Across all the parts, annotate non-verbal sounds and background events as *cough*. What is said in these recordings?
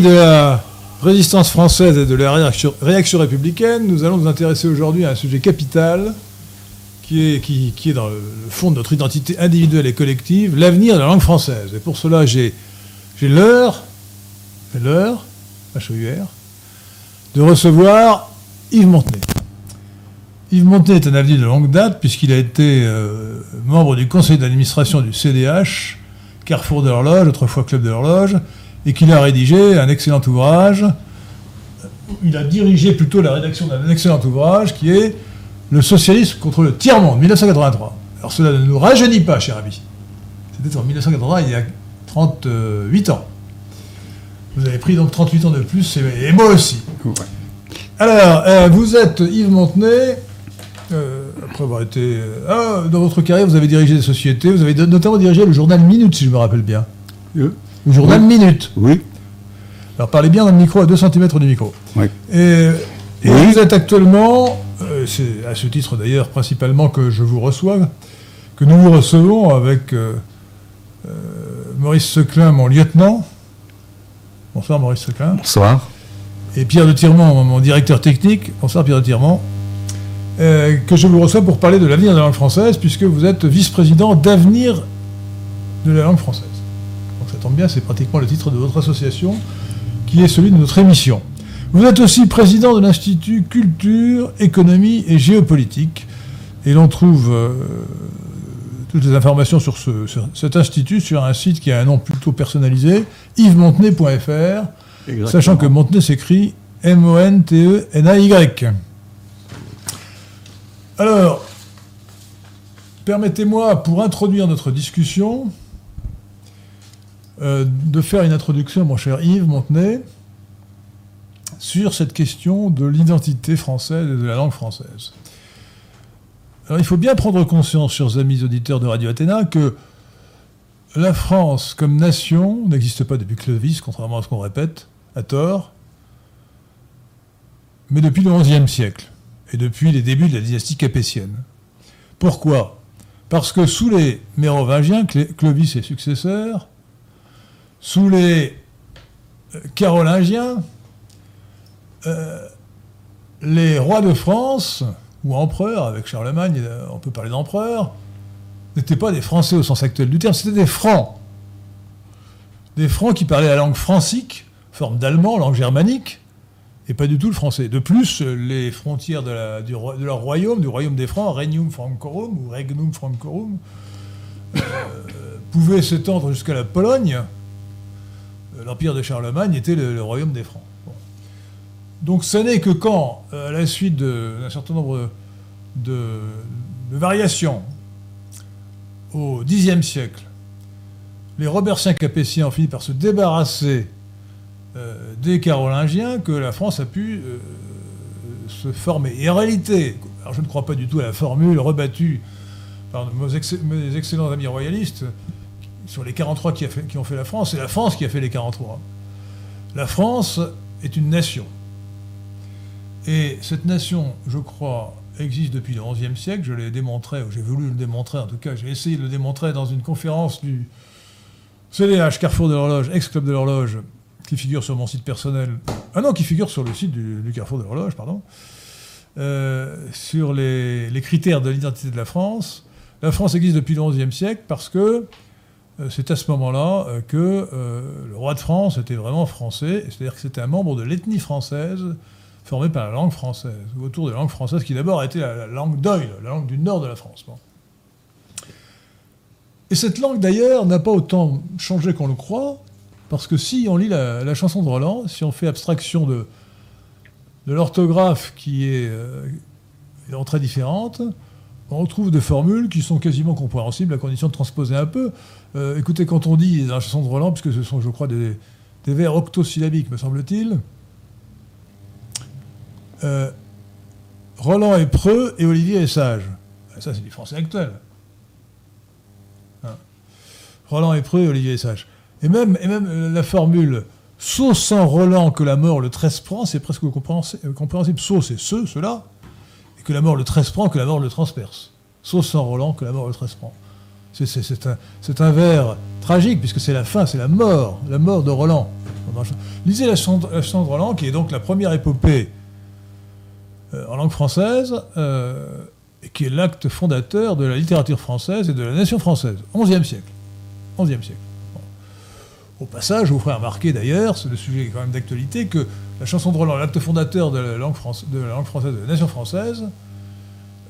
De la résistance française et de la réaction, républicaine, nous allons nous intéresser aujourd'hui à un sujet capital qui est, dans le fond de notre identité individuelle et collective, l'avenir de la langue française. Et pour cela, j'ai l'heure, l'heure, H-E-U-R, de recevoir Yves Montenay. Yves Montenay est un avenir de longue date puisqu'il a été euh, membre du conseil d'administration du CDH, Carrefour de l'horloge, autrefois Club de l'horloge, et qu'il a rédigé un excellent ouvrage. Il a dirigé plutôt la rédaction d'un excellent ouvrage qui est Le socialisme contre le tiers-monde, 1983. Alors cela ne nous rajeunit pas, cher ami. C'était en 1983, il y a 38 ans. Vous avez pris donc 38 ans de plus, et, moi aussi. Ouais. Alors, euh, vous êtes Yves Montenay. euh, après avoir été. euh, ah, dans votre carrière, vous avez dirigé des sociétés. Vous avez notamment dirigé le journal Minute, si je me rappelle bien. Journal Oui. Minute. Oui. Alors, parlez bien dans le micro, à 2 cm du micro. Oui. Et, et Oui. vous êtes actuellement, euh, c'est à ce titre d'ailleurs principalement que je vous reçois, que nous vous recevons avec euh, euh, Maurice Seclin, mon lieutenant. Bonsoir Maurice Seclin. Bonsoir. Et Pierre de Tirement, mon- directeur technique. Bonsoir Pierre de Tirement. Que je vous reçois pour parler de l'avenir de la langue française, puisque vous êtes vice-président d'avenir de la langue française. Tombe bien, c'est pratiquement le titre de votre association, qui est celui de notre émission. Vous êtes aussi président de l'Institut Culture, Économie et Géopolitique, et l'on trouve euh, toutes les informations sur, ce- sur cet institut sur un site qui a un nom plutôt personnalisé, yvesmontenay.fr, Sachant que Montenay s'écrit M-O-N-T-E-N-A-Y. Alors, permettez-moi, pour introduire notre discussion, euh, de faire une introduction, mon cher Yves Montenay, sur cette question de l'identité française et de la langue française. Alors, il faut bien prendre conscience, chers amis auditeurs de Radio Athéna, que la France comme nation n'existe pas depuis Clovis, contrairement à ce qu'on répète, à tort, mais depuis le XIe siècle et depuis les débuts de la dynastie capétienne. Pourquoi? Parce que sous les Mérovingiens, Clovis et successeurs, sous les euh, Carolingiens, euh, les rois de France, ou empereurs, avec Charlemagne, euh, on peut parler d'empereurs, n'étaient pas des Français au sens actuel du terme, c'était des Francs. Des Francs qui parlaient la langue francique, forme d'allemand, langue germanique, et pas du tout le français. De plus, les frontières de, leur royaume, du royaume des Francs, Regnum Francorum ou Regnum Francorum, pouvaient s'étendre jusqu'à la Pologne. Euh, L'empire de Charlemagne était le, royaume des Francs. Donc ce n'est que quand, euh, à la suite d'un certain nombre de, variations au Xe siècle, les Robertiens capétiens ont fini par se débarrasser euh, des Carolingiens que la France a pu se former. Et en réalité, je ne crois pas du tout à la formule rebattue par mes excellents amis royalistes sur les 43 qui, ont fait la France, c'est la France qui a fait les 43. La France est une nation. Et cette nation, je crois, existe depuis le XIe siècle. Je l'ai démontré, ou j'ai voulu le démontrer, en tout cas, j'ai essayé de le démontrer dans une conférence du CDH, Carrefour de l'Horloge, ex-club de l'Horloge, qui figure sur mon site personnel. Ah non, qui figure sur le site du, Carrefour de l'Horloge, pardon. Euh, sur les, les critères de l'identité de la France. La France existe depuis le XIe siècle parce que c'est à ce moment-là euh, que euh, le roi de France était vraiment français, c'est-à-dire que c'était un membre de l'ethnie française formé par la langue française, ou autour de la langue française qui d'abord a été la, la langue d'Oil, la langue du nord de la France. Et cette langue d'ailleurs n'a pas autant changé qu'on le croit, parce que si on lit la, chanson de Roland, si on fait abstraction de, l'orthographe qui est euh, très différente, on retrouve des formules qui sont quasiment compréhensibles à condition de transposer un peu. Euh, écoutez, quand on dit dans la chanson de Roland, puisque ce sont, je crois, des, vers octosyllabiques, me semble-t-il, euh, Roland est preux et Olivier est sage. Ça, c'est du français actuel. Hein. Roland est preux et Olivier est sage. Et même, euh, la formule Saut sans Roland que la mort le tresse prend, c'est presque compréhensi- euh, compréhensible. Saut, c'est ce, cela, et que la mort le tresse prend, que la mort le transperce. Saut sans Roland que la mort le tresse prend. C'est un, vers tragique, puisque c'est la fin, c'est la mort, la mort de Roland. Lisez la chanson de Roland, qui est donc la première épopée euh, en langue française, euh, et qui est l'acte fondateur de la littérature française et de la nation française, 11e siècle. 11e siècle. Au passage, je vous ferai remarquer d'ailleurs, c'est le sujet quand même d'actualité, que la chanson de Roland, l'acte fondateur de la, langue de la langue française, de la nation française,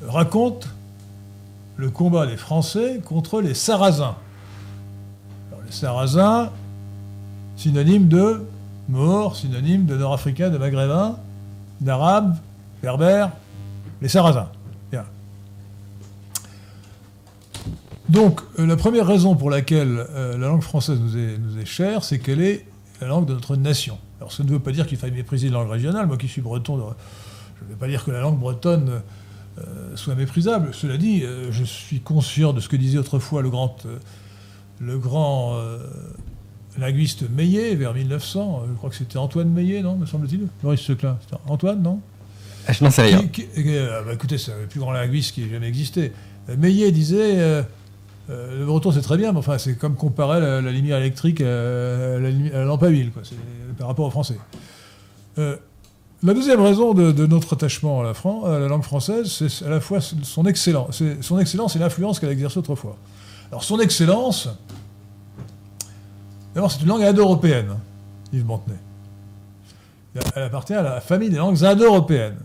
raconte le combat des Français contre les Sarrasins. Les Sarrasins, synonyme de mort, synonyme de Nord-Africains, de Maghrébins, d'Arabes, Berbères, les Sarrasins. Bien. Donc, euh, la première raison pour laquelle euh, la langue française nous est, chère, c'est qu'elle est la langue de notre nation. Alors, ça ne veut pas dire qu'il faille mépriser la langue régionale. Moi qui suis breton, je ne vais pas dire que la langue bretonne euh, soit méprisable. Cela dit, euh, je suis conscient de ce que disait autrefois le grand, euh, le grand linguiste Meillet vers 1900. Je crois que c'était Antoine Meillet, non, me semble-t-il Maurice Seclin. Antoine, non ah, Je n'en sais rien. bah, écoutez, c'est le plus grand linguiste qui ait jamais existé. Meillet disait. le breton, c'est très bien, mais enfin, c'est comme comparer la, lumière électrique à, la, lampe à huile, quoi, par rapport au français. La deuxième raison de, notre attachement à la, langue française, c'est à la fois son excellence, son excellence et l'influence qu'elle a exercée autrefois. Alors son excellence, d'abord c'est une langue indo-européenne, Yves Montenay. Elle appartient à la famille des langues indo-européennes.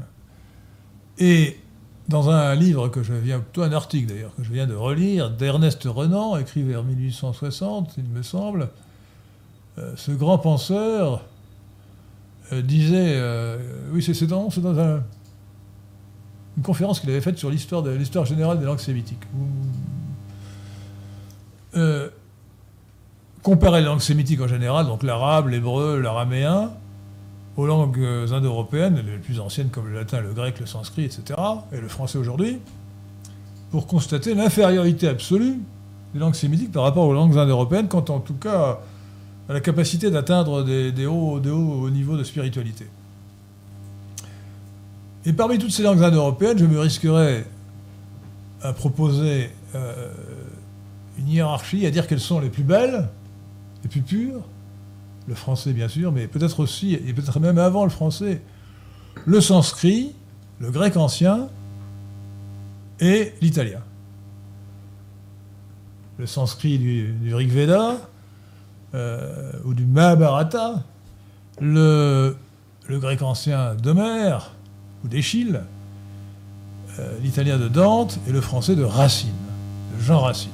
Et dans un livre que je viens, plutôt un article d'ailleurs, que je viens de relire, d'Ernest Renan, écrit vers 1860, il me semble, euh, ce grand penseur disait, euh, oui c'est dans, une conférence qu'il avait faite sur l'histoire de générale des langues sémitiques. Euh, comparer les langues sémitiques en général, donc l'arabe, l'hébreu, l'araméen, aux langues indo-européennes, les plus anciennes comme le latin, le grec, le sanskrit, etc., et le français aujourd'hui, pour constater l'infériorité absolue des langues sémitiques par rapport aux langues indo-européennes, quand en tout cas à la capacité d'atteindre des, hauts, niveaux de spiritualité. Et parmi toutes ces langues indo-européennes, je me risquerais à proposer euh, une hiérarchie, à dire quelles sont les plus belles, les plus pures, le français bien sûr, mais peut-être aussi, et peut-être même avant le français, le sanskrit, le grec ancien et l'italien. Le sanskrit du, du Rig Veda, euh, ou du Mahabharata, le, grec ancien d'Homère ou d'Échille, euh, l'italien de Dante et le français de Racine, de Jean Racine,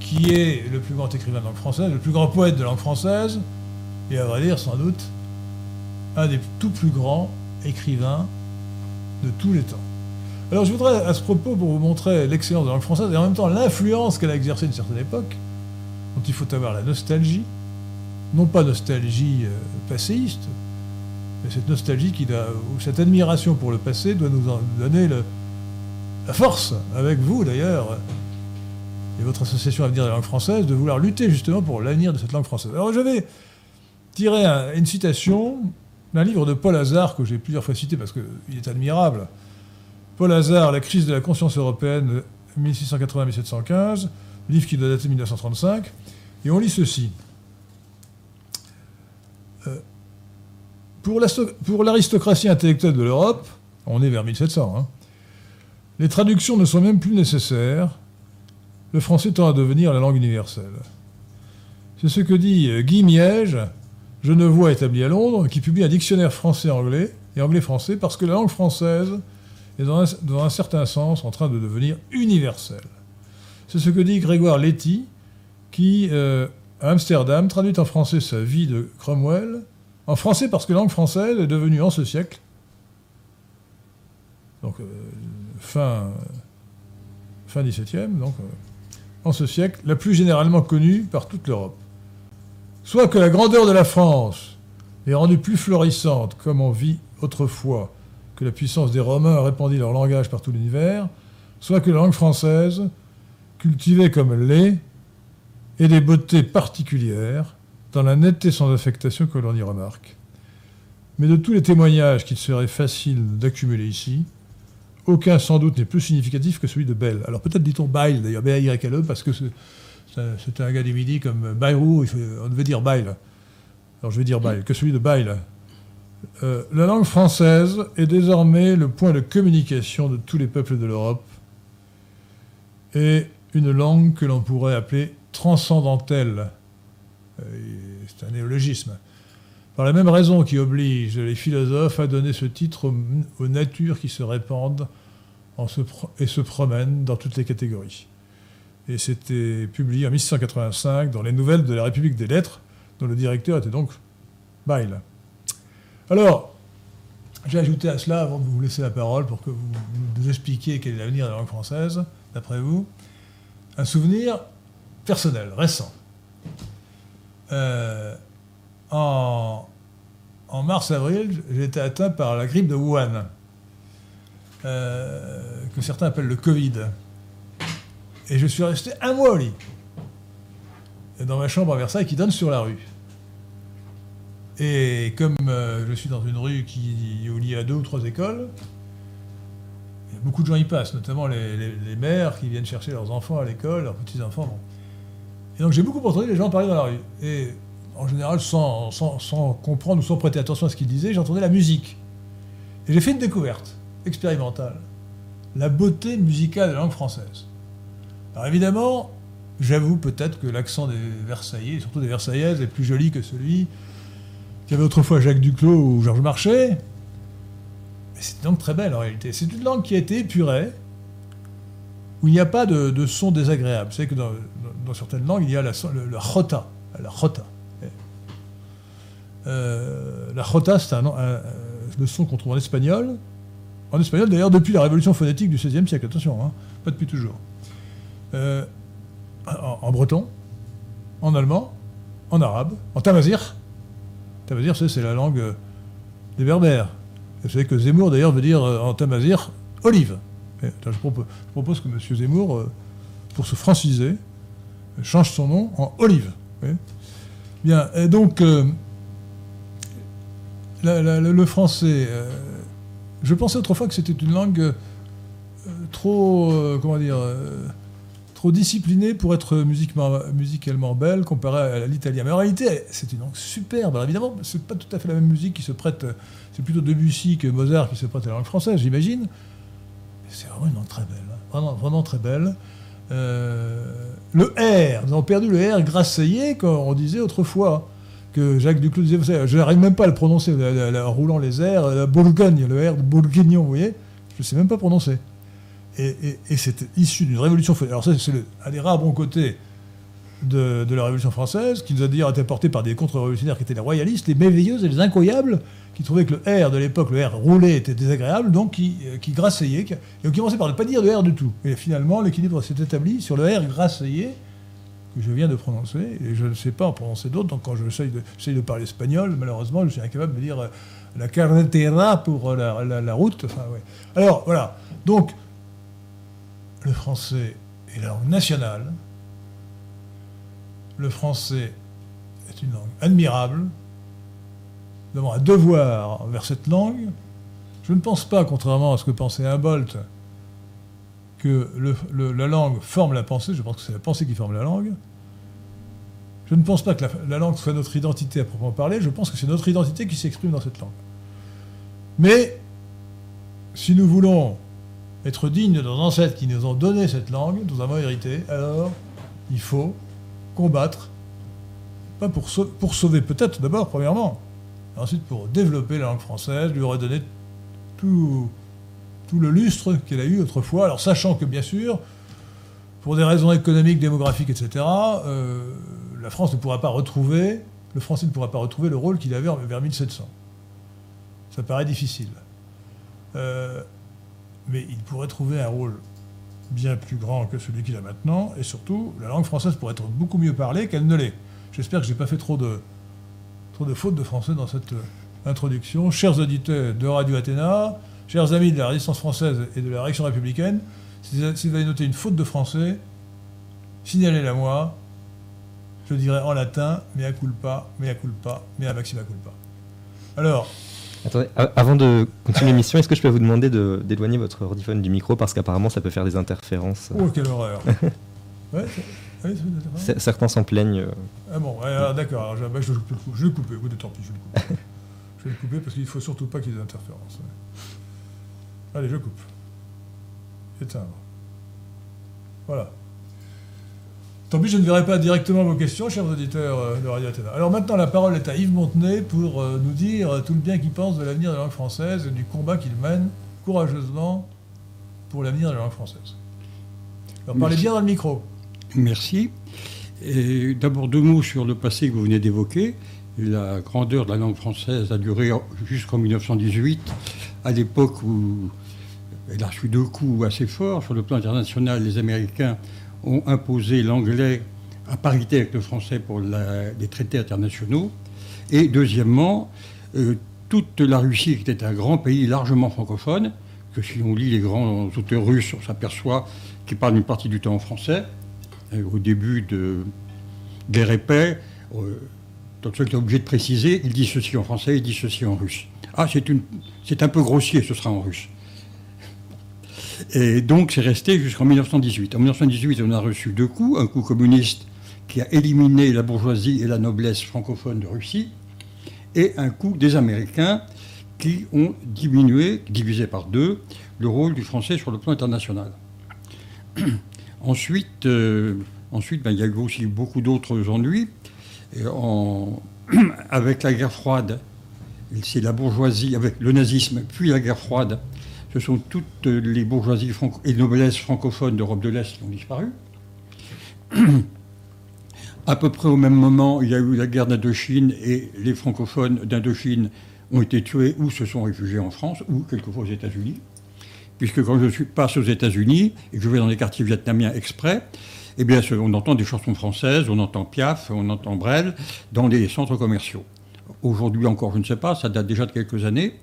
qui est le plus grand écrivain de langue française, le plus grand poète de langue française, et à vrai dire sans doute un des tout plus grands écrivains de tous les temps. Alors je voudrais à ce propos, pour vous montrer l'excellence de la langue française et en même temps l'influence qu'elle a exercée à une certaine époque, dont il faut avoir la nostalgie, non pas nostalgie euh, passéiste, mais cette nostalgie qui ou cette admiration pour le passé doit nous en donner la force, avec vous d'ailleurs, et votre association Avenir de la langue française, de vouloir lutter justement pour l'avenir de cette langue française. Alors je vais tirer une citation d'un livre de Paul Hazard que j'ai plusieurs fois cité parce qu'il est admirable. Paul Hazard, La crise de la conscience européenne, 1680-1715, livre qui doit dater de 1935. Et on lit ceci. Euh, pour l'aristocratie intellectuelle de l'Europe, on est vers 1700, hein, les traductions ne sont même plus nécessaires, le français tend à devenir la langue universelle. C'est ce que dit euh, Guy Miège, genevois établi à Londres, qui publie un dictionnaire français-anglais et anglais-français parce que la langue française est dans un, certain sens en train de devenir universelle. C'est ce que dit Grégoire Letty, qui, euh, à Amsterdam, traduit en français sa vie de Cromwell, en français parce que la langue française est devenue en ce siècle, donc euh, fin, fin 17e, donc euh, en ce siècle, la plus généralement connue par toute l'Europe. Soit que la grandeur de la France est rendue plus florissante, comme on vit autrefois, que la puissance des Romains a répandu leur langage par tout l'univers, soit que la langue française, cultivée comme elle l'est, et des beautés particulières dans la netteté sans affectation que l'on y remarque. Mais de tous les témoignages qu'il serait facile d'accumuler ici, aucun sans doute n'est plus significatif que celui de Bell. Alors peut-être dit-on Bail, d'ailleurs, B-A-Y-L-E, parce que c'était un gars du midi comme Bayrou, on devait dire Bail. Alors je vais dire Bail, que celui de Bail. Euh, la langue française est désormais le point de communication de tous les peuples de l'Europe et une langue que l'on pourrait appeler transcendantelle. Euh, c'est un néologisme. Par la même raison qui oblige les philosophes à donner ce titre aux, natures qui se répandent et se promènent dans toutes les catégories. Et c'était publié en 1685 dans les Nouvelles de la République des Lettres, dont le directeur était donc Bail. Alors, j'ai ajouté à cela, avant de vous laisser la parole, pour que vous nous expliquiez quel est l'avenir de la langue française, d'après vous, un souvenir personnel, récent. Euh, en, mars-avril, j'ai été atteint par la grippe de Wuhan, euh, que certains appellent le Covid. Et je suis resté un mois au lit, dans ma chambre à Versailles qui donne sur la rue. Et comme euh, je suis dans une rue qui, où il y a deux ou trois écoles, beaucoup de gens y passent, notamment les, mères qui viennent chercher leurs enfants à l'école, leurs petits-enfants. Et donc j'ai beaucoup entendu les gens parler dans la rue. Et en général, sans, comprendre ou sans prêter attention à ce qu'ils disaient, j'entendais la musique. Et j'ai fait une découverte expérimentale. La beauté musicale de la langue française. Alors évidemment, j'avoue peut-être que l'accent des Versaillais, surtout des Versaillaises, est plus joli que celui qu'avait autrefois Jacques Duclos ou Georges Marchais. C'est une langue très belle en réalité. C'est une langue qui a été épurée, où il n'y a pas de, son désagréable. Vous savez que dans, certaines langues, il y a la, le, rota. La rota. Euh, la jota, c'est le son qu'on trouve en espagnol. En espagnol, d'ailleurs, depuis la révolution phonétique du XVIe siècle, attention, hein, pas depuis toujours. Euh, en, breton, en allemand, en arabe, en tamazir. Tamazir, c'est la langue des berbères. Vous savez que Zemmour, d'ailleurs, veut dire en tamazir olive. je, propose, que M. Zemmour, euh, pour se franciser, change son nom en olive. Bien, et donc, le français, euh, je pensais autrefois que c'était une langue euh, trop, euh, comment dire, trop disciplinée pour être musicalement belle comparée à l'italien. Mais en réalité, c'est une langue superbe. Alors évidemment, c'est pas tout à fait la même musique qui se prête. Plutôt Debussy que Mozart qui se prête à la langue française, j'imagine. C'est vraiment une langue très belle, hein. vraiment, très belle. le R, nous avons perdu le R grasseillé, comme on disait autrefois que Jacques Duclos disait, je n'arrive même pas à le prononcer, en roulant les airs, la Bourgogne, le R de Bourguignon, vous voyez, je ne sais même pas prononcer. Et, c'est issu d'une révolution Alors ça, c'est un des rares bons côtés de, la Révolution française, qui nous a d'ailleurs été apporté par des contre-révolutionnaires qui étaient les royalistes, les merveilleuses et les incroyables, qui trouvaient que le R de l'époque, le R roulé, était désagréable, donc qui, euh, qui qui, et ont commencé par ne pas dire de R du tout. Et finalement, l'équilibre s'est établi sur le R grasseyé, que je viens de prononcer, et je ne sais pas en prononcer d'autres, donc quand j'essaye de, de parler espagnol, malheureusement, je suis incapable de dire euh, la carretera pour euh, la, route. Enfin, Alors, voilà. Donc, le français est la langue nationale. Le français est une langue admirable. Nous avons un devoir envers cette langue. Je ne pense pas, contrairement à ce que pensait Humboldt, que la langue forme la pensée, je pense que c'est la pensée qui forme la langue. Je ne pense pas que la, langue soit notre identité à proprement parler, je pense que c'est notre identité qui s'exprime dans cette langue. Mais, si nous voulons être dignes de nos ancêtres qui nous ont donné cette langue, nous avons hérité, alors il faut combattre, pas pour, pour sauver peut-être d'abord, premièrement, ensuite pour développer la langue française, lui redonner tout, tout le lustre qu'elle a eu autrefois. Alors sachant que bien sûr, pour des raisons économiques, démographiques, etc., euh, la France ne pourra pas retrouver, le français ne pourra pas retrouver le rôle qu'il avait vers 1700. Ça paraît difficile. Euh, mais il pourrait trouver un rôle bien plus grand que celui qu'il a maintenant, et surtout, la langue française pourrait être beaucoup mieux parlée qu'elle ne l'est. J'espère que je n'ai pas fait trop de, trop de fautes de français dans cette euh, introduction. Chers auditeurs de Radio Athéna, Chers amis de la résistance française et de la réaction républicaine, si vous avez noté une faute de français, signalez-la moi. Je dirai en latin, mea culpa, mea culpa, mea maxima culpa. Alors, Attendez, avant de continuer l'émission, est-ce que je peux vous demander d'éloigner votre ordiphone du micro parce qu'apparemment ça peut faire des interférences Oh, quelle horreur *laughs* ouais, Certains s'en plaignent. Ah bon, d'accord, je, bah, je, je, vais le couper, tant pis, je vais le couper. *laughs* je vais le couper parce qu'il ne faut surtout pas qu'il y ait des interférences. Allez, je coupe. Éteindre. Voilà. Tant pis, je ne verrai pas directement vos questions, chers auditeurs euh, de Radio Athéna. Alors maintenant, la parole est à Yves Montenay pour euh, nous dire tout le bien qu'il pense de l'avenir de la langue française et du combat qu'il mène courageusement pour l'avenir de la langue française. Alors parlez bien dans le micro. Merci. D'abord deux mots sur le passé que vous venez d'évoquer. La grandeur de la langue française a duré jusqu'en 1918, à l'époque où elle a reçu deux coups assez forts. Sur le plan international, les Américains ont imposé l'anglais à parité avec le français pour les traités internationaux. Et deuxièmement, euh, toute la Russie, qui était un grand pays largement francophone, que si on lit les grands auteurs russes, on s'aperçoit qu'ils parlent une partie du temps en français, au début de Guerre et Paix, euh, donc est obligé de préciser, il dit ceci en français, il dit ceci en russe. Ah, c'est un peu grossier, ce sera en russe. Et donc, c'est resté jusqu'en 1918. En 1918, on a reçu deux coups. Un coup communiste qui a éliminé la bourgeoisie et la noblesse francophone de Russie, et un coup des Américains qui ont diminué, divisé par deux, le rôle du français sur le plan international. *clears throat* ensuite, euh, ensuite ben, il y a eu aussi beaucoup d'autres ennuis. *clears throat* avec la guerre froide, c'est la bourgeoisie, avec le nazisme, puis la guerre froide, ce sont toutes les bourgeoisies et noblesses francophones d'Europe de l'Est qui ont disparu. à peu près au même moment, il y a eu la guerre d'Indochine et les francophones d'Indochine ont été tués ou se sont réfugiés en France ou quelquefois aux États-Unis. Puisque quand je passe aux États-Unis et que je vais dans les quartiers vietnamiens exprès, eh bien, on entend des chansons françaises, on entend Piaf, on entend Brel dans les centres commerciaux. Aujourd'hui encore, je ne sais pas, ça date déjà de quelques années.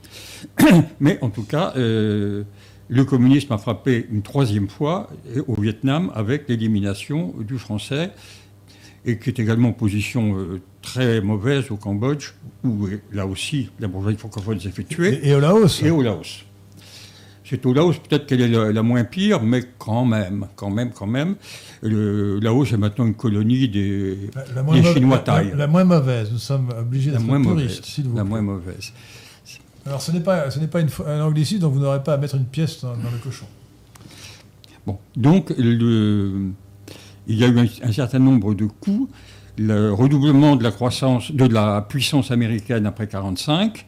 *coughs* Mais en tout cas, euh, le communisme a frappé une troisième fois au Vietnam avec l'élimination du français et qui est également en position euh, très mauvaise au Cambodge, où là aussi la bourgeoisie francophone s'est fait tuer. Et, au Laos. Et au Laos. C'est au Laos peut-être qu'elle est la, moins pire, mais quand même, quand même, quand même. Le Laos est maintenant une colonie des, Chinois taille. La, moins mauvaise, nous sommes obligés d'être puristes, s'il vous La moins mauvaise. Alors ce n'est pas, ce n'est pas une, un anglicisme, donc vous n'aurez pas à mettre une pièce dans, le cochon. Bon, donc le, il y a eu un, certain nombre de coups. Le redoublement de la croissance, de la puissance américaine après 1945,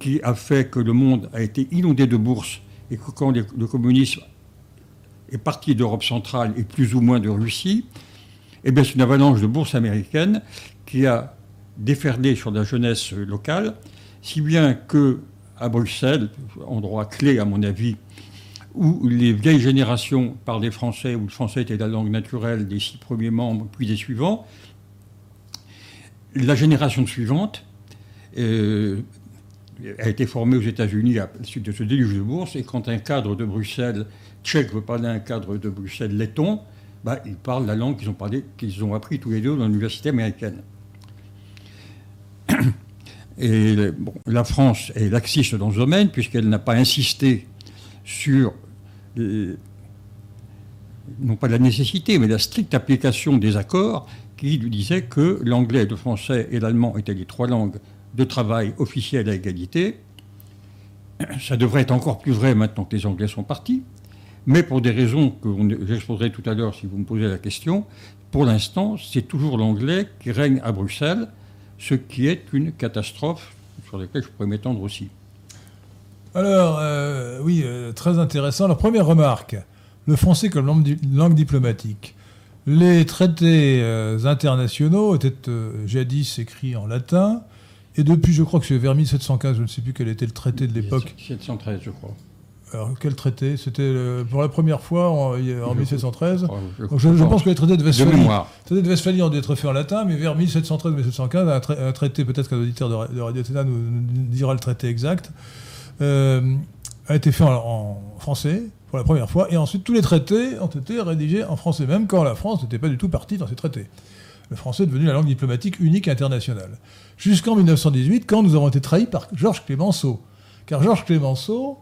qui a fait que le monde a été inondé de bourses et que quand le communisme est parti d'Europe centrale et plus ou moins de Russie, eh bien c'est une avalanche de bourses américaines qui a déferlé sur la jeunesse locale, si bien que à Bruxelles, endroit clé à mon avis, où les vieilles générations parlaient français, où le français était la langue naturelle des six premiers membres, puis des suivants, la génération suivante euh, a été formé aux États-Unis à la suite de ce déluge de bourse, et quand un cadre de Bruxelles tchèque veut parler à un cadre de Bruxelles letton, bah, ils parlent la langue qu'ils ont, parlé, qu'ils ont appris tous les deux dans l'université américaine. *coughs* Et la France est laxiste dans ce domaine, puisqu'elle n'a pas insisté sur, non pas la nécessité, mais la stricte application des accords qui disaient que l'anglais, le français et l'allemand étaient les trois langues de travail officiel à égalité. Ça devrait être encore plus vrai maintenant que les Anglais sont partis. Mais pour des raisons que j'exposerai tout à l'heure si vous me posez la question, pour l'instant, c'est toujours l'anglais qui règne à Bruxelles, ce qui est une catastrophe sur laquelle je pourrais m'étendre aussi. Alors, euh, oui, euh, très intéressant. La première remarque, le français comme langue, diplomatique. Les traités euh, internationaux étaient jadis écrits en latin. Et depuis, je crois que c'est vers 1715, je ne sais plus quel était le traité de l'époque. 1713, je crois. Alors, quel traité? C'était pour la première fois en, 1713. je, pense que les traités de Westphalie, de traités de Westphalie ont dû être faits en latin, mais vers 1713-1715, un, traité, peut-être qu'un auditeur de, Radio Téna nous, dira le traité exact, euh, a été fait en, français pour la première fois, et ensuite tous les traités ont été rédigés en français, même quand la France n'était pas du tout partie dans ces traités. le français est devenu la langue diplomatique unique internationale. Jusqu'en 1918, quand nous avons été trahis par Georges Clémenceau. Car Georges Clémenceau,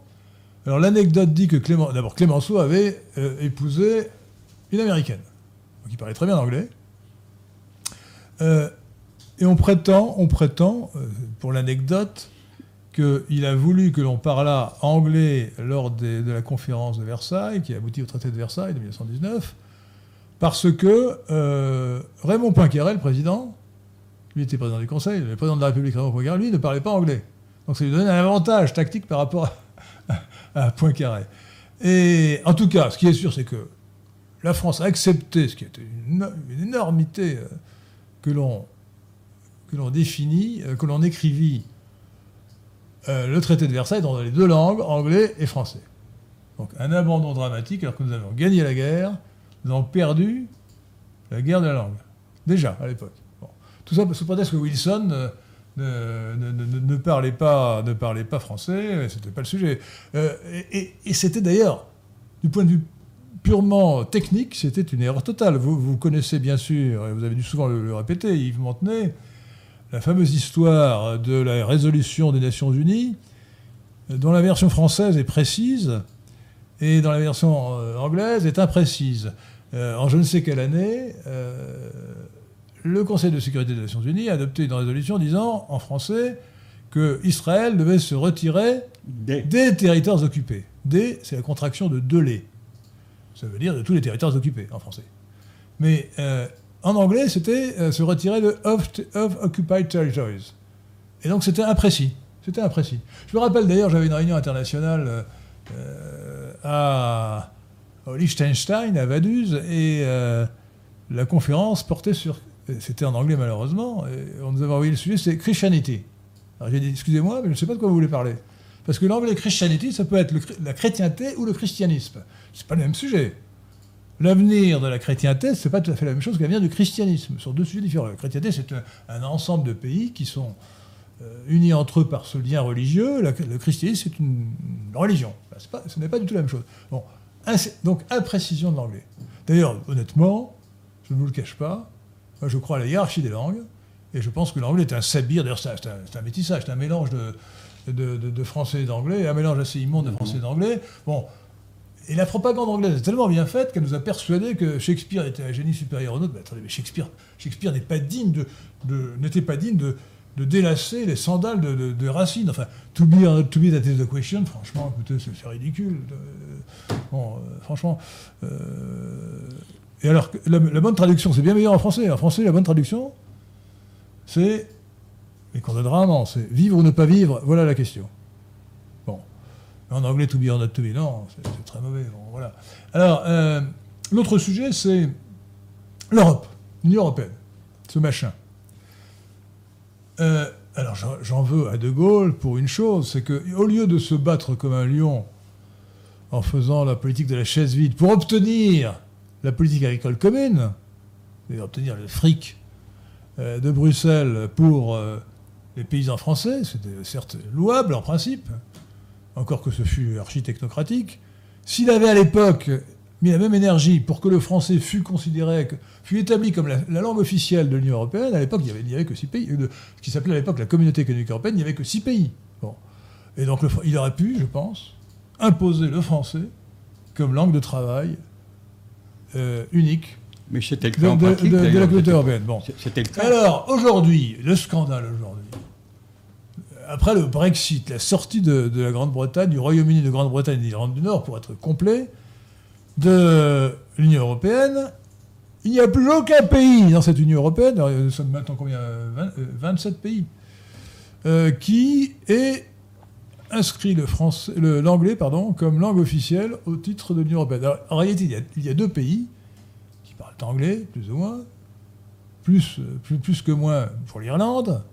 alors l'anecdote dit que Clément, d'abord Clémenceau avait euh, épousé une américaine, donc il parlait très bien anglais. Euh, et on prétend, on prétend, euh, pour l'anecdote, qu'il a voulu que l'on parlât anglais lors de la conférence de Versailles, qui a abouti au traité de Versailles de 1919, parce que Raymond Poincaré, le président, lui était président du Conseil, le président de la République Raymond Poincaré, lui, ne parlait pas anglais. Donc ça lui donnait un avantage tactique par rapport à, Poincaré. Et en tout cas, ce qui est sûr, c'est que la France a accepté, ce qui était une, une énormité euh, que l'on que l'on définit, euh, que l'on écrivit euh, le traité de Versailles dans les deux langues, anglais et français. Donc un abandon dramatique alors que nous avions gagné la guerre, nous avons perdu la guerre de la langue. Déjà, à l'époque. Tout ça sous prétexte que Wilson euh, ne, ne- parlait, pas, ne parlait pas français, c'était pas le sujet. Euh, et c'était d'ailleurs, du point de vue purement technique, c'était une erreur totale. Vous, connaissez bien sûr, et vous avez dû souvent le, répéter, Yves Montenay, la fameuse histoire de la résolution des Nations Unies, dont la version française est précise et dans la version euh, anglaise est imprécise. En je ne sais quelle année, le Conseil de sécurité des Nations Unies a adopté une résolution disant, en français, que Israël devait se retirer Des- des territoires occupés. Des, c'est la contraction de de les. Ça veut dire de tous les territoires occupés en français. Mais euh, en anglais, c'était euh, se retirer de of, of occupied territories. Et donc c'était imprécis. C'était imprécis. Je me rappelle d'ailleurs, j'avais une réunion internationale euh, à, au Liechtenstein, à Vaduz, et la conférence portait sur. C'était en anglais malheureusement, et on nous avait envoyé le sujet, c'est Christianity. Alors j'ai dit, excusez-moi, mais je ne sais pas de quoi vous voulez parler. Parce que l'anglais Christianity, ça peut être la chrétienté ou le christianisme. C'est pas le même sujet. L'avenir de la chrétienté, c'est pas tout à fait la même chose que l'avenir du christianisme. Ce sont deux sujets différents. La chrétienté, c'est un, ensemble de pays qui sont euh, unis entre eux par ce lien religieux. Le christianisme, c'est une, religion. Pas- ce n'est pas du tout la même chose. Donc imprécision de l'anglais. D'ailleurs, honnêtement, je ne vous le cache pas, je crois à la hiérarchie des langues, et je pense que l'anglais est un sabir, d'ailleurs c'est un, métissage, c'est un mélange de, de, de- de français et d'anglais, un mélange assez immonde de français et d'anglais. Bon, et la propagande anglaise est tellement bien faite qu'elle nous a persuadé que Shakespeare était un génie supérieur au nôtre. Mais attendez, mais Shakespeare, Shakespeare n'est pas digne de, de- n'était pas digne de, de délasser les sandales de, de, de Racine. Enfin, to be or not to be, that is the question. Franchement, écoutez, c'est c'est ridicule. Euh, bon, euh, franchement. euh, et alors, la, la bonne traduction, c'est bien meilleur en français. En français, la bonne traduction, c'est, et qu'on donne rarement, c'est vivre ou ne pas vivre, voilà la question. Bon. En anglais, to be or not to be, non, c'est très mauvais. Bon, voilà. Alors, euh, l'autre sujet, c'est l'Europe, l'Union européenne, ce machin. Euh, alors, j'en veux à De Gaulle pour une chose, c'est qu'au lieu de se battre comme un lion en faisant la politique de la chaise vide pour obtenir la politique agricole commune, et obtenir le fric euh, de Bruxelles pour euh, les paysans français, c'était certes louable en principe, encore que ce fût archi-technocratique, s'il avait à l'époque mis la même énergie pour que le français fût considéré, fût établi comme la, la langue officielle de l'Union européenne, à l'époque, il n'y avait, que six pays, euh, ce qui s'appelait à l'époque la communauté économique européenne, il n'y avait que six pays. Et donc, il aurait pu, je pense, imposer le français comme langue de travail unique Mais c'était le de, cas en de- pratique, de- de la communauté européenne. Bon. C'était le cas. Alors, aujourd'hui, le scandale aujourd'hui, après le Brexit, la sortie de, de la Grande-Bretagne, du Royaume-Uni de Grande-Bretagne et d'Irlande du Nord, pour être complet, de l'Union européenne, il n'y a plus aucun pays dans cette Union européenne, nous sommes maintenant combien Vingt- euh, 27 pays, euh, qui est inscrit l'anglais comme langue officielle au titre de l'Union européenne. Alors, en réalité, il y, a, il y a deux pays qui parlent anglais, plus ou moins, plus, plus, plus que moins pour l'Irlande,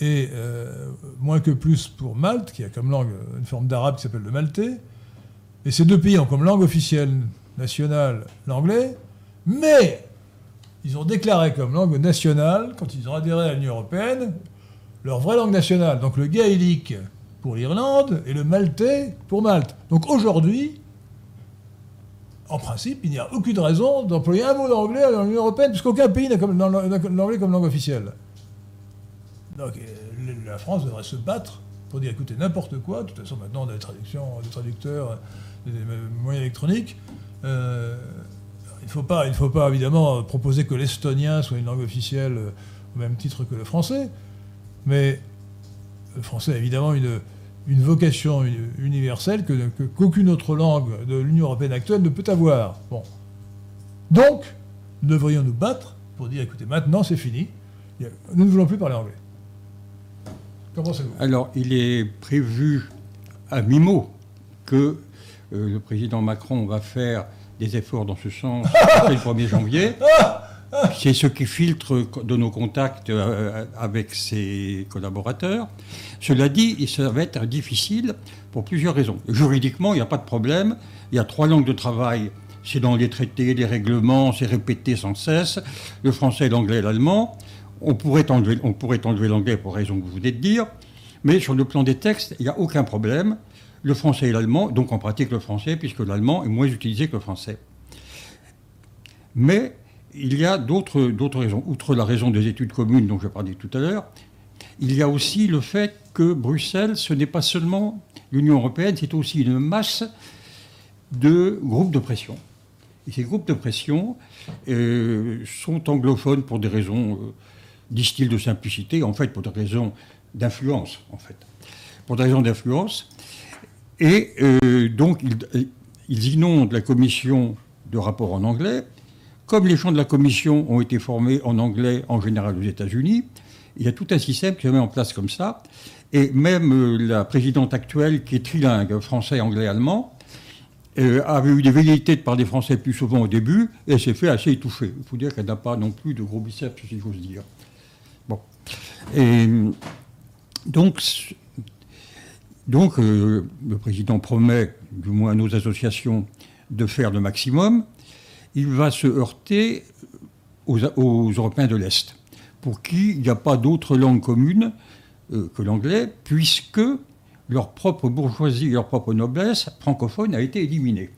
et euh, moins que plus pour Malte, qui a comme langue une forme d'arabe qui s'appelle le maltais. Et ces deux pays ont comme langue officielle nationale l'anglais, mais ils ont déclaré comme langue nationale, quand ils ont adhéré à l'Union européenne, leur vraie langue nationale, donc le gaélique pour l'Irlande et le maltais pour Malte. Donc aujourd'hui, en principe, il n'y a aucune raison d'employer un mot d'anglais dans l'Union européenne, puisqu'aucun pays n'a l'anglais comme langue officielle. Donc euh, la France devrait se battre pour dire écoutez, n'importe quoi, de toute façon maintenant on a des traductions, des traducteurs, des moyens électroniques. Euh, il ne faut, pas, faut pas évidemment proposer que l'estonien soit une langue officielle au même titre que le français, mais français a évidemment une, une vocation universelle qu'aucune autre langue de l'Union européenne actuelle ne peut avoir. Bon. Donc, nous devrions nous battre pour dire, écoutez, maintenant c'est fini, nous ne voulons plus parler anglais. Qu'en pensez-vous Alors, il est prévu à mi-mot que euh, le président Macron va faire des efforts dans ce sens *laughs* le 1er janvier. C'est ce qui filtre de nos contacts euh, avec ses collaborateurs. Cela dit, ça va être difficile pour plusieurs raisons. Juridiquement, il n'y a pas de problème. Il y a trois langues de travail. C'est dans les traités, les règlements, c'est répété sans cesse. Le français, l'anglais et l'allemand. On pourrait enlever, on l'anglais pour raison que vous venez de dire. Mais sur le plan des textes, il n'y a aucun problème. Le français et l'allemand, donc en pratique le français, puisque l'allemand est moins utilisé que le français. Mais il y a d'autres raisons. Outre la raison des études communes dont je parlais tout à l'heure, il y a aussi le fait que Bruxelles, ce n'est pas seulement l'Union européenne, c'est aussi une masse de groupes de pression. Et ces groupes de pression euh, sont anglophones pour des raisons, euh, disent-ils, de simplicité, en fait pour des raisons d'influence, en fait. Pour des raisons d'influence. Et euh, donc, ils, ils inondent la commission de rapports en anglais, comme les champs de la commission ont été formés en anglais en général aux États-Unis, il y a tout un système qui se met en place comme ça. Et même euh, la présidente actuelle, qui est trilingue, français, anglais, allemand, euh, avait eu des velléités de parler français plus souvent au début, et s'est fait assez étouffer. Il faut dire qu'elle n'a pas non plus de gros biceps, si j'ose dire. Bon. Et donc, donc euh, le président promet, du moins à nos associations, de faire le maximum il va se heurter aux, Européens de l'Est, pour qui il n'y a pas d'autre langue commune euh, que l'anglais, puisque leur propre bourgeoisie, leur propre noblesse francophone a été éliminée.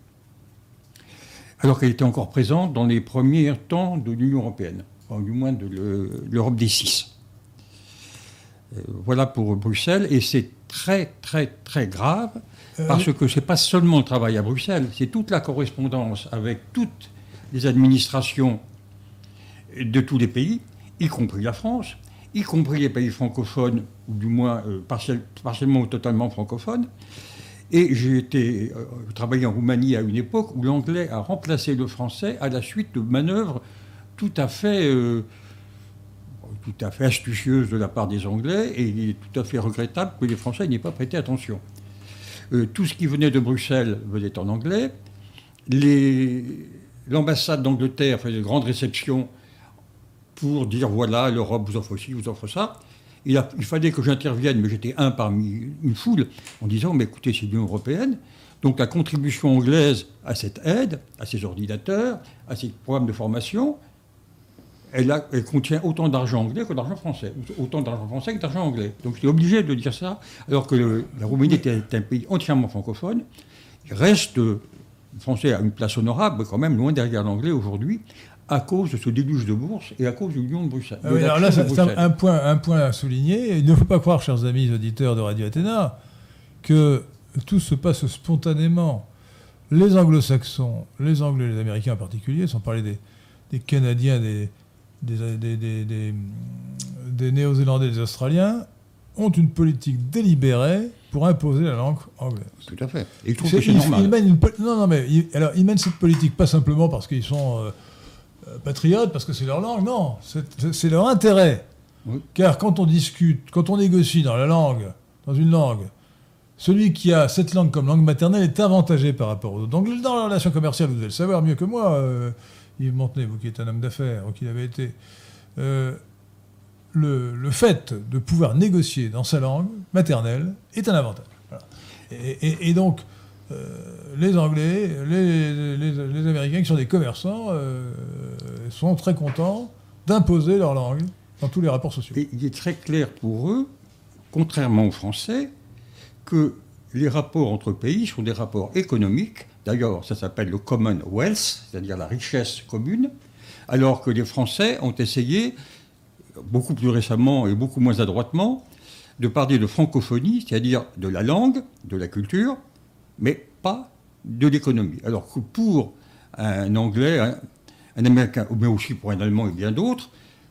Alors qu'elle était encore présente dans les premiers temps de l'Union européenne, enfin, du moins de l'Europe des six. Euh, voilà pour Bruxelles, et c'est très très très grave, euh, parce que ce n'est pas seulement le travail à Bruxelles, c'est toute la correspondance avec toutes les administrations de tous les pays, y compris la France, y compris les pays francophones, ou du moins euh, partiellement ou totalement francophones. Et j'ai été euh, travaillé en Roumanie à une époque où l'anglais a remplacé le français à la suite de manœuvres tout à fait, euh, tout à fait astucieuses de la part des Anglais, et il est tout à fait regrettable que les Français n'y aient pas prêté attention. tout ce qui venait de Bruxelles venait en anglais. Les, l'ambassade d'Angleterre faisait de grandes réceptions pour dire voilà, l'Europe vous offre ci, vous offre ça. Il, fallait que j'intervienne, mais j'étais un parmi une foule, en disant mais écoutez, c'est l'Union européenne. Donc la contribution anglaise à cette aide, à ces ordinateurs, à ces programmes de formation, elle, contient autant d'argent anglais que d'argent français, autant d'argent français que d'argent anglais. Donc j'étais obligé de dire ça, alors que la Roumanie était un pays entièrement francophone. Il reste le français a une place honorable, quand même loin derrière l'anglais aujourd'hui, à cause de ce déluge de bourse et à cause du l'Union de Bruxelles. Ah alors là, c'est un, point, un point à souligner. Il ne faut pas croire, chers amis auditeurs de Radio Athéna, que tout se passe spontanément. Les anglo-saxons, les anglais et les américains en particulier, sans parler des, des Canadiens, des, des néo-zélandais, des australiens, ont une politique délibérée pour imposer la langue anglaise. Tout à fait. Et je trouve que c'est normal. non, non, mais alors, ils mènent cette politique pas simplement parce qu'ils sont euh, euh, patriotes, parce que c'est leur langue, non. C'est leur intérêt. Car quand on discute, quand on négocie dans la langue, dans une langue, celui qui a cette langue comme langue maternelle est avantagé par rapport aux autres. Donc dans la relation commerciale, vous devez le savoir mieux que moi, euh, Yves Montenay, vous qui êtes un homme d'affaires, ou qui l'avez été le, fait de pouvoir négocier dans sa langue maternelle est un avantage. Et, donc, euh, les Anglais, les, Américains qui sont des commerçants euh, sont très contents d'imposer leur langue dans tous les rapports sociaux. il est très clair pour eux, contrairement aux Français, que les rapports entre pays sont des rapports économiques. D'ailleurs, ça s'appelle le Commonwealth, c'est-à-dire la richesse commune, alors que les Français ont essayé, beaucoup plus récemment et beaucoup moins adroitement, de parler de francophonie, c'est-à-dire de la langue, de la culture, mais pas de l'économie. Alors que pour un Anglais, un, Américain, mais aussi pour un Allemand et bien d'autres,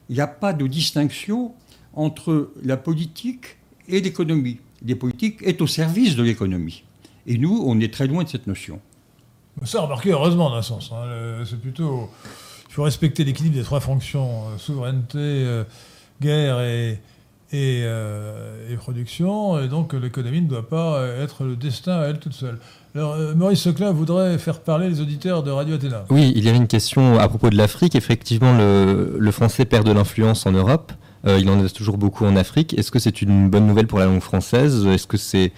il n'y a pas de distinction entre la politique et l'économie. La politique est au service de l'économie. Et nous, on est très loin de cette notion. Ça, remarquez, heureusement, d'un sens. Hein. Le- C'est plutôt. Il faut respecter l'équilibre des trois fonctions euh, souveraineté, euh, guerre et, euh, et production. Et donc, l'économie ne doit pas être le destin à elle toute seule. Alors, Maurice Seclin voudrait faire parler les auditeurs de Radio Athéna. Oui, il y avait une question à propos de l'Afrique. Effectivement, le, français perd de l'influence en Europe. Il en reste toujours beaucoup en Afrique. Est-ce que c'est une bonne nouvelle pour la langue française? Est-ce que c'est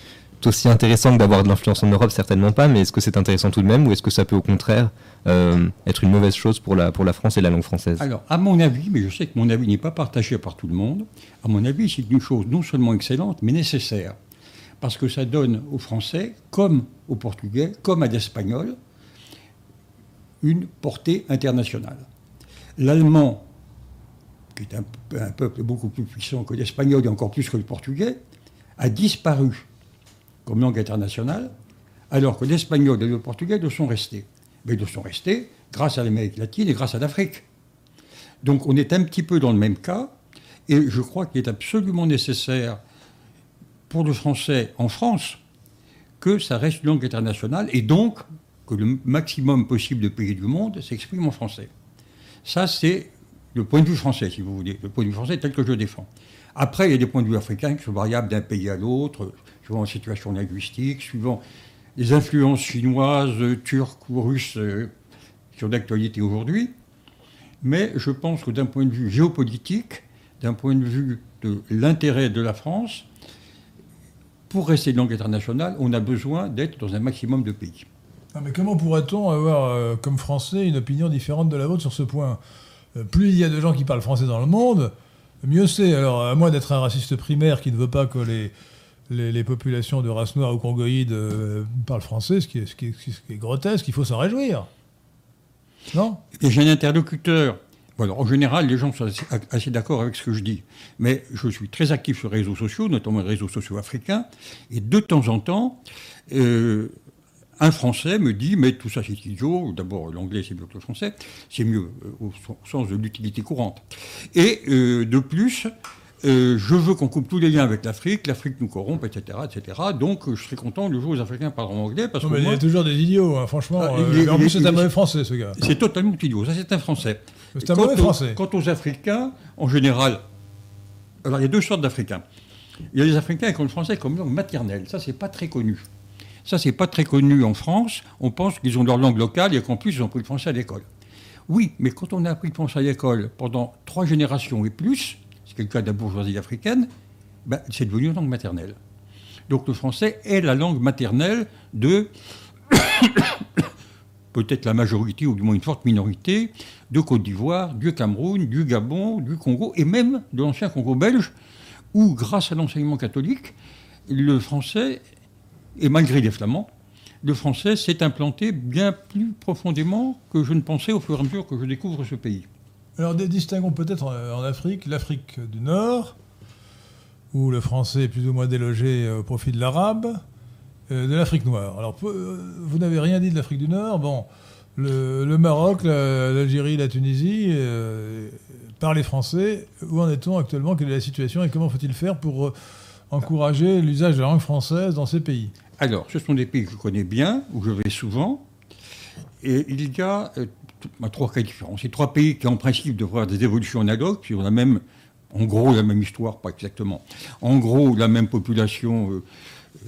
aussi intéressant que d'avoir de l'influence en Europe Certainement pas, mais est-ce que c'est intéressant tout de même ou est-ce que ça peut au contraire euh, être une mauvaise chose pour la, pour la France et la langue française? Alors, à mon avis, mais je sais que mon avis n'est pas partagé par tout le monde, à mon avis, c'est une chose non seulement excellente, mais nécessaire. Parce que ça donne aux Français, comme aux Portugais, comme à l'Espagnol, une portée internationale. L'allemand, qui est un, un peuple beaucoup plus puissant que l'espagnol et encore plus que le portugais, a disparu comme langue internationale, alors que l'espagnol et le portugais le sont restés. Mais ils le sont restés grâce à l'Amérique latine et grâce à l'Afrique. Donc on est un petit peu dans le même cas, et je crois qu'il est absolument nécessaire pour le français en France que ça reste une langue internationale, et donc que le maximum possible de pays du monde s'expriment en français. Ça, c'est le point de vue français, si vous voulez, le point de vue français tel que je le défends. Après, il y a des points de vue africains qui sont variables d'un pays à l'autre, suivant la situation linguistique, suivant les influences chinoises, turques ou russes euh, qui sont d'actualité aujourd'hui. Mais je pense que d'un point de vue géopolitique, d'un point de vue de l'intérêt de la France, pour rester une langue internationale, on a besoin d'être dans un maximum de pays. Mais comment pourrait-on avoir, euh, comme Français, une opinion différente de la vôtre sur ce point? Euh, Plus il y a de gens qui parlent français dans le monde, mieux c'est. Alors, à moins d'être un raciste primaire qui ne veut pas que les, les, populations de race noire ou congoïde euh, parlent français, ce qui, est, grotesque, il faut s'en réjouir. Non? Et j'ai un interlocuteur. En général, les gens sont assez, d'accord avec ce que je dis. Mais je suis très actif sur les réseaux sociaux, notamment les réseaux sociaux africains. Et de temps en temps, euh, un Français me dit Mais tout ça, c'est idiot. D'abord, l'anglais, c'est mieux que le français. C'est mieux euh, au, sens de l'utilité courante. Et de plus, euh, je veux qu'on coupe tous les liens avec l'Afrique, l'Afrique nous corrompt, etc., etc. Donc, euh, je serais content le jour où les Africains parleront anglais, parce Non, que mais Il y a toujours des idiots, hein, franchement. Ah, euh, mais en plus, est- c'est un mauvais français, ce gars. c'est totalement idiot. Ça, c'est un Français. C'est un mauvais français. Quant aux Africains, en général, alors il y a deux sortes d'Africains. Il y a les Africains qui ont le français comme langue maternelle. Ça, c'est pas très connu. Ça, c'est pas très connu en France. On pense qu'ils ont leur langue locale et qu'en plus, ils ont appris le français à l'école. Oui, mais quand on a appris le français à l'école pendant trois générations et plus, c'est le cas de la bourgeoisie africaine, ben, c'est devenu une langue maternelle. Donc le français est la langue maternelle de *coughs* peut-être la majorité ou du moins une forte minorité de Côte d'Ivoire, du Cameroun, du Gabon, du Congo et même de l'ancien Congo belge, où grâce à l'enseignement catholique, le français, et malgré les flamands, le français s'est implanté bien plus profondément que je ne pensais au fur et à mesure que je découvre ce pays. Alors, distinguons peut-être en Afrique l'Afrique du Nord, où le français est plus ou moins délogé euh, au profit de l'arabe, euh, de l'Afrique noire. Alors, euh, vous n'avez rien dit de l'Afrique du Nord. Bon, le, Maroc, la- l'Algérie, la Tunisie parlent les français. Où en est-on actuellement? Quelle est la situation? Et comment faut-il faire pour encourager l'usage de la langue française dans ces pays? Alors, ce sont des pays que je connais bien, où je vais souvent, et il y a trois cas différents. Ces trois pays qui, en principe, devraient avoir des évolutions analogues, puis on a même, en gros, la même histoire, pas exactement. En gros, la même population euh,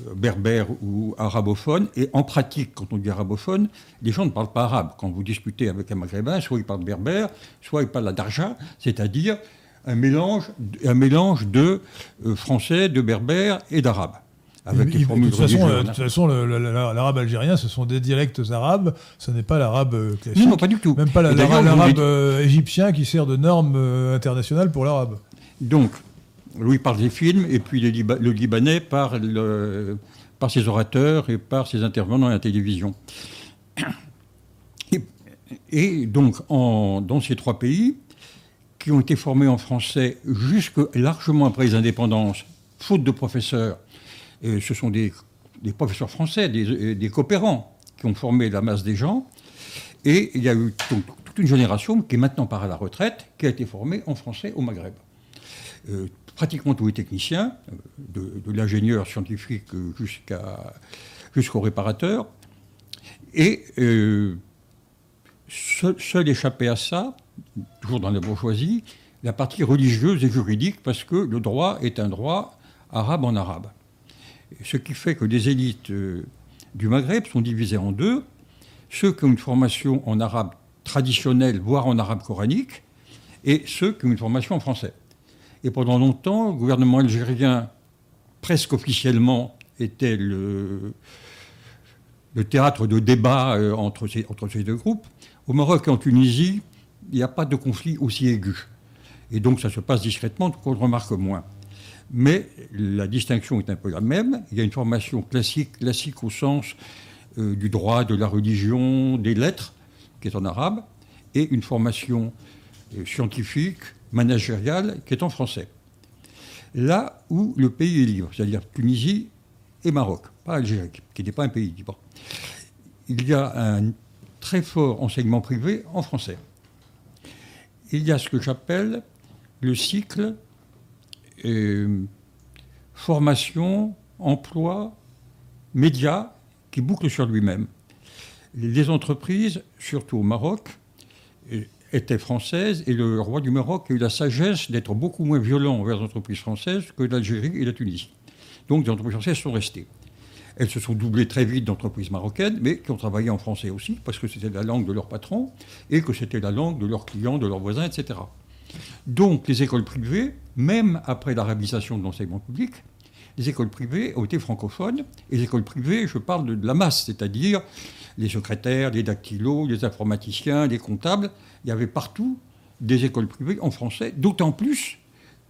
euh, berbère ou arabophone, et en pratique, quand on dit arabophone, les gens ne parlent pas arabe. Quand vous discutez avec un maghrébin, soit ils parlent berbère, soit ils parlent la darja, c'est-à-dire un mélange, un mélange de euh, français, de berbère et d'arabe. Avec de toute façon, euh, de toute façon, l'arabe algérien, ce sont des dialectes arabes, ce n'est pas l'arabe euh, classique. Non, non, pas du tout. Même pas l'arabe euh, égyptien qui sert de norme internationale pour l'arabe. Donc, Louis parle des films, et puis le, Liba- le Libanais euh, par ses orateurs et par ses intervenants à la télévision. Et, donc, dans ces trois pays, qui ont été formés en français jusque largement après les indépendances, faute de professeurs, ce sont des, professeurs français, des, coopérants qui ont formé la masse des gens, et il y a eu toute une génération qui est maintenant par à la retraite, qui a été formée en français au Maghreb. Euh, pratiquement tous les techniciens, euh, de, l'ingénieur scientifique jusqu'au réparateur. Et euh, seul, échappé à ça, toujours dans la bourgeoisie, la partie religieuse et juridique, parce que le droit est un droit arabe en arabe. Ce qui fait que les élites euh, du Maghreb sont divisées en deux, ceux qui ont une formation en arabe traditionnel, voire en arabe coranique, et ceux qui ont une formation en français. Et pendant longtemps, le gouvernement algérien, presque officiellement, était le, théâtre de débat euh, entre, ces, deux groupes. Au Maroc et en Tunisie, il n'y a pas de conflit aussi aigu. Et donc ça se passe discrètement, donc on le remarque moins. Mais la distinction est un peu la même. Il y a une formation classique, classique au sens euh, du droit, de la religion, des lettres, qui est en arabe, et une formation euh, scientifique, managériale qui est en français. Là où le pays est libre, c'est-à-dire Tunisie et Maroc, pas Algérie, qui n'est pas un pays libre, il y a un très fort enseignement privé en français. Il y a ce que j'appelle le cycle euh, formation, emploi, médias qui boucle sur lui-même. Les entreprises, surtout au Maroc, était française et le roi du Maroc a eu la sagesse d'être beaucoup moins violent envers les entreprises françaises que l'Algérie et la Tunisie. Donc les entreprises françaises sont restées. Elles se sont doublées très vite d'entreprises marocaines, mais qui ont travaillé en français aussi, parce que c'était la langue de leur patron et que c'était la langue de leurs clients, de leurs voisins, etc. Donc les écoles privées, même après l'arabisation de l'enseignement public, les écoles privées ont été francophones. Et les écoles privées, je parle de, la masse, c'est-à-dire les secrétaires, les dactylos, les informaticiens, les comptables. Il y avait partout des écoles privées en français, d'autant plus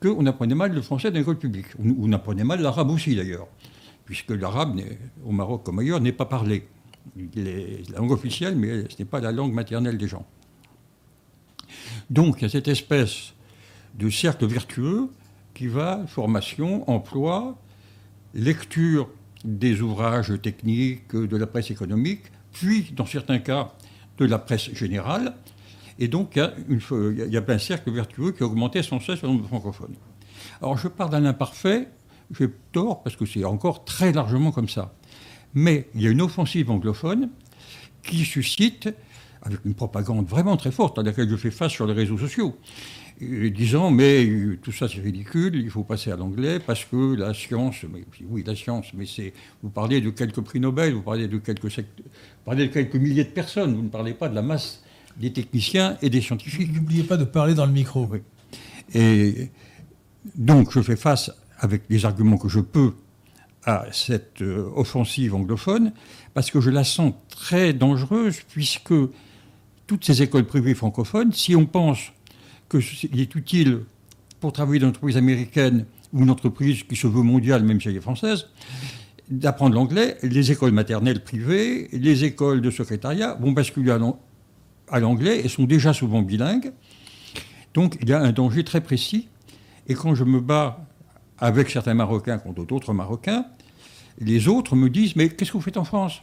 qu'on apprenait mal le français dans l'école publique. On, apprenait mal l'arabe aussi d'ailleurs, puisque l'arabe, au Maroc comme ailleurs, n'est pas parlé. Il est la langue officielle, mais ce n'est pas la langue maternelle des gens. Donc il y a cette espèce de cercle vertueux qui va formation, emploi, lecture des ouvrages techniques, de la presse économique, puis, dans certains cas, de la presse générale. Et donc, il y a, un cercle vertueux qui a augmenté sans cesse le nombre de francophones. Alors, je parle d'un imparfait, j'ai tort, parce que c'est encore très largement comme ça. Mais il y a une offensive anglophone qui suscite, avec une propagande vraiment très forte à laquelle je fais face sur les réseaux sociaux, disant mais tout ça c'est ridicule, il faut passer à l'anglais parce que la science, oui la science, mais c'est vous parlez de quelques prix Nobel, vous parlez de quelques vous parlez de quelques milliers de personnes, vous ne parlez pas de la masse des techniciens et des scientifiques. N'oubliez pas de parler dans le micro. Oui. Et donc je fais face avec les arguments que je peux à cette euh, offensive anglophone parce que je la sens très dangereuse puisque toutes ces écoles privées francophones, si on pense qu'il est utile pour travailler dans une entreprise américaine ou une entreprise qui se veut mondiale, même si elle est française, d'apprendre l'anglais. Les écoles maternelles privées, les écoles de secrétariat vont basculer à l'anglais et sont déjà souvent bilingues. Donc il y a un danger très précis. Et quand je me bats avec certains Marocains contre d'autres Marocains, les autres me disent Mais qu'est-ce que vous faites en France?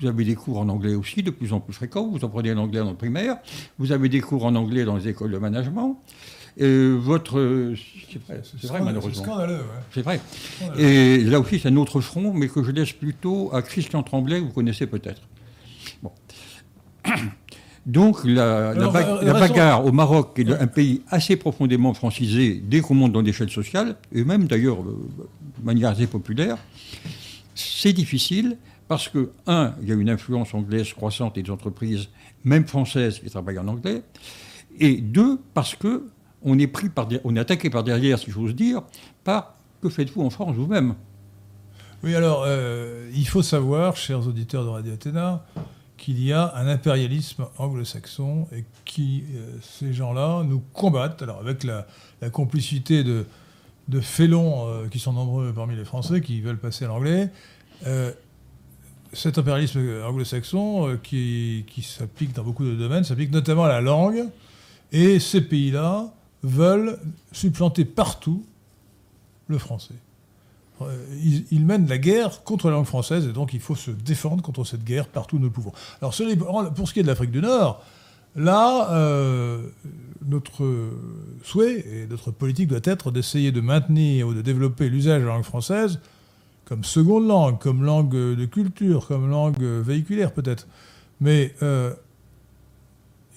Vous avez des cours en anglais aussi, de plus en plus fréquents. Vous apprenez l'anglais dans le primaire. Vous avez des cours en anglais dans les écoles de management. Et votre. C'est vrai, malheureusement. C'est scandaleux. C'est vrai. Et là aussi, c'est un autre front, mais que je laisse plutôt à Christian Tremblay, vous connaissez peut-être. Bon. *coughs* Donc, la, bagarre au Maroc, est un pays assez profondément francisé dès qu'on monte dans l'échelle sociale, et même d'ailleurs euh, de manière assez populaire, c'est difficile parce que, un, il y a une influence anglaise croissante des entreprises, même françaises, qui travaillent en anglais. Et deux, parce que on est, pris par, on est attaqué par derrière, si j'ose dire, par que faites-vous en France vous-même? Oui, alors, euh, il faut savoir, chers auditeurs de Radio Athéna, qu'il y a un impérialisme anglo-saxon et qui, euh, ces gens-là, nous combattent, alors avec la, complicité de, de félons euh, qui sont nombreux parmi les Français qui veulent passer à l'anglais, cet impérialisme anglo-saxon, euh, qui, s'applique dans beaucoup de domaines, s'applique notamment à la langue, et ces pays-là veulent supplanter partout le français. Euh, Ils, mènent la guerre contre la langue française, et donc il faut se défendre contre cette guerre partout où nous le pouvons. Alors, pour ce qui est de l'Afrique du Nord, là, euh, notre souhait et notre politique doit être d'essayer de maintenir ou de développer l'usage de la langue française comme seconde langue, comme langue de culture, comme langue véhiculaire peut-être. Mais euh,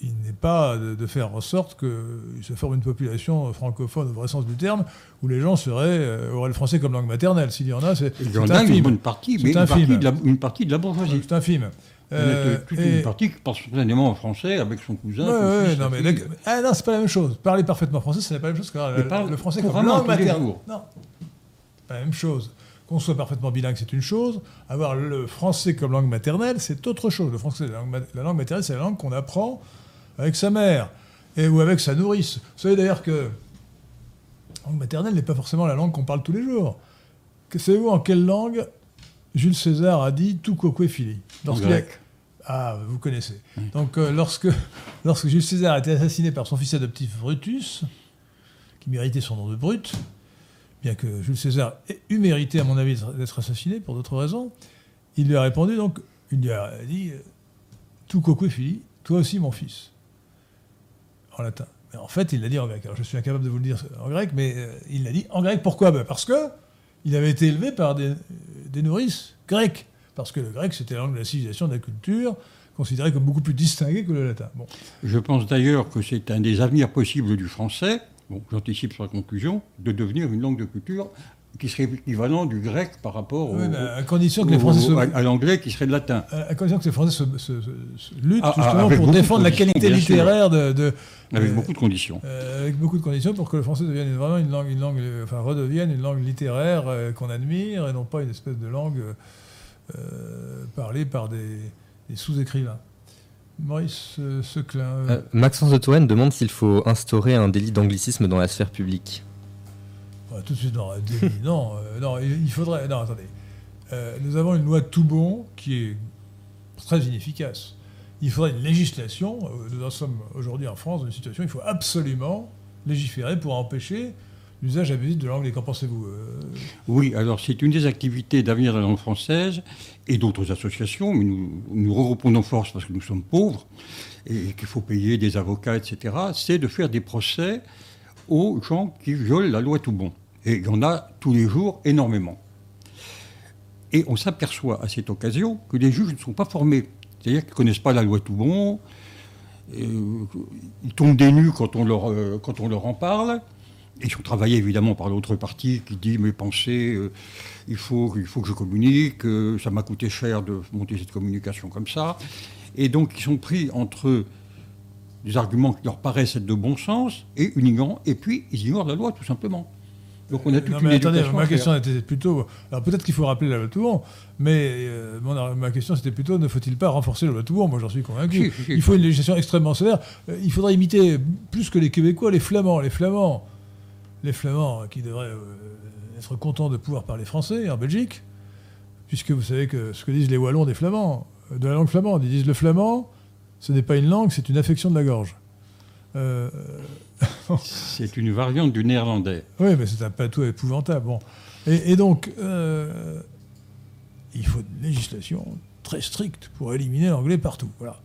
il n'est pas de, de faire en sorte qu'il se forme une population francophone au vrai sens du terme, où les gens seraient, euh, auraient le français comme langue maternelle. S'il y en a, c'est c'est a une partie, C'est mais une infime. partie, de la, une partie de la bourgeoisie. C'est infime. Il y en a Euh, toute et- une partie qui parle spontanément en français avec son cousin. Ouais, son ouais, fils, non, mais ah, non, c'est pas la même chose. Parler parfaitement français, ce n'est pas la même chose que la- le français comme langue maternelle. Non, c'est pas la même chose. Qu'on soit parfaitement bilingue, c'est une chose. Avoir le français comme langue maternelle, c'est autre chose. Le français, la langue, ma- la langue maternelle, c'est la langue qu'on apprend avec sa mère et, ou avec sa nourrice. Vous savez d'ailleurs que la langue maternelle n'est pas forcément la langue qu'on parle tous les jours. Que Savez-vous en quelle langue Jules César a dit tout quoque fili a- grec. ah, vous connaissez. Donc, euh, lorsque, lorsque Jules César a été assassiné par son fils adoptif Brutus, qui méritait son nom de Brut, bien que Jules César ait eu mérité, à mon avis, d'être assassiné pour d'autres raisons, il lui a répondu, donc, il lui a dit euh, Tu coque fili, toi aussi mon fils. En latin. Mais en fait, il l'a dit en grec. Alors, je suis incapable de vous le dire en grec, mais euh, il l'a dit en grec. Pourquoi? Ben, Parce que il avait été élevé par des, des nourrices grecques. Parce que le grec, c'était la langue de la civilisation, de la culture, considérée comme beaucoup plus distinguée que le latin. Je pense d'ailleurs que c'est un des avenirs possibles du français, bon, j'anticipe sur la conclusion, de devenir une langue de culture qui serait équivalent du grec par rapport au, Oui, à condition que au- les Français se, à, à l'anglais qui serait le latin. à à condition que les Français se, se- se- se luttent Ah, ah, justement pour défendre la conditions, qualité littéraire de, de- Avec euh, beaucoup de conditions. euh, avec beaucoup de conditions pour que le français devienne vraiment une langue, une langue enfin redevienne une langue littéraire euh, qu'on admire et non pas une espèce de langue parlée par des, des sous-écrivains. Maurice euh, Seclin. euh, Euh, Maxence de Touraine demande s'il faut instaurer un délit d'anglicisme dans la sphère publique. Ouais, tout de suite, non, délit, non, euh, non, il faudrait. Non, attendez. Euh, nous avons une loi tout bon qui est très inefficace. Il faudrait une législation. Nous en sommes aujourd'hui en France dans une situation où il faut absolument légiférer pour empêcher l'usage abusif de l'anglais. Qu'en pensez-vous euh, Oui, alors c'est une des activités d'avenir de la langue française et d'autres associations, mais nous, nous regroupons nos forces parce que nous sommes pauvres et qu'il faut payer des avocats, etc. C'est de faire des procès aux gens qui violent la loi tout bon. Et il y en a tous les jours énormément. Et on s'aperçoit à cette occasion que les juges ne sont pas formés. C'est-à-dire qu'ils ne connaissent pas la loi tout bon. euh, ils tombent des nues quand on leur, euh, quand on leur en parle. Ils sont travaillés évidemment par l'autre partie qui dit mes pensées, euh, il, faut, il faut que je communique, euh, ça m'a coûté cher de monter cette communication comme ça. Et donc ils sont pris entre des arguments qui leur paraissent être de bon sens et une ignorance, et puis ils ignorent la loi tout simplement. Donc on a toute Non, une mais attendez, ma question était plutôt. Alors peut-être qu'il faut rappeler la loi Toubon, mais euh, mon- ma question c'était plutôt ne faut-il pas renforcer la loi Toubon Moi j'en suis convaincu. Si, si, si. il faut une législation extrêmement sévère. Euh, il faudrait imiter plus que les Québécois, les Flamands. Les Flamands, les Flamands qui devraient euh, être contents de pouvoir parler français en Belgique, puisque vous savez que ce que disent les Wallons des Flamands, euh, de la langue flamande, ils disent le flamand, ce n'est pas une langue, c'est une affection de la gorge. Euh, *laughs* C'est une variante du néerlandais. Oui, mais c'est un patois épouvantable. Bon. Et, et donc, euh, il faut une législation très stricte pour éliminer l'anglais partout. Voilà.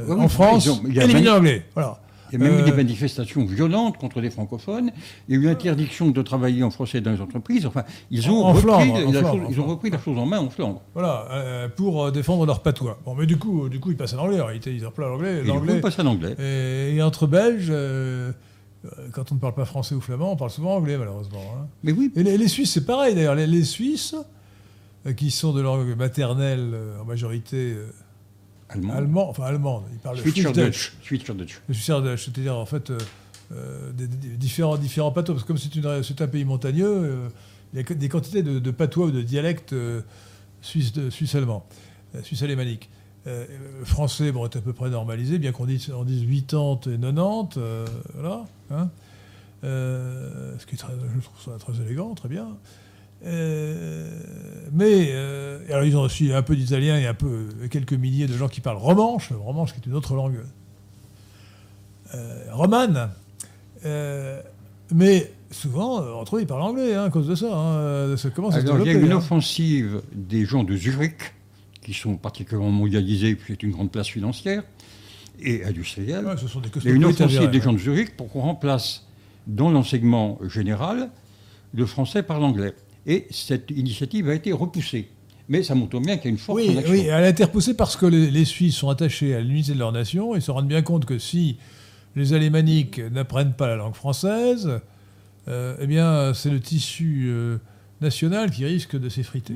Euh, Oui, en France, ils ont- il y a éliminer l'anglais. Voilà. Il y a même Euh, eu des manifestations violentes contre les francophones. Il y a eu interdiction de travailler en français dans les entreprises. Enfin, ils ont, En repris, Flandre, la Flandre, chose, en ils ont repris la chose en main en Flandre. Voilà, euh, pour euh, défendre leur patois. Bon, mais du coup, du coup, ils passent à l'anglais. Réalité, ils emploient l'anglais. Ils passent à l'anglais. Et, et entre Belges, euh, euh, quand on ne parle pas français ou flamand, on parle souvent anglais, malheureusement. hein. Mais oui, Et les, les Suisses, c'est pareil d'ailleurs. Les, les Suisses, euh, qui sont de langue maternelle euh, en majorité euh, allemand. allemand, enfin allemande, ils parlent le Schweizerdeutsch. Schweizerdeutsch. C'est-à-dire en fait euh, euh, des, des- différents, différents patois, parce que comme c'est une- c'est un pays montagneux, euh, il y a des quantités de, de patois ou de dialectes euh, suisse, de- suisse-allemand, suisse-alémanique. Français bon, est à peu près normalisé, bien qu'on dise, on dise 80 et 90, euh, voilà. hein. Ce qui est très, je trouve ça très élégant, très bien. Euh, mais euh, alors ils ont aussi un peu d'italien et un peu quelques milliers de gens qui parlent romanche, romanche qui est une autre langue euh, romane. Euh, mais souvent, euh, entre eux, ils parlent anglais hein, à cause de ça. hein. Ça commence à se Alors, il y a une hein. offensive des gens de Zurich, qui sont particulièrement mondialisés, puis c'est une grande place financière et industrielle. Ouais, ce sont des Il y a une offensive avérés, des hein. gens de Zurich pour qu'on remplace dans l'enseignement général le français par l'anglais. Et cette initiative a été repoussée. Mais ça montre bien qu'il y a une forte Oui, oui, elle a été repoussée parce que les, les Suisses sont attachés à l'unité de leur nation et se rendent bien compte que si les Alémaniques n'apprennent pas la langue française, euh, eh bien, c'est le tissu euh, national qui risque de s'effriter.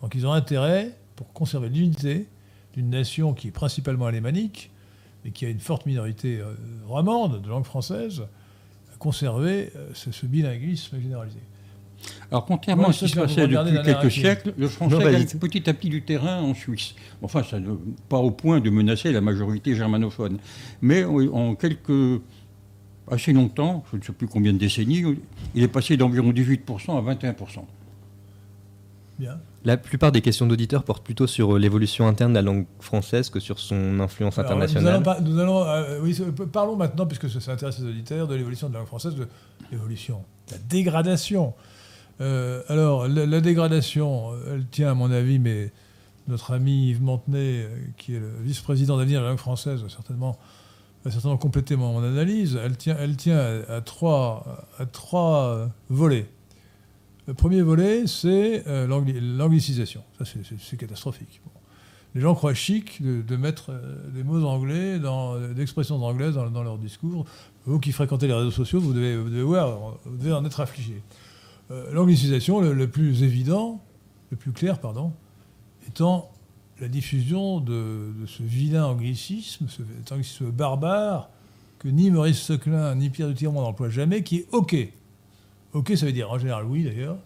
Donc, ils ont intérêt, pour conserver l'unité d'une nation qui est principalement alémanique et qui a une forte minorité euh, romande de langue française, à conserver ce, ce bilinguisme généralisé. Alors, contrairement Ouais, à ce qui se passait depuis quelques siècles, le français Non, gagne vas-y. petit à petit du terrain en Suisse. Enfin, ça ne, pas au point de menacer la majorité germanophone. Mais en, quelques. assez longtemps, je ne sais plus combien de décennies, il est passé d'environ 18% à 21%. Bien. La plupart des questions d'auditeurs portent plutôt sur euh, l'évolution interne de la langue française que sur son influence Alors, internationale. Nous allons, pas- nous allons, euh, oui, parlons maintenant, puisque ça, ça intéresse les auditeurs, de l'évolution de la langue française, de l'évolution, de la dégradation. Euh, alors, la, dégradation, euh, elle tient, à mon avis, mais notre ami Yves Montenay, euh, qui est le vice-président d'avenir de la langue française, va certainement, va certainement compléter mon, analyse. Elle tient, elle tient à, trois, à trois volets. Le premier volet, c'est l'angli- l'anglicisation. Ça, c'est- catastrophique. Les gens croient chic de, mettre des mots anglais, dans, euh, d'expressions anglaises dans, dans leur discours. Vous qui fréquentez les réseaux sociaux, vous devez, vous devez voir, vous devez en être affligé. Euh, L'anglicisation, le, plus évident, le plus clair, pardon, étant la diffusion de, ce vilain anglicisme, ce anglicisme barbare, que ni Maurice Seclin ni Pierre de Tirmont n'emploient jamais, qui est OK. OK, ça veut dire en général oui d'ailleurs,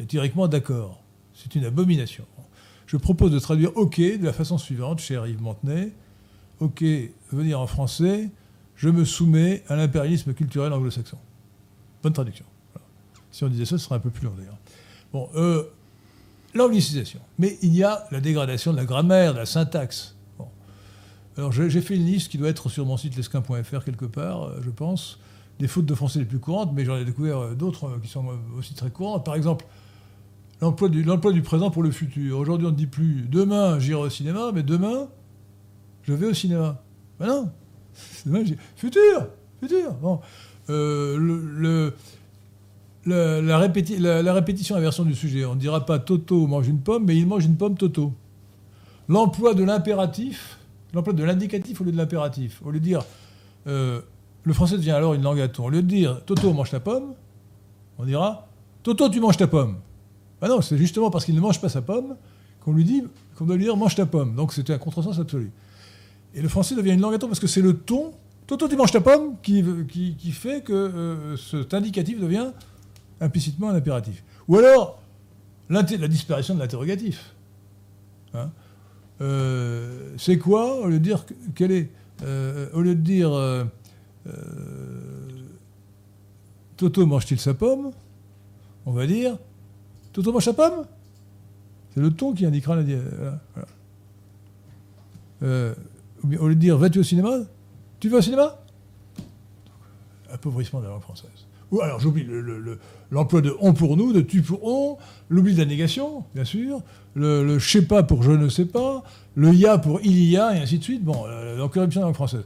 et théoriquement d'accord. C'est une abomination. Je propose de traduire OK de la façon suivante, cher Yves Montenay. OK veut dire en français, je me soumets à l'impérialisme culturel anglo-saxon. Bonne traduction. Si on disait ça, ce serait un peu plus long d'ailleurs. Bon, euh, l'anglicisation. Mais il y a la dégradation de la grammaire, de la syntaxe. Bon. Alors j'ai fait une liste qui doit être sur mon site lesquin.fr quelque part, euh, je pense, des fautes de français les plus courantes, mais j'en ai découvert euh, d'autres euh, qui sont aussi très courantes. Par exemple, l'emploi du, présent pour le futur. Aujourd'hui, on ne dit plus demain j'irai au cinéma, mais demain je vais au cinéma. Ben non, *laughs* demain, futur, futur. Bon. Le- la, répéti- la- répétition inversion du sujet. On ne dira pas Toto mange une pomme, mais il mange une pomme Toto. L'emploi de l'impératif, l'emploi de l'indicatif au lieu de l'impératif. Au lieu de dire, euh, le français devient alors une langue à ton. Au lieu de dire Toto mange ta pomme, on dira Toto tu manges ta pomme. Ah non, c'est justement parce qu'il ne mange pas sa pomme qu'on lui dit, qu'on doit lui dire mange ta pomme. Donc c'était un contresens absolu. Et le français devient une langue à ton parce que c'est le ton, Toto tu manges ta pomme, qui, qui, qui fait que euh, cet indicatif devient implicitement un impératif. Ou alors, la disparition de l'interrogatif. Hein Euh, c'est quoi Au lieu de dire que- quel est euh, Au lieu de dire euh, Toto mange-t-il sa pomme? On va dire Toto mange sa pomme? C'est le ton qui indiquera la. au lieu de dire vas-tu au cinéma? Tu vas au cinéma? Appauvrissement de la langue française. Ou alors j'oublie le- le- le- l'emploi de on pour nous, de tu pour on, l'oubli de la négation, bien sûr, le, le je sais pas pour je ne sais pas, le ya pour il y a, et ainsi de suite. Bon, euh, la corruption de la langue française.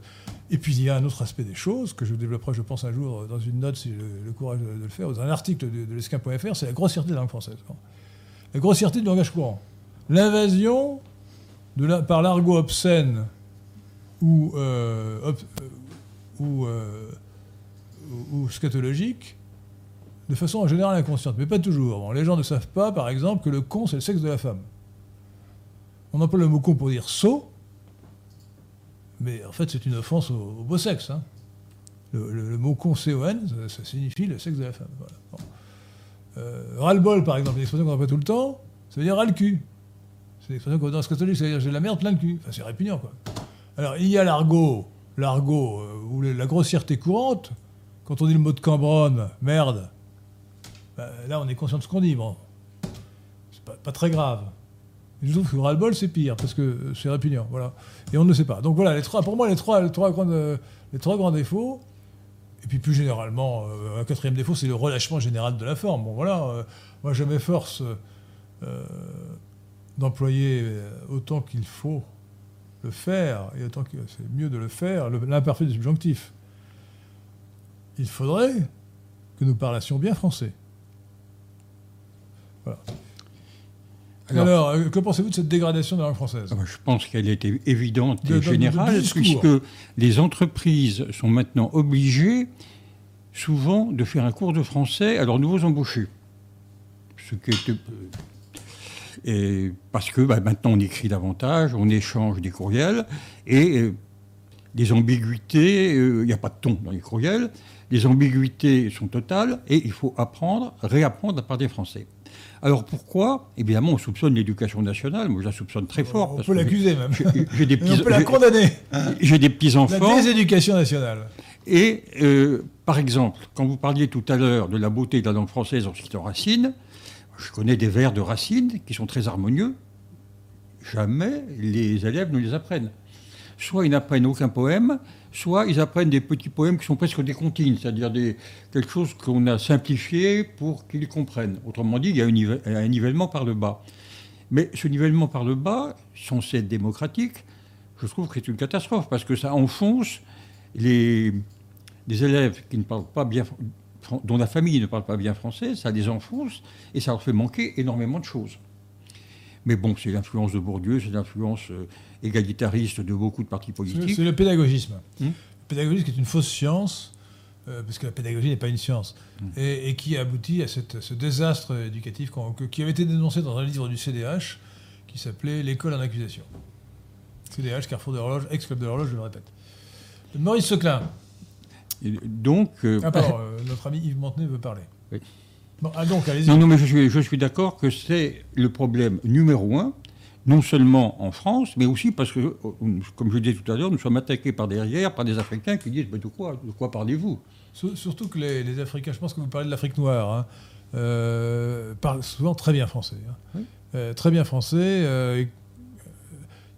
Et puis il y a un autre aspect des choses que je développerai, je pense, un jour dans une note, si j'ai le, courage de, le faire, ou dans un article de, de l'esquin.fr, c'est la grossièreté de la langue française. La grossièreté du langage courant. L'invasion par l'argot obscène ou, euh, ob- euh, ou, euh, ou- scatologique de façon en général inconsciente, mais pas toujours. Les gens ne savent pas, par exemple, que le con, c'est le sexe de la femme. On emploie le mot con pour dire sot, mais en fait, c'est une offense au, au beau sexe. hein. Le, mot con, C-O-N, ça, ça signifie le sexe de la femme. Voilà. Bon. Euh, ras-le-bol, par exemple, une expression qu'on emploie tout le temps, ça veut dire ras le cul. C'est une expression qu'on dans ce catholique, ça veut dire j'ai de la merde plein le cul. Enfin, c'est répugnant, quoi. Alors, il y a l'argot, l'argot, euh, ou la grossièreté courante. Quand on dit le mot de Cambronne, merde, ben, là, on est conscient de ce qu'on dit. Bon, pas, très grave. je trouve que ras-le-bol, c'est pire, parce que c'est répugnant. Voilà. Et on ne sait pas. Donc voilà, les trois, pour moi, les trois, les trois, grandes, les trois grands défauts. Et puis plus généralement, un quatrième défaut, c'est le relâchement général de la forme. Bon voilà, moi je m'efforce d'employer autant qu'il faut le faire, et autant que c'est mieux de le faire, l'imparfait du subjonctif. Il faudrait que nous parlassions bien français. Voilà. Alors, euh, que pensez-vous de cette dégradation de la langue française? Ah bah, Je pense qu'elle était évidente et générale, puisque les entreprises sont maintenant obligées, souvent, de faire un cours de français à leurs nouveaux embauchés. Ce qui était euh, et parce que bah, maintenant on écrit davantage, on échange des courriels, et euh, ambiguïtés, euh, il n'y a pas de ton dans les courriels, les ambiguïtés sont totales, et il faut apprendre, réapprendre à parler français. Alors pourquoi? Évidemment, on soupçonne l'éducation nationale. Moi, je la soupçonne très fort. On peut l'accuser même. J'ai des *laughs* petits, on peut la condamner. J'ai des petits enfants. La déséducation nationale. Et euh, par exemple, quand vous parliez tout à l'heure de la beauté de la langue française en citant Racine, je connais des vers de Racine qui sont très harmonieux. Jamais les élèves ne les apprennent. Soit ils n'apprennent aucun poème, soit ils apprennent des petits poèmes qui sont presque des comptines, c'est-à-dire quelque chose qu'on a simplifié pour qu'ils comprennent. Autrement dit, il y a un, nivellement par le bas. Mais ce nivellement par le bas, censé être démocratique, je trouve que c'est une catastrophe, parce que ça enfonce les, les élèves qui ne parlent pas bien dont la famille ne parle pas bien français, ça les enfonce et ça leur fait manquer énormément de choses. Mais bon, c'est l'influence de Bourdieu, c'est l'influence euh, égalitariste de beaucoup de partis politiques. C'est le pédagogisme. Hmm le pédagogisme est une fausse science, euh, parce que la pédagogie n'est pas une science, hmm. et, qui aboutit à ce désastre éducatif qui avait été dénoncé dans un livre du CDH qui s'appelait L'école en accusation. CDH, Carrefour de l'horloge, ex-club de l'horloge, je le répète. Maurice Seclin donc. Euh, ah, pardon, *laughs* euh, notre ami Yves Montenay veut parler. Oui. ah, donc, allez-y. Non, non, mais je suis, je suis d'accord que c'est le problème numéro un, non seulement en France, mais aussi parce que, comme je disais tout à l'heure, nous sommes attaqués par derrière par des Africains qui disent mais de quoi, de quoi parlez-vous? Surtout que les, Africains, je pense que vous parlez de l'Afrique noire, hein, euh, parlent souvent très bien français. Hein. très bien français. ils,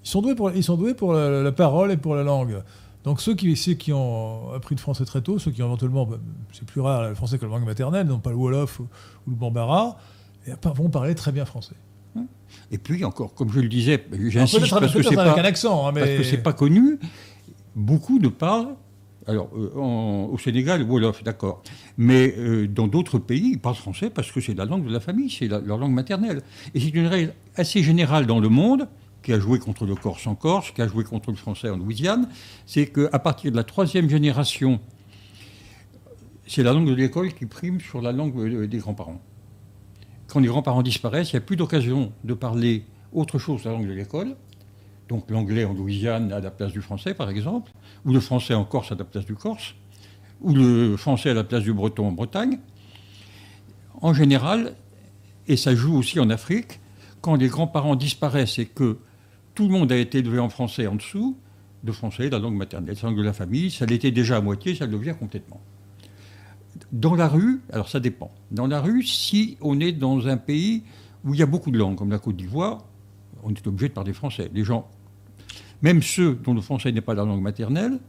sont doués pour, ils sont doués pour la, parole et pour la langue. Donc ceux qui, ceux qui ont appris le français très tôt, ceux qui ont éventuellement, bah, c'est plus rare le français que la langue maternelle, non pas le Wolof ou, le Bambara, vont parler très bien français. Et puis encore, comme je le disais, j'insiste parce, que c'est pas, un accent, hein, parce que c'est pas connu, beaucoup ne parlent alors, euh, au Sénégal, Wolof, d'accord. Mais euh, dans d'autres pays, ils parlent français parce que c'est la langue de la famille, c'est leur langue maternelle. Et c'est une règle assez générale dans le monde qui a joué contre le Corse en Corse, qui a joué contre le français en Louisiane, c'est qu'à partir de la troisième génération, c'est la langue de l'école qui prime sur la langue euh, des grands-parents. Quand les grands-parents disparaissent, il n'y a plus d'occasion de parler autre chose la langue de l'école. Donc l'anglais en Louisiane à la place du français, par exemple, ou le français en Corse à la place du Corse, ou le français à la place du breton en Bretagne. En général, et ça joue aussi en Afrique, quand les grands-parents disparaissent et que tout le monde a été élevé en français en dessous, de français, la langue maternelle, la langue de la famille, ça l'était déjà à moitié, ça le devient complètement. Dans la rue, alors ça dépend. Dans la rue, si on est dans un pays où il y a beaucoup de langues, comme la Côte d'Ivoire, on est obligé de parler français. Les gens, même ceux dont le français n'est pas la langue maternelle,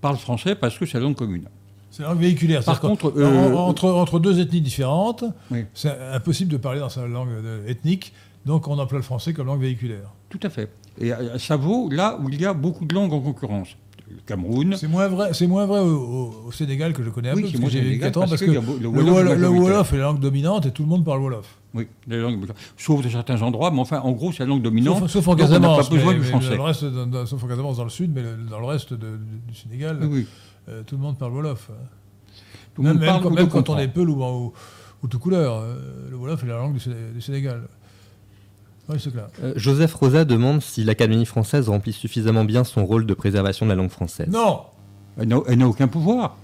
parlent français parce que c'est la langue commune. C'est la langue véhiculaire. Par contre, euh, entre, entre, deux ethnies différentes, c'est impossible de parler dans sa langue ethnique donc on emploie le français comme langue véhiculaire. Tout à fait. Et euh, ça vaut là où il y a beaucoup de langues en concurrence. Le Cameroun. C'est moins vrai, c'est moins vrai au, Sénégal que je connais un peu, parce que j'ai 4 ans, parce que, le, Wolof, est la langue dominante et tout le monde parle Wolof. Oui, sauf dans certains endroits, mais enfin, en gros, c'est la langue dominante. Sauf, en Casamance, pas besoin du français. le reste, dans, sauf en Casamance dans le sud, mais dans le reste du Sénégal, euh, tout le monde parle Wolof. Tout même, même, quand, même quand on est Peul ou, ou, tout couleur, euh, le Wolof est la langue du Sénégal. Euh, Joseph Rosa demande si l'Académie française remplit suffisamment bien son rôle de préservation de la langue française. Non Elle n'a aucun pouvoir.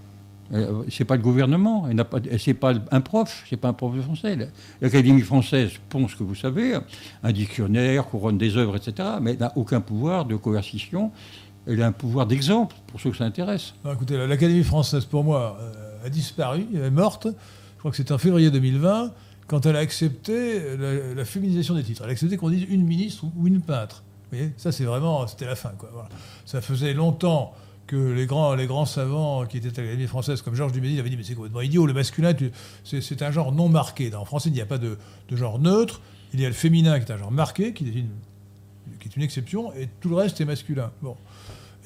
C'est pas le gouvernement, elle pas, c'est pas un prof, c'est pas un prof de français. L'Académie française pond ce que vous savez, un dictionnaire, couronne des œuvres, etc. Mais elle n'a aucun pouvoir de coercition. Elle a un pouvoir d'exemple pour ceux que ça intéresse. écoutez, l'Académie française, pour moi, euh, a disparu, elle est morte. Je crois que c'était en février 2020 quand elle a accepté la, féminisation des titres. Elle a accepté qu'on dise une ministre ou une peintre. Vous voyez, ça c'est vraiment, c'était la fin. Quoi. Ça faisait longtemps que les grands, les grands savants qui étaient à l'Académie française, comme Georges Duménil, avaient dit Mais c'est complètement idiot, le masculin, c'est un genre non marqué. En français, il n'y a pas de, genre neutre. Il y a le féminin qui est un genre marqué, qui est une, qui est une exception, et tout le reste est masculin. Bon.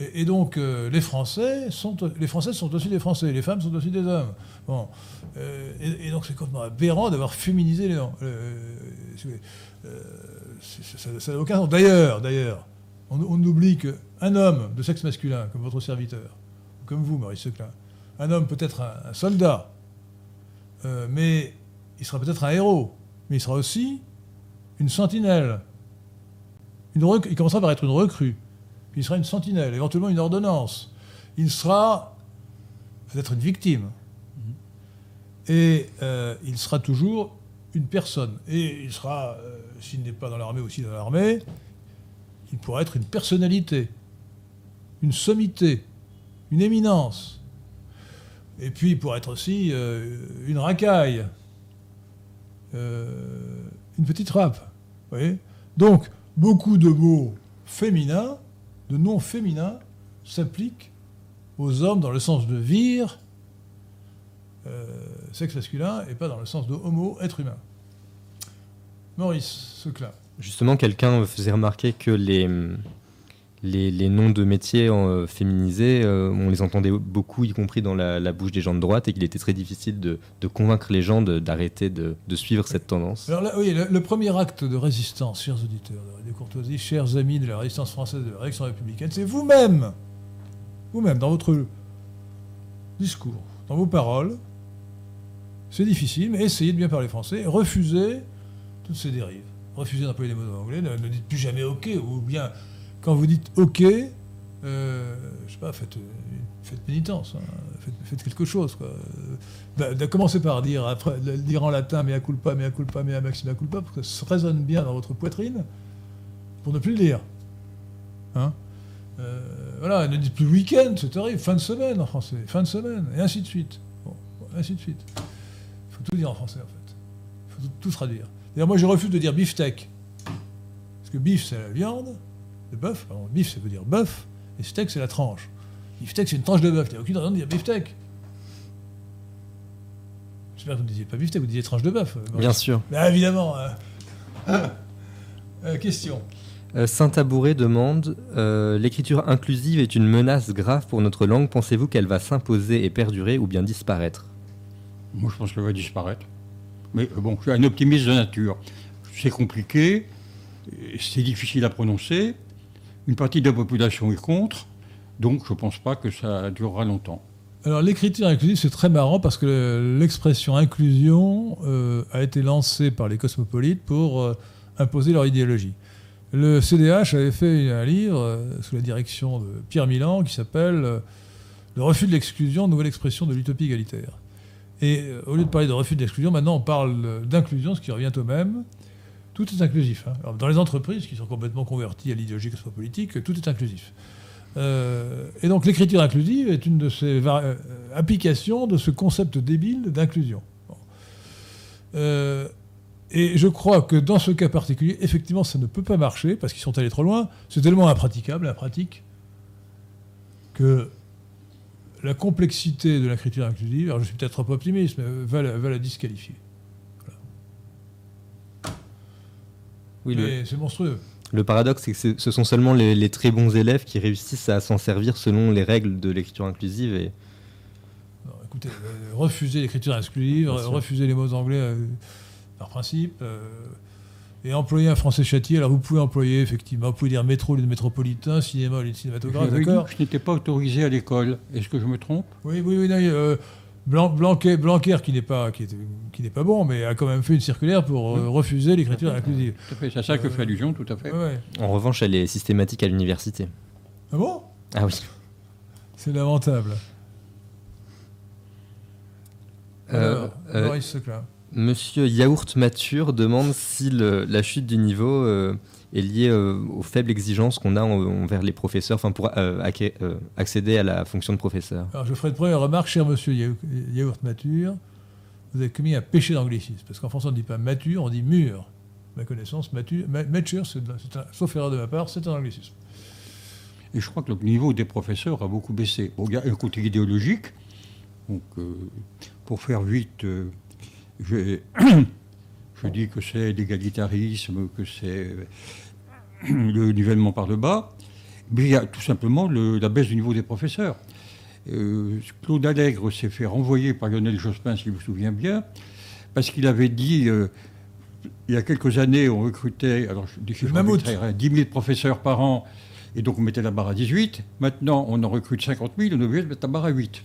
Et, donc, euh, les, Français sont, les Français sont aussi des Français, les femmes sont aussi des hommes. Bon. Euh, et, donc, c'est complètement aberrant d'avoir féminisé les noms. Euh, ça n'a aucun sens. D'ailleurs, d'ailleurs, on, on oublie que un homme de sexe masculin, comme votre serviteur, comme vous, Maurice Seclin, un homme peut être un, soldat, mais il sera peut-être un héros, mais il sera aussi une sentinelle. Il commencera par être une recrue, il sera une sentinelle, éventuellement une ordonnance. Il sera peut-être une victime. Et euh, il sera toujours une personne. Et il sera, euh, s'il n'est pas dans l'armée, aussi dans l'armée, il pourra être une personnalité une sommité, une éminence. Et puis pour être aussi euh, une racaille, une petite râpe. Vous voyez Donc, beaucoup de mots féminins, de noms féminins, s'appliquent aux hommes dans le sens de vir, euh, sexe masculin, et pas dans le sens de homo, être humain. Maurice Seclin. Justement, quelqu'un faisait remarquer que les, les, noms de métiers euh, féminisés, euh, on les entendait beaucoup, y compris dans la, bouche des gens de droite, et qu'il était très difficile de, convaincre les gens d'arrêter de, suivre cette tendance. Alors oui, le, premier acte de résistance, chers auditeurs de courtoisie, chers amis de la résistance française de la réaction républicaine, c'est vous-même, vous-même, dans votre discours, dans vos paroles. C'est difficile, mais essayez de bien parler français, refusez toutes ces dérives. Refusez d'employer les mots anglais, ne, ne dites plus jamais OK, ou bien quand vous dites OK, euh, je sais pas, faites, faites pénitence, hein. faites, quelque chose. Quoi. De, commencer par dire, après, dire en latin mea culpa, mea culpa, mea maxima culpa, parce que ça résonne bien dans votre poitrine, pour ne plus le dire. Hein euh, voilà, ne dites plus week-end, c'est terrible, fin de semaine en français, fin de semaine, et ainsi de suite. Bon, ainsi de suite. Il faut tout dire en français en fait. Il faut tout, tout traduire. D'ailleurs, moi je refuse de dire beefsteak. Parce que beef c'est la viande, le bœuf. Alors, bif, ça veut dire bœuf, et steak, c'est la tranche. Beefsteak, c'est une tranche de bœuf. Il n'y a aucune raison de dire beefsteak. J'espère que vous ne disiez pas beefsteak, vous disiez tranche de bœuf. Bien sûr. Bah, évidemment. Ah. Euh, question. Euh, Saint-Tabouret demande euh, L'écriture inclusive est une menace grave pour notre langue. Pensez-vous qu'elle va s'imposer et perdurer ou bien disparaître? Moi, je pense qu'elle va disparaître. Mais bon, je suis un optimiste de nature. C'est compliqué, c'est difficile à prononcer, une partie de la population est contre, donc je ne pense pas que ça durera longtemps. Alors l'écriture inclusive, c'est très marrant parce que l'expression inclusion euh, a été lancée par les cosmopolites pour euh, imposer leur idéologie. Le CDH avait fait un livre euh, sous la direction de Pierre Milan qui s'appelle Le refus de l'exclusion, nouvelle expression de l'utopie égalitaire. Et au lieu de parler de refus de l'exclusion, maintenant on parle d'inclusion, ce qui revient au même. Tout est inclusif. Hein. dans les entreprises qui sont complètement converties à l'idéologie cosmopolitique, tout est inclusif. Euh, et donc l'écriture inclusive est une de ces euh, applications de ce concept débile d'inclusion. Euh, et je crois que dans ce cas particulier, effectivement, ça ne peut pas marcher parce qu'ils sont allés trop loin. C'est tellement impraticable, impratique, que la complexité de l'écriture inclusive, alors je suis peut-être trop optimiste, mais va la disqualifier. Oui, c'est monstrueux. Le paradoxe, c'est que ce sont seulement les, très bons élèves qui réussissent à s'en servir selon les règles de l'écriture inclusive. Et... écoutez, euh, refuser l'écriture inclusive, refuser les mots anglais euh, par principe, euh, et employer un français châtié. Alors vous pouvez employer, effectivement, vous pouvez dire métro au lieu de métropolitain, cinéma au lieu de cinématographe, d'accord Je n'étais pas autorisé à l'école. Est-ce que je me trompe? Oui, oui, oui. Blanquer, Blanquer, qui n'est pas, qui, qui n'est pas bon, mais a quand même fait une circulaire pour euh, refuser l'écriture inclusive. C'est à ça que fait allusion, tout à fait. En revanche, elle est systématique à l'université. Ah bon? Ah oui. C'est lamentable. Euh, euh, Monsieur Yaourt Mature demande si la chute du niveau est lié euh, aux faibles exigences qu'on a envers les professeurs enfin, pour euh, euh, accéder à la fonction de professeur Alors je ferai une première remarque, cher monsieur Yaourt Mature. vous avez commis un péché d'anglicisme. Parce qu'en français, on ne dit pas mature, on dit mûr. Ma connaissance, mature, ma- mature, c'est un- sauf erreur de ma part, c'est un anglicisme. Et je crois que le niveau des professeurs a beaucoup baissé. Bon, il y a un côté idéologique. Donc, euh, pour faire vite, euh, je, *clears throat* je dis que c'est l'égalitarisme, que c'est euh, *clears throat* le nivellement par le bas. Mais il y a tout simplement le- la baisse du niveau des professeurs. Euh, Claude Allègre s'est fait renvoyer par Lionel Jospin, si je me souviens bien, parce qu'il avait dit, euh, il y a quelques années, on recrutait, alors dis chiffres mammouth. arbitraires, hein, 10 000 professeurs par an, et donc on mettait la barre à 18. Maintenant, on en recrute 50 000, on est obligé de mettre la barre à 8.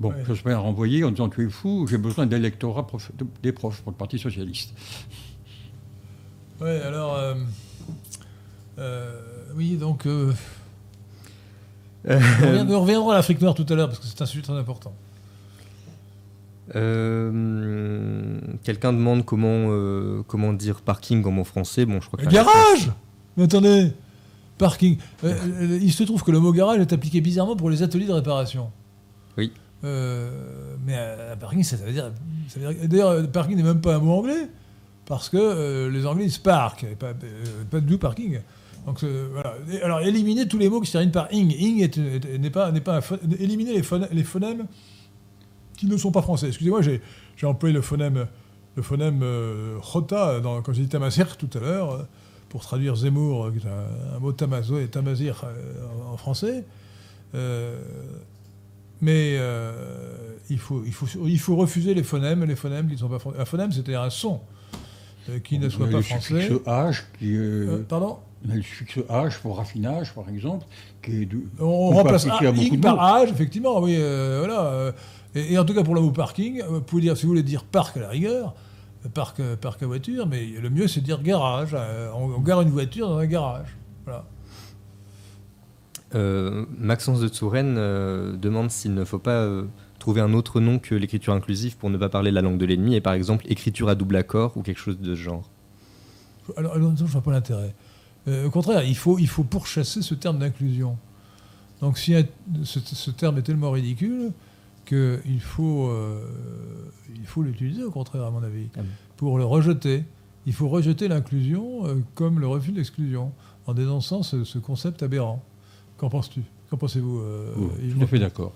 Bon, Ouais. Jospin a renvoyé en disant, tu es fou, j'ai besoin d'électorat prof- de- des profs pour le Parti Socialiste. Ouais, alors. euh, euh, oui, donc. euh, on, revient- on reviendra à l'Afrique noire tout à l'heure, parce que c'est un sujet très important. Euh, Quelqu'un demande comment, euh, comment dire parking en bon français. Bon, je crois que Garage Mais attendez Parking. Euh, euh, il se trouve que le mot garage est appliqué bizarrement pour les ateliers de réparation. Euh, mais euh, parking, ça, veut dire. D'ailleurs, parking n'est même pas un mot anglais, parce que euh, les Anglais disent park, et pas, euh, du parking. Donc voilà. Alors, éliminer tous les mots qui se terminent par ing. Ing est- est- n'est pas, n'est pas éliminer les, phonèmes- qui ne sont pas français. Excusez-moi, j'ai, employé le phonème, le phonème dans- quand j'ai dit Tamasir tout à l'heure, pour traduire Zemmour, qui est un, mot Tamazir en, en français. Mais euh, il, faut, il, faut, il faut refuser les phonèmes, les phonèmes qui ne sont pas français. Un phonème, c'est-à-dire un son euh, qui ne soit pas le français. suffixe H, qui, euh, Euh, pardon? on a le suffixe H pour raffinage, par exemple, qui est de- On remplace à beaucoup de par âge, effectivement, oui, euh, voilà. et, et en tout cas, pour le mot parking, vous pouvez dire, si vous voulez dire parc à la rigueur, parc, parc à voiture, mais le mieux, c'est de dire garage. on, on gare une voiture dans un garage. Voilà. Euh, Maxence de Touraine euh, demande s'il ne faut pas euh, trouver un autre nom que l'écriture inclusive pour ne pas parler la langue de l'ennemi, et par exemple écriture à double accord ou quelque chose de ce genre. Alors, alors, je ne vois pas l'intérêt. Euh, au contraire, il faut, il faut pourchasser ce terme d'inclusion. Donc, si ce, ce terme est tellement ridicule qu'il faut, euh, il faut l'utiliser, au contraire, à mon avis, Ah pour le rejeter. Il faut rejeter l'inclusion euh, comme le refus de l'exclusion, en dénonçant ce, ce concept aberrant. Qu'en penses-tu? Qu'en pensez-vous euh, Oui, Yves tout à fait d'accord.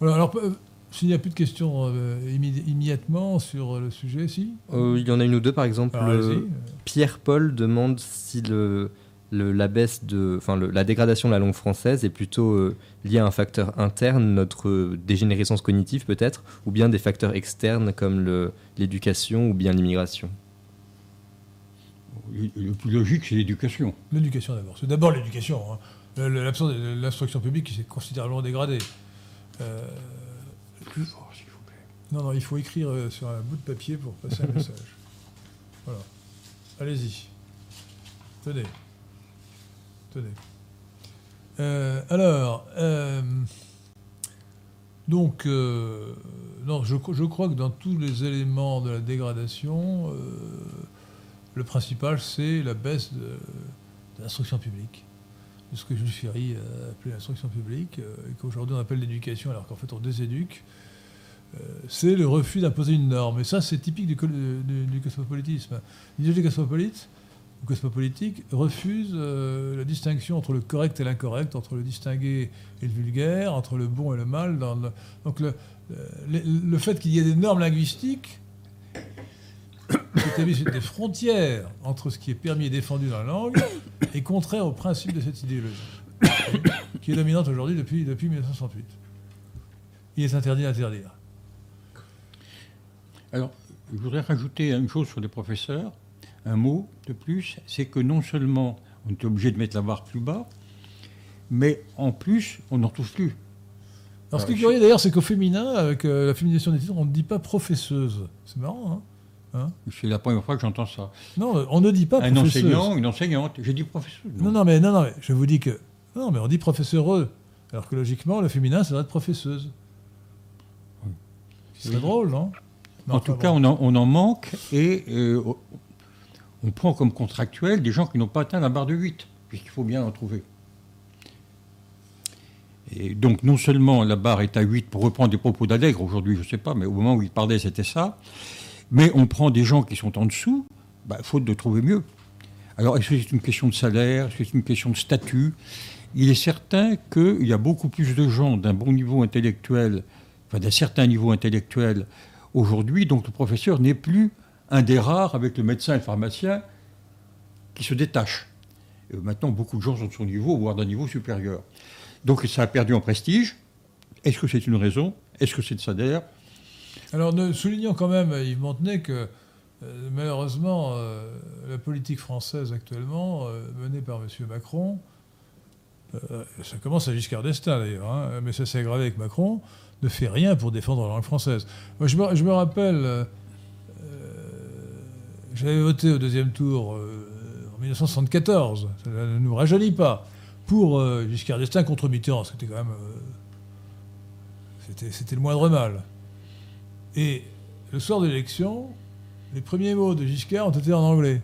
Voilà, alors, euh, s'il n'y a plus de questions euh, immé- immédiatement sur le sujet, si? Euh, il y en a une ou deux, par exemple. Euh. Pierre-Paul demande si le, le- la baisse de, enfin le- la dégradation de la langue française est plutôt euh, liée à un facteur interne, notre euh, dégénérescence cognitive peut-être, ou bien des facteurs externes comme l'éducation ou bien l'immigration. Le plus logique, c'est l'éducation. L'éducation d'abord. C'est d'abord l'éducation. hein. L'instruction publique qui s'est considérablement dégradée. Euh, Plus fort, s'il vous plaît. non, non, il faut écrire euh, sur un bout de papier pour passer un *laughs* message. Voilà. Allez-y. Tenez. Tenez. Euh, alors, euh, donc, non, je, je crois que dans tous les éléments de la dégradation, le principal, c'est la baisse de, l'instruction publique. De ce que Jules Ferry a appelé l'instruction publique, euh, et qu'aujourd'hui on appelle l'éducation, alors qu'en fait on déséduque. Euh, c'est le refus d'imposer une norme. Et ça, c'est typique du, du- du cosmopolitisme. L'idéologie cosmopolite ou cosmopolitique refuse euh, la distinction entre le correct et l'incorrect, entre le distingué et le vulgaire, entre le bon et le mal. donc le, fait qu'il y ait des normes linguistiques établissent des frontières entre ce qui est permis et défendu dans la langue est contraire au principe de cette idéologie, qui est dominante aujourd'hui depuis, depuis 1968. Il est interdit d'interdire. Alors, je voudrais rajouter une chose sur les professeurs, un mot de plus, c'est que non seulement on est obligé de mettre la barre plus bas, mais en plus, on n'en trouve plus. Alors, ce qui est Ah, curieux d'ailleurs, c'est qu'au féminin, avec euh, la féminisation des titres, on ne dit pas professeuse. C'est marrant, hein C'est la première fois que j'entends ça. Non, on ne dit pas un professeuse. enseignant, une enseignante. J'ai dit professeur. Non, non, mais, non, non, mais je vous dis que. Non, mais on dit professeureux. Alors que logiquement, le féminin, ça doit être professeuse. C'est drôle, non? Non, En tout cas, bon. on en, on en manque et euh, on prend comme contractuel des gens qui n'ont pas atteint la barre de 8, puisqu'il faut bien en trouver. Et donc, non seulement la barre est à 8 pour reprendre des propos d'Allègre, aujourd'hui, je ne sais pas, mais au moment où il parlait, c'était ça. Mais on prend des gens qui sont en dessous, bah, faute de trouver mieux. Alors, est-ce que c'est une question de salaire Est-ce que c'est une question de statut? Il est certain qu'il y a beaucoup plus de gens d'un bon niveau intellectuel, enfin d'un certain niveau intellectuel aujourd'hui, donc le professeur n'est plus un des rares avec le médecin et le pharmacien qui se détachent. maintenant, beaucoup de gens sont de son niveau, voire d'un niveau supérieur. Donc ça a perdu en prestige. Est-ce que c'est une raison? Est-ce que c'est le salaire? Alors, soulignons quand même, Yves Montenay, que euh, malheureusement, euh, la politique française actuellement, euh, menée par M. Macron, ça commence à Giscard d'Estaing d'ailleurs, hein, mais ça s'est aggravé avec Macron, ne fait rien pour défendre la langue française. Moi, je me, rappelle, j'avais voté au deuxième tour en 1974, ça ne nous rajeunit pas, pour Giscard d'Estaing contre Mitterrand. C'était quand même. c'était le moindre mal. Et le soir de l'élection, les premiers mots de Giscard ont été en anglais.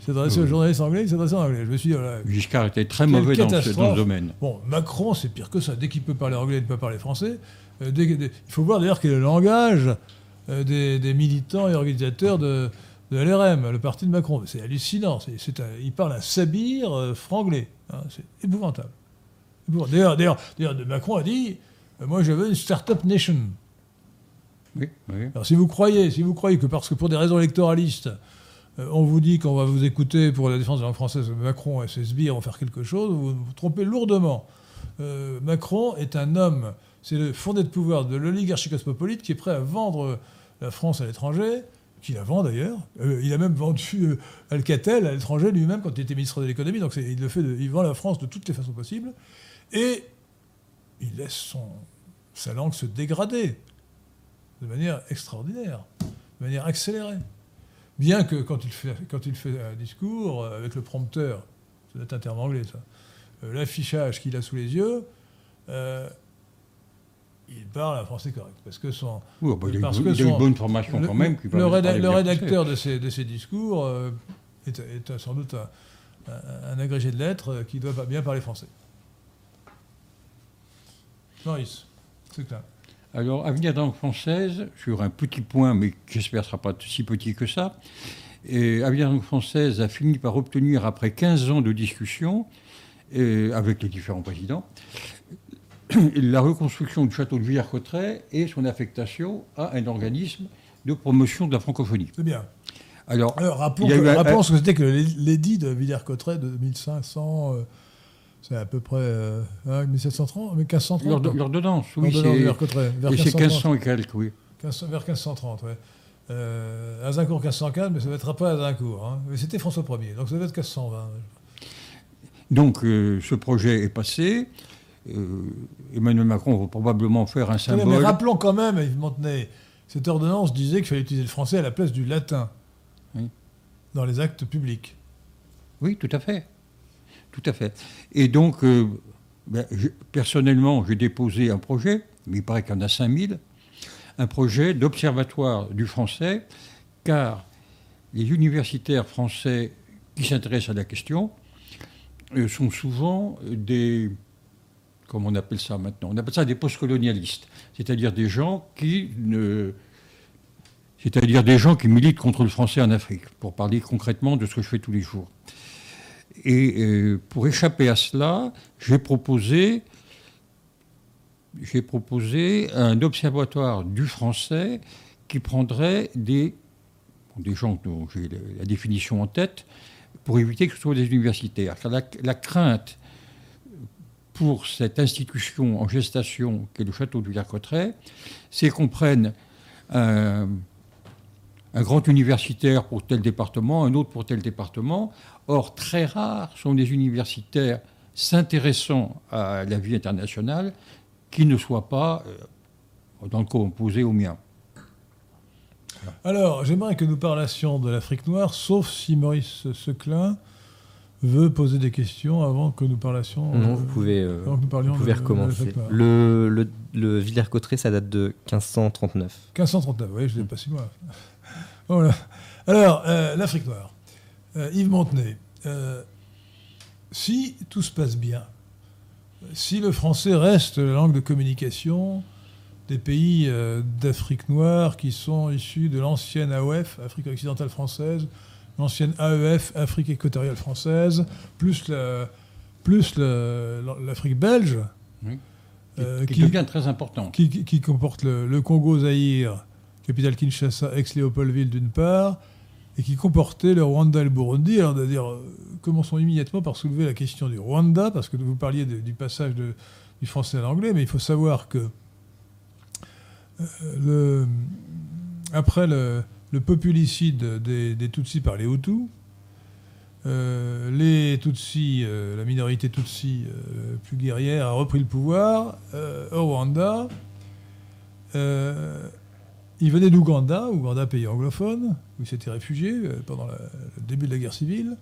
Il s'adressait aux journalistes anglais, il s'adressait en anglais. Je me suis dit, Giscard était très mauvais dans ce, domaine. Bon, Macron, c'est pire que ça. Dès qu'il peut parler anglais, il ne peut pas parler français. Euh, il faut voir d'ailleurs quel est le langage euh, des, militants et organisateurs de, LRM, le parti de Macron. C'est hallucinant. il parle un sabir euh, franglais. Hein. c'est épouvantable. D'ailleurs, Macron a dit Moi, je veux une start-up nation. Alors si vous croyez, si vous croyez que parce que pour des raisons électoralistes, euh, on vous dit qu'on va vous écouter pour la défense de la langue française, Macron et ses sbires vont faire quelque chose, vous vous trompez lourdement. Euh, Macron est un homme, c'est le fondé de pouvoir de l'oligarchie cosmopolite qui est prêt à vendre la France à l'étranger, qui la vend d'ailleurs. Euh, il a même vendu Alcatel à l'étranger lui-même quand il était ministre de l'économie, donc il, il vend la France de toutes les façons possibles. Et il laisse son, sa langue se dégrader de manière extraordinaire, de manière accélérée. Bien que quand il fait, quand il fait un discours euh, avec le prompteur, c'est un terme anglais ça, euh, l'affichage qu'il a sous les yeux, euh, il parle un français correct. Parce que son. Oui, bah, il, a, une bonne formation quand même. le, rédacteur de ces discours est, sans doute un, un, agrégé de lettres qui doit bien parler français. Maurice, c'est clair. Alors, Avenir de langue française, sur un petit point, mais j'espère ne sera pas si petit que ça, et Avenir de langue française a fini par obtenir, après 15 ans de discussion avec les différents présidents, la reconstruction du château de Villers-Cotterêts et son affectation à un organisme de promotion de la francophonie. C'est bien. Alors, rappelons, que, ce que c'était que l'édit de Villers-Cotterêts de 1500. C'est à peu près euh, 1730, hein, mais 1530. L'ordonnance, oui. C'est 1500 et quelques, oui. vers 1530, oui. Euh, Azincourt 1515, mais ça ne être pas Azincourt. Hein. Mais c'était François Ier, donc ça devait être 1520. Donc euh, ce projet est passé. Euh, Emmanuel Macron va probablement faire un symbole. Mais, rappelons quand même, Yves Montenay, cette ordonnance disait qu'il fallait utiliser le français à la place du latin dans les actes publics. Oui, tout à fait. Tout à fait. Et donc, euh, ben, personnellement, j'ai déposé un projet, mais il paraît qu'il y en a 5000, un projet d'observatoire du français, car les universitaires français qui s'intéressent à la question euh, sont souvent des, comment on appelle ça maintenant? On appelle ça des postcolonialistes, c'est-à-dire des gens qui ne c'est-à-dire des gens qui militent contre le français en Afrique, pour parler concrètement de ce que je fais tous les jours. Et euh, pour échapper à cela, j'ai proposé, j'ai proposé un observatoire du français qui prendrait des, des gens dont j'ai la définition en tête, pour éviter que ce soit des universitaires. Car la, crainte pour cette institution en gestation qu'est le château de Villers-Cotterêts, c'est qu'on prenne un, un grand universitaire pour tel département, un autre pour tel département. Or, très rares sont des universitaires s'intéressant à la vie internationale qui ne soient pas euh, dans le cas opposé au mien. Alors, j'aimerais que nous parlassions de l'Afrique noire, sauf si Maurice Seclin veut poser des questions avant que nous parlassions. Non, vous pouvez, euh, vous pouvez recommencer. le, le, le Villers-Cotterêts, ça date de 1539. 1539, oui, je ne l'ai pas si moi. Voilà. Alors, euh, l'Afrique noire. Euh, Yves Montenay, euh, si tout se passe bien, si le français reste la langue de communication des pays euh, d'Afrique noire qui sont issus de l'ancienne AOF, Afrique occidentale française, l'ancienne AEF, Afrique équatoriale française, plus la, plus l'Afrique belge, euh, qui, devient très important. Qui, qui comporte le, le Congo-Zaïre, capitale Kinshasa, ex-Léopoldville d'une part, et qui comportait le Rwanda et le Burundi. Alors, euh, commençons immédiatement par soulever la question du Rwanda, parce que vous parliez du passage du français à l'anglais, mais il faut savoir que euh, le, après le, populicide des, Tutsis par les Hutus, euh, les Tutsis, la minorité Tutsi plus guerrière, a repris le pouvoir au Rwanda. Il venait d'Ouganda, Ouganda, pays anglophone, où il s'était réfugié euh, pendant le début de la guerre civile.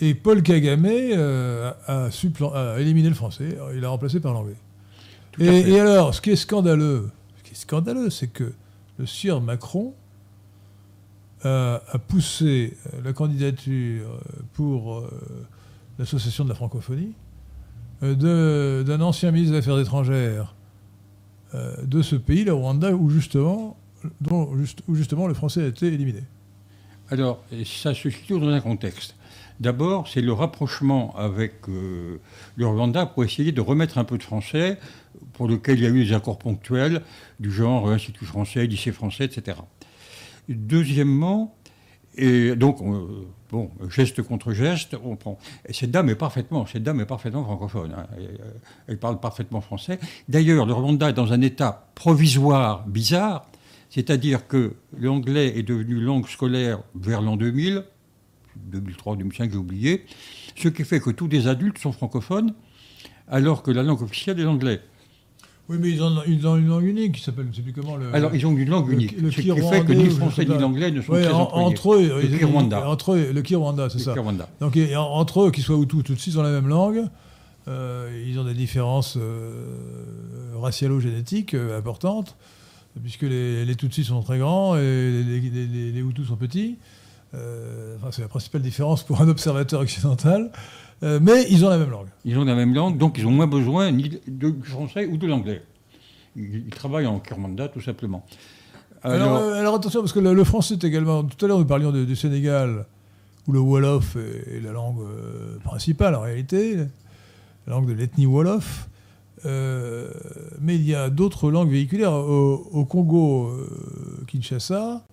Et Paul Kagame euh, a, éliminé le français, il l'a remplacé par l'anglais. Et, alors, ce qui est scandaleux, ce qui est scandaleux, c'est que le sieur Macron a, poussé euh, la candidature pour l'association de la francophonie d'un ancien ministre des Affaires étrangères euh, de ce pays, le Rwanda, où justement, où justement le français a été éliminé. Alors, ça se situe dans un contexte. D'abord, c'est le rapprochement avec euh, le Rwanda pour essayer de remettre un peu de français, pour lequel il y a eu des accords ponctuels, du genre euh, Institut français, lycée français, etc. Deuxièmement, et donc, bon, geste contre geste, on prend. Et cette dame est parfaitement, cette dame est parfaitement francophone. Hein. Elle, parle parfaitement français. D'ailleurs, le Rwanda est dans un état provisoire bizarre, c'est-à-dire que l'anglais est devenu langue scolaire vers l'an 2000, 2003, 2005, j'ai oublié, ce qui fait que tous les adultes sont francophones, alors que la langue officielle est l'anglais. Oui, mais ils ont, une langue unique qui s'appelle, je ne sais plus comment. Le, Alors, ils ont une langue unique. Le, ce qui fait que ni le français ni l'anglais ne sont ouais, entre eux, le Kirwanda. Entre eux, le Kirwanda, c'est ça. Kirwanda. Donc, entre eux, qu'ils soient Hutus ou Tutsis, ils ont la même langue. Euh, ils ont des différences euh, racialo-génétiques euh, importantes, puisque les, les, Tutsis sont très grands et les, les, les Hutus sont petits. Euh, enfin, c'est la principale différence pour un observateur occidental. Euh, mais ils ont la même langue. Ils ont la même langue, donc ils ont moins besoin ni du français ou de l'anglais. Ils, travaillent en Kirmanda, tout simplement. Alors, alors, attention, parce que le, français est également. Tout à l'heure, nous parlions du Sénégal, où le Wolof est, la langue euh, principale en réalité, la langue de l'ethnie Wolof. Euh, mais il y a d'autres langues véhiculaires. Au, Congo, Kinshasa,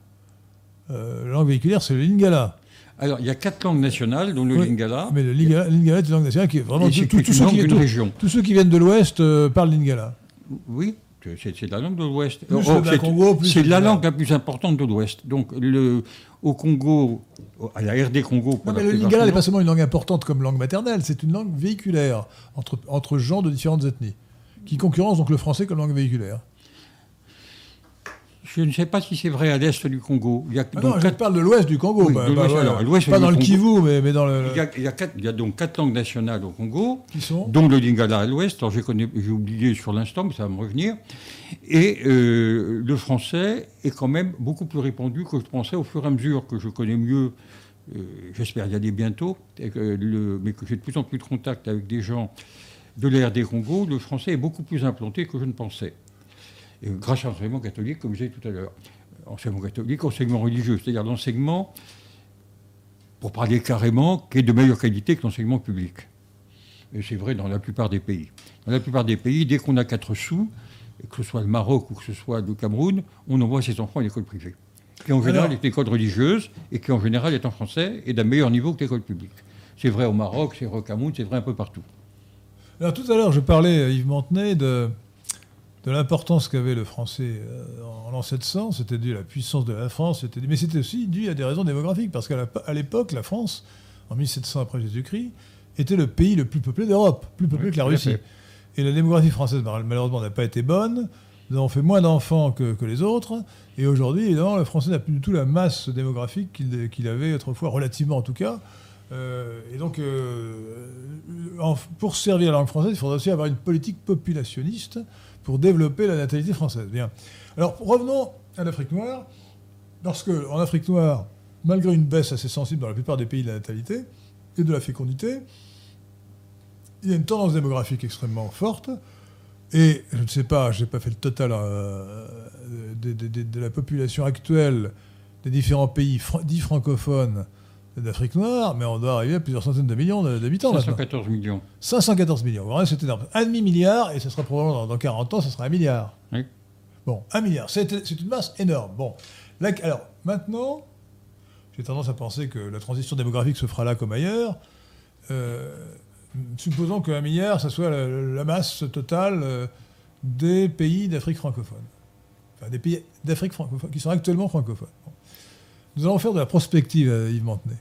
la langue véhiculaire, c'est le Lingala. Alors, il y a quatre langues nationales, dont le Lingala. Mais le Lingala, est une langue nationale qui est vraiment. Tout, tous, ceux qui, région. tous ceux qui viennent de l'Ouest euh, parlent Lingala. Oui, c'est la langue de l'Ouest. Oh, c'est la langue la plus importante de l'Ouest. Donc, le, au Congo, à la RD Congo. Non, mais le Lingala n'est pas seulement une langue importante comme langue maternelle, c'est une langue véhiculaire entre, entre gens de différentes ethnies, qui concurrence donc le français comme langue véhiculaire. Je ne sais pas si c'est vrai à l'est du Congo. Il y a ah non, je parle de l'ouest du Congo. pas dans le Kivu, mais, dans le. Il y, a, donc quatre langues nationales au Congo. Qui sont Dont le Lingala à l'ouest. Alors j'ai oublié sur l'instant, mais ça va me revenir. Et euh, le français est quand même beaucoup plus répandu que je pensais au fur et à mesure que je connais mieux. Euh, j'espère y aller bientôt, mais que j'ai de plus en plus de contact avec des gens de l'ère des Congo. Le français est beaucoup plus implanté que je ne pensais grâce à l'enseignement catholique, comme je disais tout à l'heure. Enseignement catholique, enseignement religieux, c'est-à-dire l'enseignement, pour parler carrément, qui est de meilleure qualité que l'enseignement public. Et c'est vrai dans la plupart des pays. Dans la plupart des pays, dès qu'on a quatre sous, que ce soit le Maroc ou que ce soit le Cameroun, on envoie ses enfants à l'école privée, qui en général est une école religieuse et qui en général est en français et d'un meilleur niveau que l'école publique. C'est vrai au Maroc, c'est vrai au Cameroun, c'est vrai un peu partout. Alors tout à l'heure, je parlais à Yves Montenay de, de l'importance qu'avait le français euh, en l'an 700. C'était dû à la puissance de la France, mais c'était aussi dû à des raisons démographiques, parce qu'à l'époque, la France, en 1700 après Jésus-Christ, était le pays le plus peuplé d'Europe, plus peuplé que la Russie. Et la démographie française, malheureusement, n'a pas été bonne. Nous avons fait moins d'enfants que, les autres. Et aujourd'hui, évidemment, le français n'a plus du tout la masse démographique qu'il avait autrefois, relativement en tout cas. Euh, et donc, euh, pour servir la langue française, il faudrait aussi avoir une politique populationniste pour développer la natalité française. Bien. Alors revenons à l'Afrique noire. Lorsque, en Afrique noire, malgré une baisse assez sensible dans la plupart des pays de la natalité et de la fécondité, il y a une tendance démographique extrêmement forte. Et je ne sais pas, je n'ai pas fait le total euh, de, la population actuelle des différents pays dits francophones d'Afrique noire, mais on doit arriver à plusieurs centaines de millions d'habitants maintenant. 514 millions. 514 millions. Voilà, c'est énorme. Un demi-milliard, et ce sera probablement dans, dans 40 ans, ce sera un milliard. Oui. Bon, un milliard, c'est c'est une masse énorme. Bon, là, alors maintenant, j'ai tendance à penser que la transition démographique se fera là comme ailleurs. Euh, supposons qu'un milliard, ça soit la, la masse totale euh, des pays d'Afrique francophone. Enfin, des pays d'Afrique francophone, qui sont actuellement francophones. Bon. Nous allons faire de la prospective, euh, Yves Mantenet.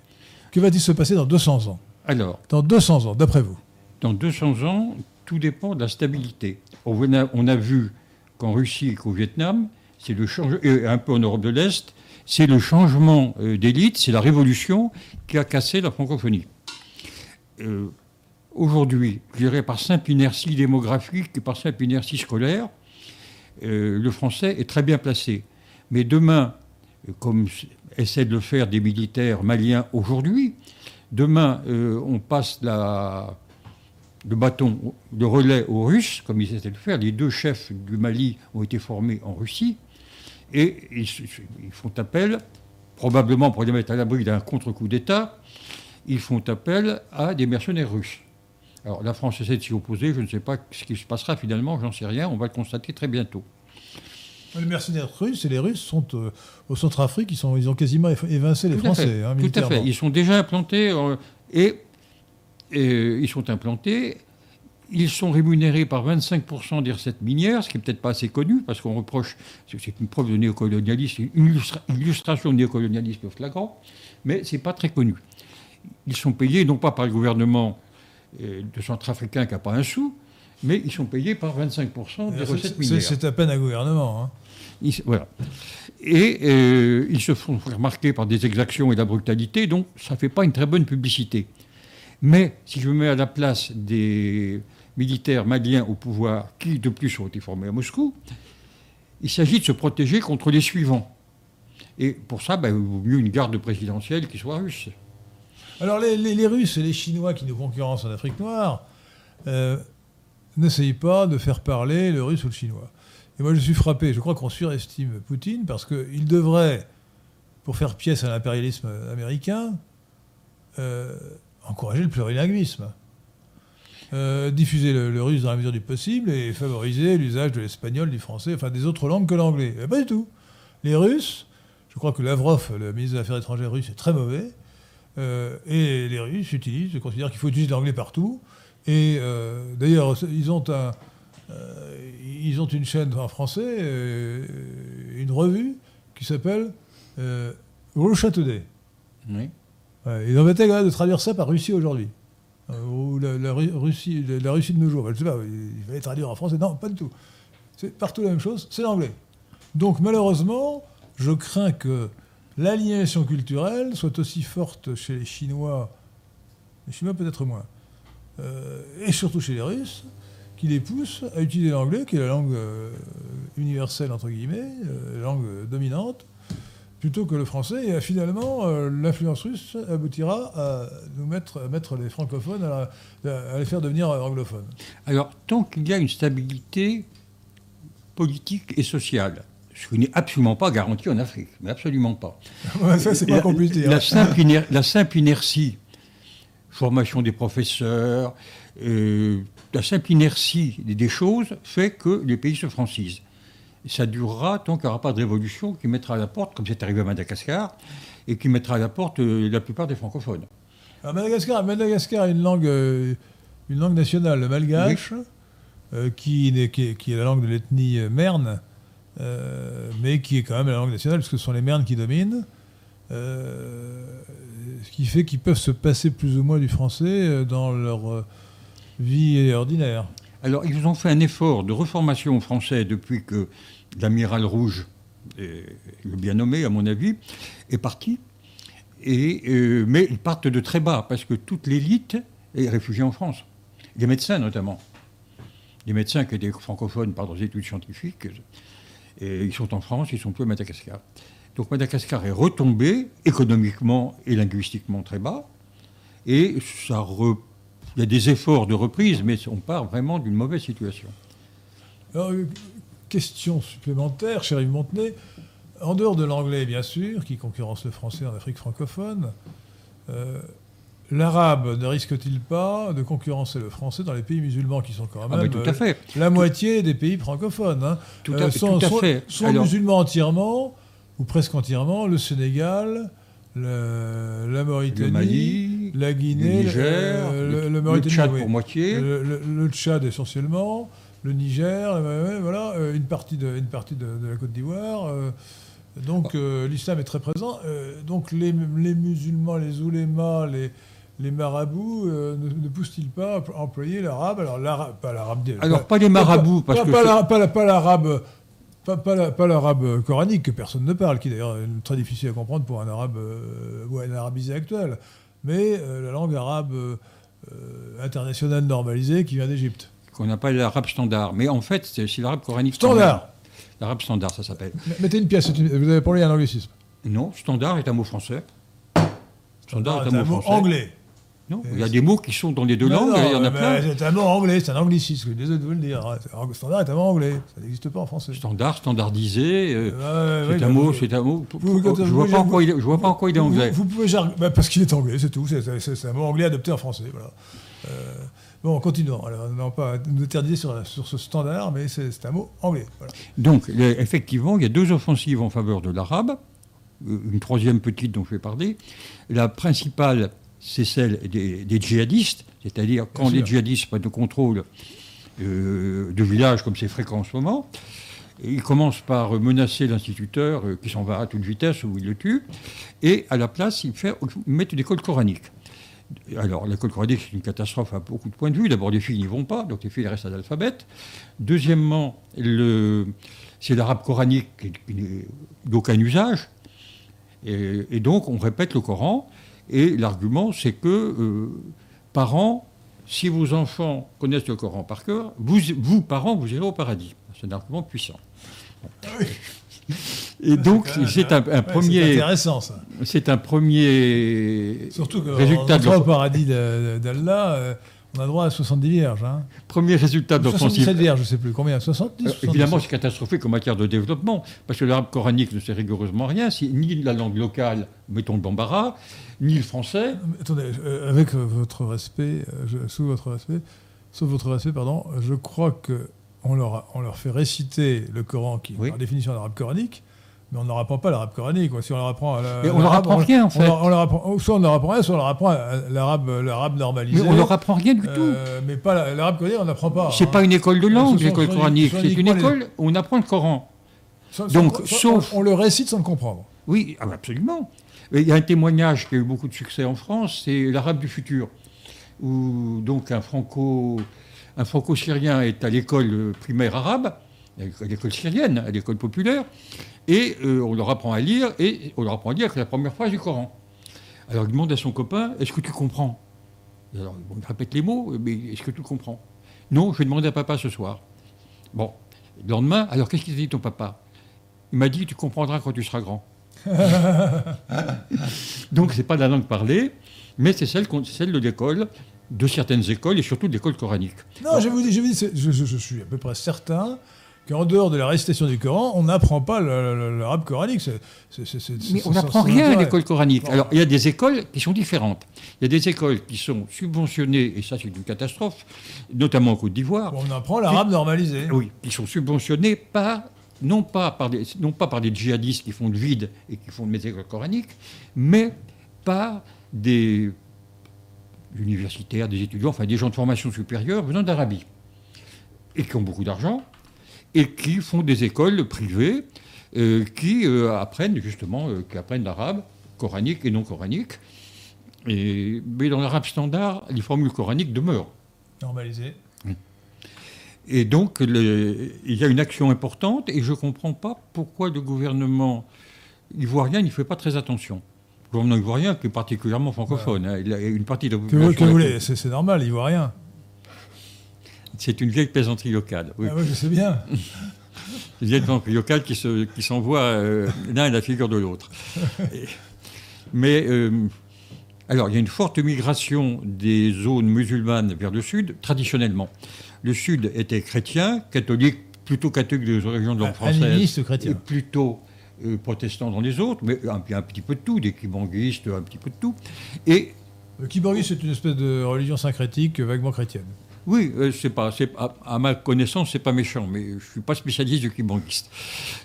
Que va-t-il se passer dans 200 ans? Alors, Dans 200 ans, d'après vous? Dans 200 ans, tout dépend de la stabilité. On a, on a vu qu'en Russie et qu'au Vietnam, c'est le change- et un peu en Europe de l'Est, c'est le changement euh, d'élite, c'est la révolution qui a cassé la francophonie. Euh, Aujourd'hui, je dirais par simple inertie démographique et par simple inertie scolaire, euh, le français est très bien placé. Mais demain, euh, comme essaient de le faire des militaires maliens aujourd'hui, demain, euh, on passe le bâton, le relais aux Russes, comme ils essaient de le faire. Les deux chefs du Mali ont été formés en Russie et ils, ils font appel, probablement pour les mettre à l'abri d'un contre-coup d'État, ils font appel à des mercenaires russes. Alors la France essaie de s'y opposer, je ne sais pas ce qui se passera finalement, j'en sais rien, on va le constater très bientôt. Les mercenaires russes et les Russes sont euh, au Centrafrique, ils, sont, ils ont quasiment évincé les Tout Français, hein, tout à fait. Ils sont déjà implantés euh, et, et ils sont implantés. Ils sont rémunérés par 25% des recettes minières, ce qui n'est peut-être pas assez connu, parce qu'on reproche, c'est une preuve de néocolonialisme, une illustra- une illustration de néocolonialisme flagrant, mais ce n'est pas très connu. Ils sont payés non pas par le gouvernement euh, de centrafricain qui n'a pas un sou, mais ils sont payés par 25% des recettes minières. C'est à peine un gouvernement. hein. Ils- voilà. Et euh, ils se font remarquer par des exactions et de la brutalité, donc ça ne fait pas une très bonne publicité. Mais si je me mets à la place des militaires maliens au pouvoir, qui de plus ont été formés à Moscou, il s'agit de se protéger contre les suivants. Et pour ça, ben, il vaut mieux une garde présidentielle qui soit russe. Alors les, les- les Russes et les Chinois qui nous concurrencent en Afrique noire euh, n'essayent pas de faire parler le russe ou le chinois. Et moi je suis frappé, je crois qu'on surestime Poutine parce qu'il devrait, pour faire pièce à l'impérialisme américain, euh, encourager le plurilinguisme. Euh, diffuser le, russe dans la mesure du possible et favoriser l'usage de l'espagnol, du français, enfin des autres langues que l'anglais. Pas du tout. Les Russes, je crois que Lavrov, le ministre des Affaires étrangères russe, est très mauvais. Euh, et les Russes utilisent, considèrent qu'il faut utiliser l'anglais partout. Et euh, d'ailleurs, ils ont un, euh, ils ont une chaîne en français, euh, une revue qui s'appelle euh, Russia Today. Oui. Ouais, ils ont été capables de traduire ça par Russie aujourd'hui. Ou la, la Ru- Russie, la, Russie de nos jours. Je sais pas, il fallait traduire en français. Non, pas du tout. C'est partout la même chose, c'est l'anglais. Donc malheureusement, je crains que l'aliénation culturelle soit aussi forte chez les Chinois, les Chinois peut-être moins, et surtout chez les Russes, qui les pousse à utiliser l'anglais, qui est la langue euh, universelle, entre guillemets, euh, la langue dominante, plutôt que le français. Et euh, finalement, euh, l'influence russe aboutira à nous mettre, à mettre les francophones, à, la- à les faire devenir anglophones. Alors, tant qu'il y a une stabilité politique et sociale, ce qui n'est absolument pas garanti en Afrique, mais absolument pas. *laughs* Ça, c'est pas la, dire. La simple, iner- la simple inertie, formation des professeurs, euh, la simple inertie des, choses fait que les pays se francisent. Et ça durera tant qu'il n'y aura pas de révolution qui mettra à la porte, comme c'est arrivé à Madagascar, et qui mettra à la porte euh, la plupart des francophones. Alors, Madagascar, Madagascar a une langue, euh, une langue nationale, le malgache, qui, est, qui est la langue de l'ethnie merne, mais qui est quand même la langue nationale, parce que ce sont les mernes qui dominent. Ce qui fait qu'ils peuvent se passer plus ou moins du français euh, dans leur euh, vie ordinaire. Alors, ils ont fait un effort de reformation français depuis que l'amiral rouge, le bien nommé à mon avis, est parti. Et, euh, mais ils partent de très bas, parce que toute l'élite est réfugiée en France. Les médecins notamment. Les médecins qui étaient francophones par leurs études scientifiques, ils sont en France, ils sont plus à Madagascar. Donc Madagascar est retombé économiquement et linguistiquement très bas, et ça re- il y a des efforts de reprise, mais on part vraiment d'une mauvaise situation. Alors, euh, question supplémentaire, cher Yves Montenay. En dehors de l'anglais, bien sûr, qui concurrence le français en Afrique francophone, euh, l'arabe ne risque-t-il pas de concurrencer le français dans les pays musulmans qui sont quand Ah, même mais tout à euh, la moitié des pays francophones hein. Tout Euh, à, sont, tout à sont- fait. sont Alors, musulmans entièrement, ou presque entièrement, le Sénégal, le- la Mauritanie, le Mali, la le Guinée, Niger, euh, le, le, le Tchad oui. pour moitié. Le, le- le Tchad essentiellement, le Niger, euh, voilà, euh, une partie de, une partie de, de la Côte d'Ivoire. donc l'islam est très présent. donc les, les musulmans, les oulémas, les, les marabouts euh, ne, ne poussent-ils pas à employer l'arabe? Alors l'arabe, pas l'arabe. Alors, pas les marabouts, parce pas, que pas l'arabe. Pas, pas la- pas l'arabe coranique que personne ne parle, qui d'ailleurs est très difficile à comprendre pour un arabe euh, ou un arabisé actuel, mais euh, la langue arabe euh, euh, internationale normalisée qui vient d'Égypte. qu'on appelle l'arabe standard. Mais en fait, c'est l'arabe coranique Standard. L'arabe standard, ça s'appelle. Mettez une pièce, une- vous avez parlé un anglicisme. Non, standard est un mot français. Standard C'est un mot anglais. Non, il y a des mots qui sont dans les deux Mais langues, non, il y en a plein. C'est un mot anglais, c'est un anglicisme, désolé de vous le dire. Standard est un mot anglais, ça n'existe pas en français. Standard, standardisé, euh, c'est un mot, c'est un mot. vous- je vous- vois pas en quoi il est- je vois pas en quoi il est Vous- anglais. Vous, pouvez bah, parce qu'il est anglais, c'est tout. C'est- un mot anglais adopté en français. Voilà. Euh, bon, continuons. Alors, non pas nous sur, sur ce standard, mais c'est un mot anglais. Voilà. Donc, effectivement, il y a deux offensives en faveur de l'arabe. Euh, Une troisième petite dont je vais parler. La principale, c'est celle des, des djihadistes, c'est-à-dire quand les djihadistes prennent le contrôle euh, de villages comme c'est fréquent en ce moment. Ils commencent par menacer l'instituteur euh, qui s'en va à toute vitesse ou il le tue. Et à la place, ils, fait- ils mettent une école coranique. Alors, l'école coranique, c'est une catastrophe à beaucoup de points de vue. D'abord, les filles n'y vont pas, donc les filles restent analphabètes. Deuxièmement, c'est l'arabe coranique qui qui n'est d'aucun usage. Et, et donc, on répète le Coran. Et l'argument, c'est que, euh, parents, si vos enfants connaissent le Coran par cœur, vous, vous parents, vous irez au paradis. C'est un argument puissant. Et donc, c'est un, un Ouais, C'est premier, intéressant, ça. c'est un premier Surtout que résultat de au paradis d'Allah, euh, on a droit à 70 vierges. Hein. premier résultat de l'offensive. 77 vierges, je ne sais plus combien. 70 Euh, 77. évidemment, c'est catastrophique en matière de développement, parce que l'arabe coranique ne sait rigoureusement rien, ni la langue locale, mettons le bambara, ni le français. Attendez, euh, avec euh, votre respect, euh, je- sous votre respect, sous votre respect, pardon, je crois que on leur, a- on leur fait réciter le Coran qui est Oui. par définition l'arabe coranique, mais on ne leur apprend pas l'arabe coranique. quoi. Si on leur apprend, la- Mais on leur apprend rien, en fait. On leur, on leur apprend, soit on leur apprend rien, soit on leur apprend euh, l'arabe, l'arabe normalisé. Mais on leur apprend rien du tout. Euh, mais pas la- l'arabe coranique, on n'apprend pas. C'est hein. pas une école de langue, Ce l'école coranique. C'est une les- école où on apprend le Coran. Sans- donc, sans- sauf- on, on le récite sans le comprendre. Oui, ah, absolument. Il y a un témoignage qui a eu beaucoup de succès en France, c'est l'arabe du futur, où donc un franco, un franco-syrien est à l'école primaire arabe, à l'école syrienne, à l'école populaire, et euh, on leur apprend à lire, et on leur apprend à lire la première phrase du Coran. Alors il demande à son copain, est-ce que tu comprends? Alors bon, il répète les mots, mais est-ce que tu comprends? Non, je vais demander à papa ce soir. Bon, le lendemain, alors qu'est-ce qu'il t'a dit ton papa? Il m'a dit, tu comprendras quand tu seras grand. *laughs* Donc, ce n'est pas la langue parlée, mais c'est celle, celle de l'école, de certaines écoles, et surtout de l'école coranique. Non, je vous dis, je, vous dis, je, je- je suis à peu près certain qu'en dehors de la récitation du Coran, on n'apprend pas l'arabe coranique. Mais on n'apprend rien à l'école coranique. Bon. Alors, il y a des écoles qui sont différentes. Il y a des écoles qui sont subventionnées, et ça, c'est une catastrophe, notamment en Côte d'Ivoire. On apprend l'arabe normalisé. Oui, qui sont subventionnés par, non pas par, des, non pas par des djihadistes qui font le vide et qui font des écoles coraniques, mais par des universitaires, des étudiants, enfin des gens de formation supérieure venant d'Arabie, et qui ont beaucoup d'argent, et qui font des écoles privées euh, qui euh, apprennent justement, euh, qui apprennent l'arabe, coranique et non coranique. Et, mais dans l'arabe standard, les formules coraniques demeurent. Normalisé. Et donc, il y a une action importante et je ne comprends pas pourquoi le gouvernement ivoirien n'y fait pas très attention. Le gouvernement ivoirien qui est particulièrement francophone. hein, il a une partie de la vous- que population- vous voulez C'est normal, il voit rien. C'est une vieille plaisanterie locale. Oui. Ah ouais, je sais bien. *laughs* Une vieille plaisanterie locale qui se- qui s'envoie euh, l'un à la figure de l'autre. *laughs* Mais, euh, Alors, il y a une forte migration des zones musulmanes vers le sud, traditionnellement. Le sud était chrétien, catholique, plutôt catholique des régions de langue française. Animiste chrétien. Et plutôt euh, protestant dans les autres, mais un, un petit peu de tout, des kibanguistes, un petit peu de tout. Et Le kiborgi, c'est une espèce de religion syncrétique vaguement chrétienne. oui, euh, c'est pas, à, à ma connaissance, c'est pas méchant, mais je suis pas spécialiste du kibanguiste.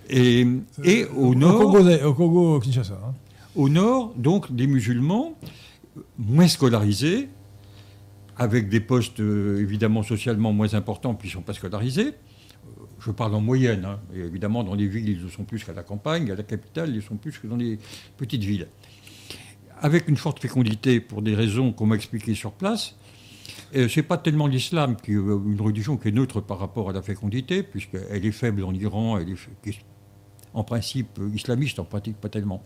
Et, et au nord, Au Congo, au Congo Kinshasa. hein. au nord, donc, des musulmans moins scolarisés, avec des postes euh, évidemment socialement moins importants, puis ils ne sont pas scolarisés. Euh, Je parle en moyenne. hein. Et évidemment, dans les villes, ils le sont plus qu'à la campagne. À la capitale, ils sont plus que dans les petites villes. Avec une forte fécondité, pour des raisons qu'on m'a expliquées sur place, euh, c'est pas tellement l'islam qui est une religion qui est neutre par rapport à la fécondité, puisqu'elle est faible en Iran, elle est en principe islamiste, en pratique pas tellement.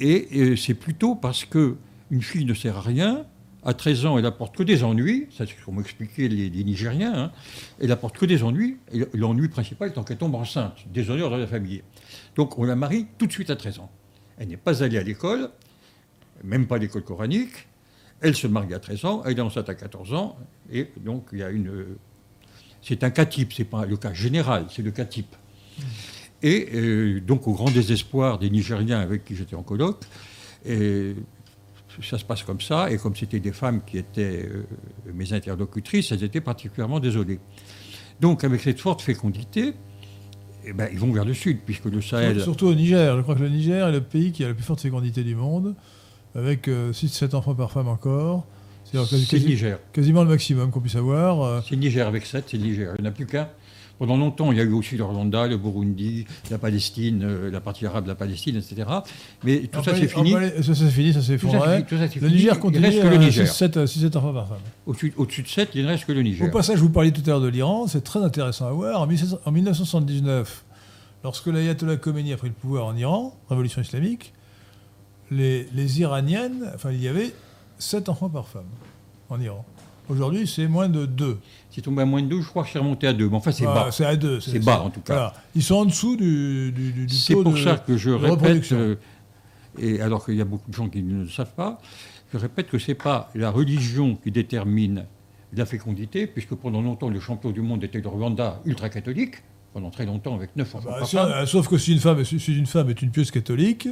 Et c'est plutôt parce que une fille ne sert à rien. À 13 ans, elle apporte que des ennuis. Ça, c'est ce qu'ont m'expliqué les, les Nigériens. hein. Elle apporte que des ennuis. Et l'ennui principal étant qu'elle tombe enceinte. Des honneurs dans la famille. Donc, on la marie tout de suite à 13 ans. Elle n'est pas allée à l'école, même pas à l'école coranique. Elle se marie à 13 ans, elle est enceinte à 14 ans. Et donc, il y a une. C'est un cas type, c'est pas le cas général, c'est le cas type. Et euh, donc, au grand désespoir des Nigériens avec qui j'étais en colloque, ça se passe comme ça, et comme c'était des femmes qui étaient euh, mes interlocutrices, elles étaient particulièrement désolées. Donc, avec cette forte fécondité, eh ben, ils vont vers le sud, puisque le Sahel. Surtout au Niger. Je crois que le Niger est le pays qui a la plus forte fécondité du monde, avec 6-7 enfants par femme encore. C'est le quasi- Niger. quasiment le maximum qu'on puisse avoir. euh, C'est le Niger avec 7, c'est le Niger. Il n'y en a plus qu'un. Pendant longtemps, il y a eu aussi le Rwanda, le Burundi, la Palestine, euh, la partie arabe de la Palestine, etc. Mais tout ça, c'est fini. Ça, c'est fini, ça c'est c'est Le. Niger Il continue reste que le à Niger. 6-7 enfants par femme. Au-dessus de 7, il ne reste que le Niger. Au passage, vous parliez tout à l'heure de l'Iran, c'est très intéressant à voir. En 1700 en 1979, lorsque l'ayatollah Khomeini a pris le pouvoir en Iran, révolution islamique, les, les Iraniennes, enfin, il y avait 7 enfants par femme en Iran. Aujourd'hui, c'est moins de 2. C'est tombé à moins de 2, je crois que c'est remonté à 2. Mais enfin, c'est bas. C'est à 2. C'est bas, en tout cas. Ils sont en dessous du, du, du- du C'est taux pour de, ça que je répète, euh, et alors qu'il y a beaucoup de gens qui ne le savent pas, je répète que ce n'est pas la religion qui détermine la fécondité, puisque pendant longtemps, le champion du monde était le Rwanda ultra-catholique, pendant très longtemps avec 9 enfants Bah, par si- femme. sauf que si une, femme, si une femme est une pieuse catholique,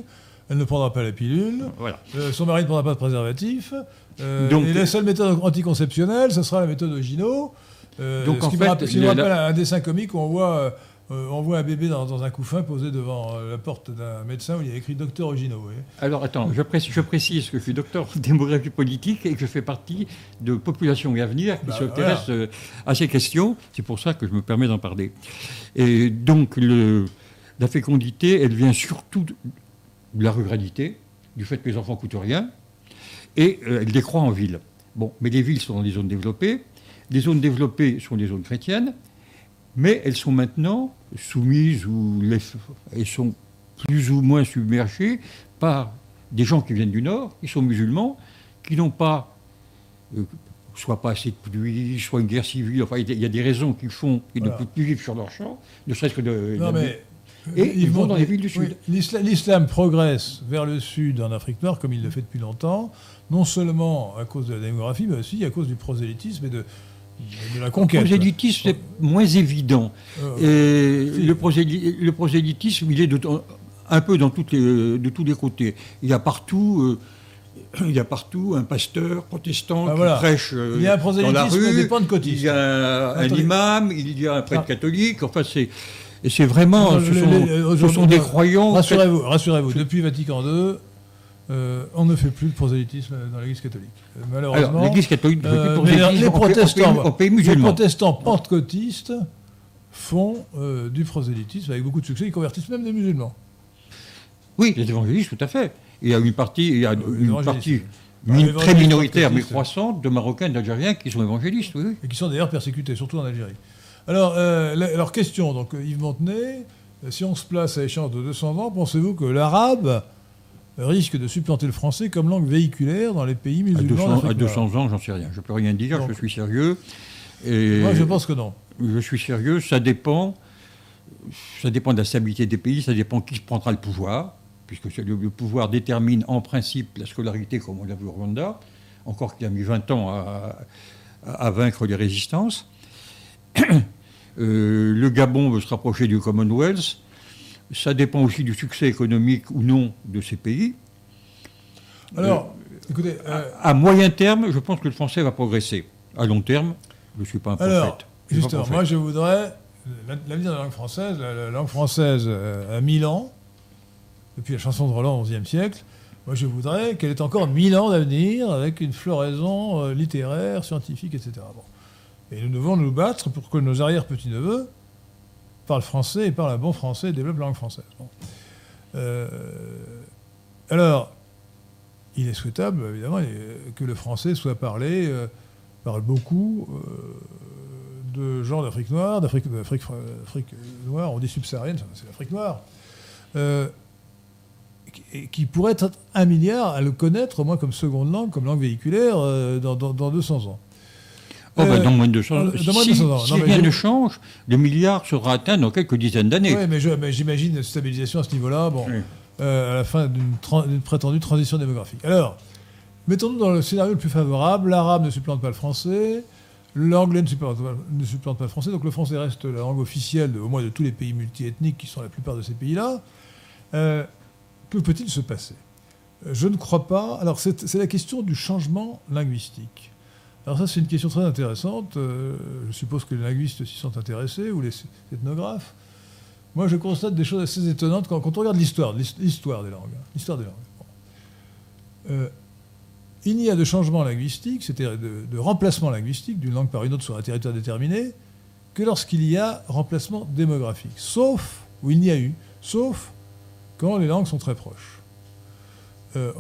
elle ne prendra pas la pilule, Voilà. euh, son mari ne prendra pas de préservatif, euh, Donc- et la seule méthode anticonceptionnelle, ce sera la méthode Ogino. euh, Donc, ce en qui fait, me rappelle, la- rappelle un dessin comique où on voit, euh, on voit un bébé dans, dans un couffin posé devant la porte d'un médecin où il y a écrit Docteur Ogino. Alors attends, je précise, je précise que je suis docteur en démographie politique et que je fais partie de Population et Avenir qui Bah, s'intéresse à ces questions. C'est pour ça que je me permets d'en parler. Et donc le, la fécondité, elle vient surtout de la ruralité, du fait que les enfants coûtent rien, et euh, elle décroît en ville. Bon, mais les villes sont dans des zones développées. Les zones développées sont des zones chrétiennes, mais elles sont maintenant soumises ou les- elles sont plus ou moins submergées par des gens qui viennent du Nord, qui sont musulmans, qui n'ont pas, euh, soit pas assez de pluie, soit une guerre civile, enfin il y a- des raisons qui font qu'ils Voilà. ne peuvent plus vivre sur leur champ, ne serait-ce que de... Non, de- mais, Et euh, ils vont vont- dans les villes du Sud. l'isla- L'islam progresse vers le sud en Afrique noire, comme il le fait depuis longtemps, non seulement à cause de la démographie, mais aussi à cause du prosélytisme et de, de la Le conquête. prosélytisme, c'est moins évident. Euh, Et le, prosély- le prosélytisme, il est de- un peu dans toutes les- de tous les côtés. Il y a partout, euh, il y a partout un pasteur protestant Ah, qui voilà. prêche euh, Il y a un dans la rue. Il y a un imam, il y a un prêtre Ah. catholique. Enfin, c'est et c'est vraiment, Non, ce le- sont, le- ce sont des croyants. Rassurez-vous, rassurez-vous, depuis Vatican II, euh, on ne fait plus de prosélytisme dans l'Église catholique. Euh, Malheureusement, Alors, l'Église catholique ne fait plus euh, de mais prosélytisme les protestants, au pays, les protestants pentecôtistes font euh, du prosélytisme avec beaucoup de succès. Ils convertissent même des musulmans. Oui, les évangélistes, tout à fait. Il y a une partie, il y a une partie Ah, très minoritaire mais croissante de Marocains et d'Algériens qui sont évangélistes, oui. oui. et qui sont d'ailleurs persécutés, surtout en Algérie. Alors, euh, la- alors question, donc euh, Yves Montenay, euh, si on se place à échéance de 200 ans, pensez-vous que l'arabe risque de supplanter le français comme langue véhiculaire dans les pays À musulmans 200, à d'Afrique noire 200 ans, j'en sais rien. Je peux rien dire, Donc- je suis sérieux. Et Moi, je pense que non. je suis sérieux, ça dépend. Ça dépend de la stabilité des pays, ça dépend qui prendra le pouvoir, puisque le, pouvoir détermine en principe la scolarité comme on l'a vu au Rwanda, encore qu'il a mis 20 ans à vaincre les résistances. *clears throat* Euh, le Gabon veut se rapprocher du Commonwealth. Ça dépend aussi du succès économique ou non de ces pays. Alors, euh, écoutez. Euh, à, à, moyen terme, je pense que le français va progresser. À long terme, je ne suis pas un prophète. Alors, justement, moi je voudrais. L'avenir de la langue française, la, la langue française a 1000 ans, depuis la chanson de Roland au XIe siècle. Moi, je voudrais qu'elle ait encore 1000 ans d'avenir avec une floraison euh, littéraire, scientifique, etc. Bon. Et nous devons nous battre pour que nos arrière-petits-neveux parlent français et parlent un bon français et développent la langue française. Bon. Euh, alors, il est souhaitable, évidemment, que le français soit parlé, euh, parle beaucoup euh, de gens d'Afrique noire, d'Afrique noire, on dit subsaharienne, c'est l'Afrique noire, qui, qui, pourrait être un milliard à le connaître, au moins comme seconde langue, comme langue véhiculaire, dans, dans, dans 200 ans. Oh, bah, dans moins de 200 ans. Si, si rien ne change, le milliard sera atteint dans quelques dizaines d'années. Oui, mais j'imagine une stabilisation à ce niveau-là, bon, oui. euh, à la fin d'une prétendue transition démographique. Alors, mettons-nous dans le scénario le plus favorable, l'arabe ne supplante pas le français, l'anglais ne supplante, ne supplante pas le français, donc le français reste la langue officielle de, au moins de tous les pays multiethniques qui sont la plupart de ces pays-là. Euh, que peut-il se passer? Je ne crois pas. Alors, c'est la question du changement linguistique. Alors ça, c'est une question très intéressante. Euh, je suppose que les linguistes s'y sont intéressés, ou les ethnographes. Moi, je constate des choses assez étonnantes quand, on regarde l'histoire, l'histoire des langues. L'histoire des langues. Euh, il n'y a de changement linguistique, c'est-à-dire de, de, remplacement linguistique d'une langue par une autre sur un territoire déterminé, que lorsqu'il y a remplacement démographique. Sauf, où il n'y a eu, sauf quand les langues sont très proches. Euh,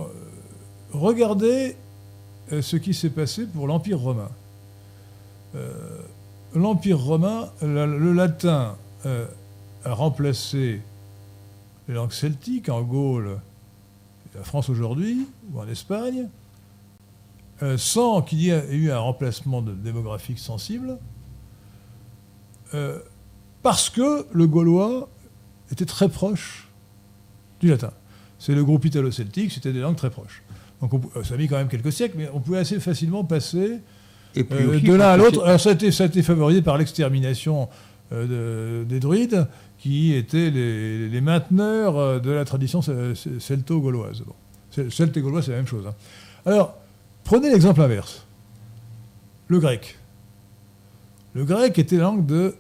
regardez ce qui s'est passé pour l'Empire romain. Euh, L'Empire romain, le latin euh, a remplacé les langues celtiques en Gaule, la France aujourd'hui, ou en Espagne, euh, sans qu'il y ait eu un remplacement de démographique sensible, euh, parce que le gaulois était très proche du latin. C'est le groupe italo-celtique, c'était des langues très proches. Donc on, ça a mis quand même quelques siècles, mais on pouvait assez facilement passer euh, de l'un à l'autre. Alors ça a, été, ça a, été, favorisé par l'extermination euh, de, des druides, qui étaient les, les, mainteneurs de la tradition celto-gauloise. Bon. Celte et gaulois, c'est la même chose. Hein. Alors, prenez l'exemple inverse. Le grec. Le grec était langue de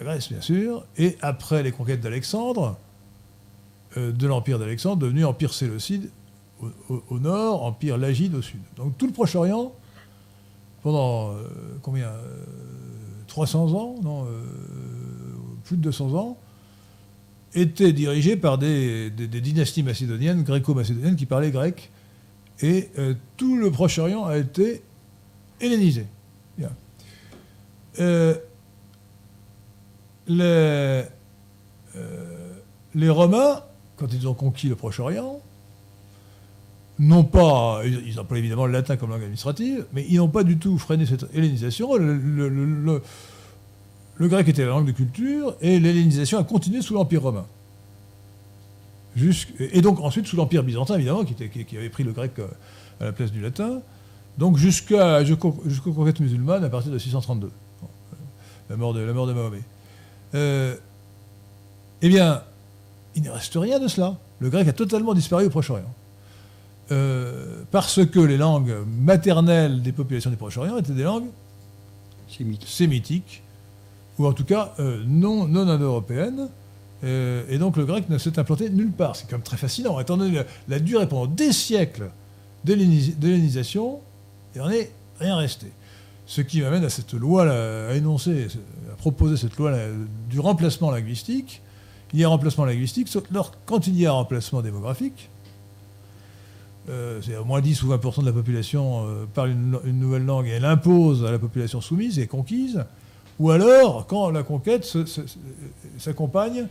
la Grèce, bien sûr, et après les conquêtes d'Alexandre, euh, de l'empire d'Alexandre, devenu empire séleucide, au, nord, empire lagide au sud. Donc tout le Proche-Orient, pendant euh, combien euh, 300 ans, non, euh, plus de 200 ans, était dirigé par des, dynasties macédoniennes, gréco-macédoniennes, qui parlaient grec, et euh, tout le Proche-Orient a été hellénisé. Euh, les Romains, quand ils ont conquis le Proche-Orient, non pas, ils emploient évidemment le latin comme langue administrative, mais ils n'ont pas du tout freiné cette hellénisation. Le, grec était la langue de culture et l'hellénisation a continué sous l'Empire romain. Et donc ensuite sous l'Empire byzantin, évidemment, qui, avait pris le grec euh, à la place du latin, donc jusqu'aux jusqu conquêtes musulmanes à partir de 632, la mort de, la Mahomet. Euh, eh bien, il ne reste rien de cela. Le grec a totalement disparu au Proche-Orient. Euh, parce que les langues maternelles des populations du Proche-Orient étaient des langues Sémite. sémitiques, ou en tout cas euh, non, non indo-européennes. Euh, et donc le grec ne s'est implanté nulle part. C'est quand même très fascinant. Étant donné la, la durée pendant des siècles d'hellénisation, il n'en est rien resté. Ce qui m'amène à cette loi, là, à énoncer, à proposer cette loi là, du remplacement linguistique. Il y a un remplacement linguistique, sauf quand il y a un remplacement démographique, euh, c'est au moins 10 ou 20% de la population euh, parle une, nouvelle langue et elle impose à la population soumise et conquise, ou alors quand la conquête s'accompagne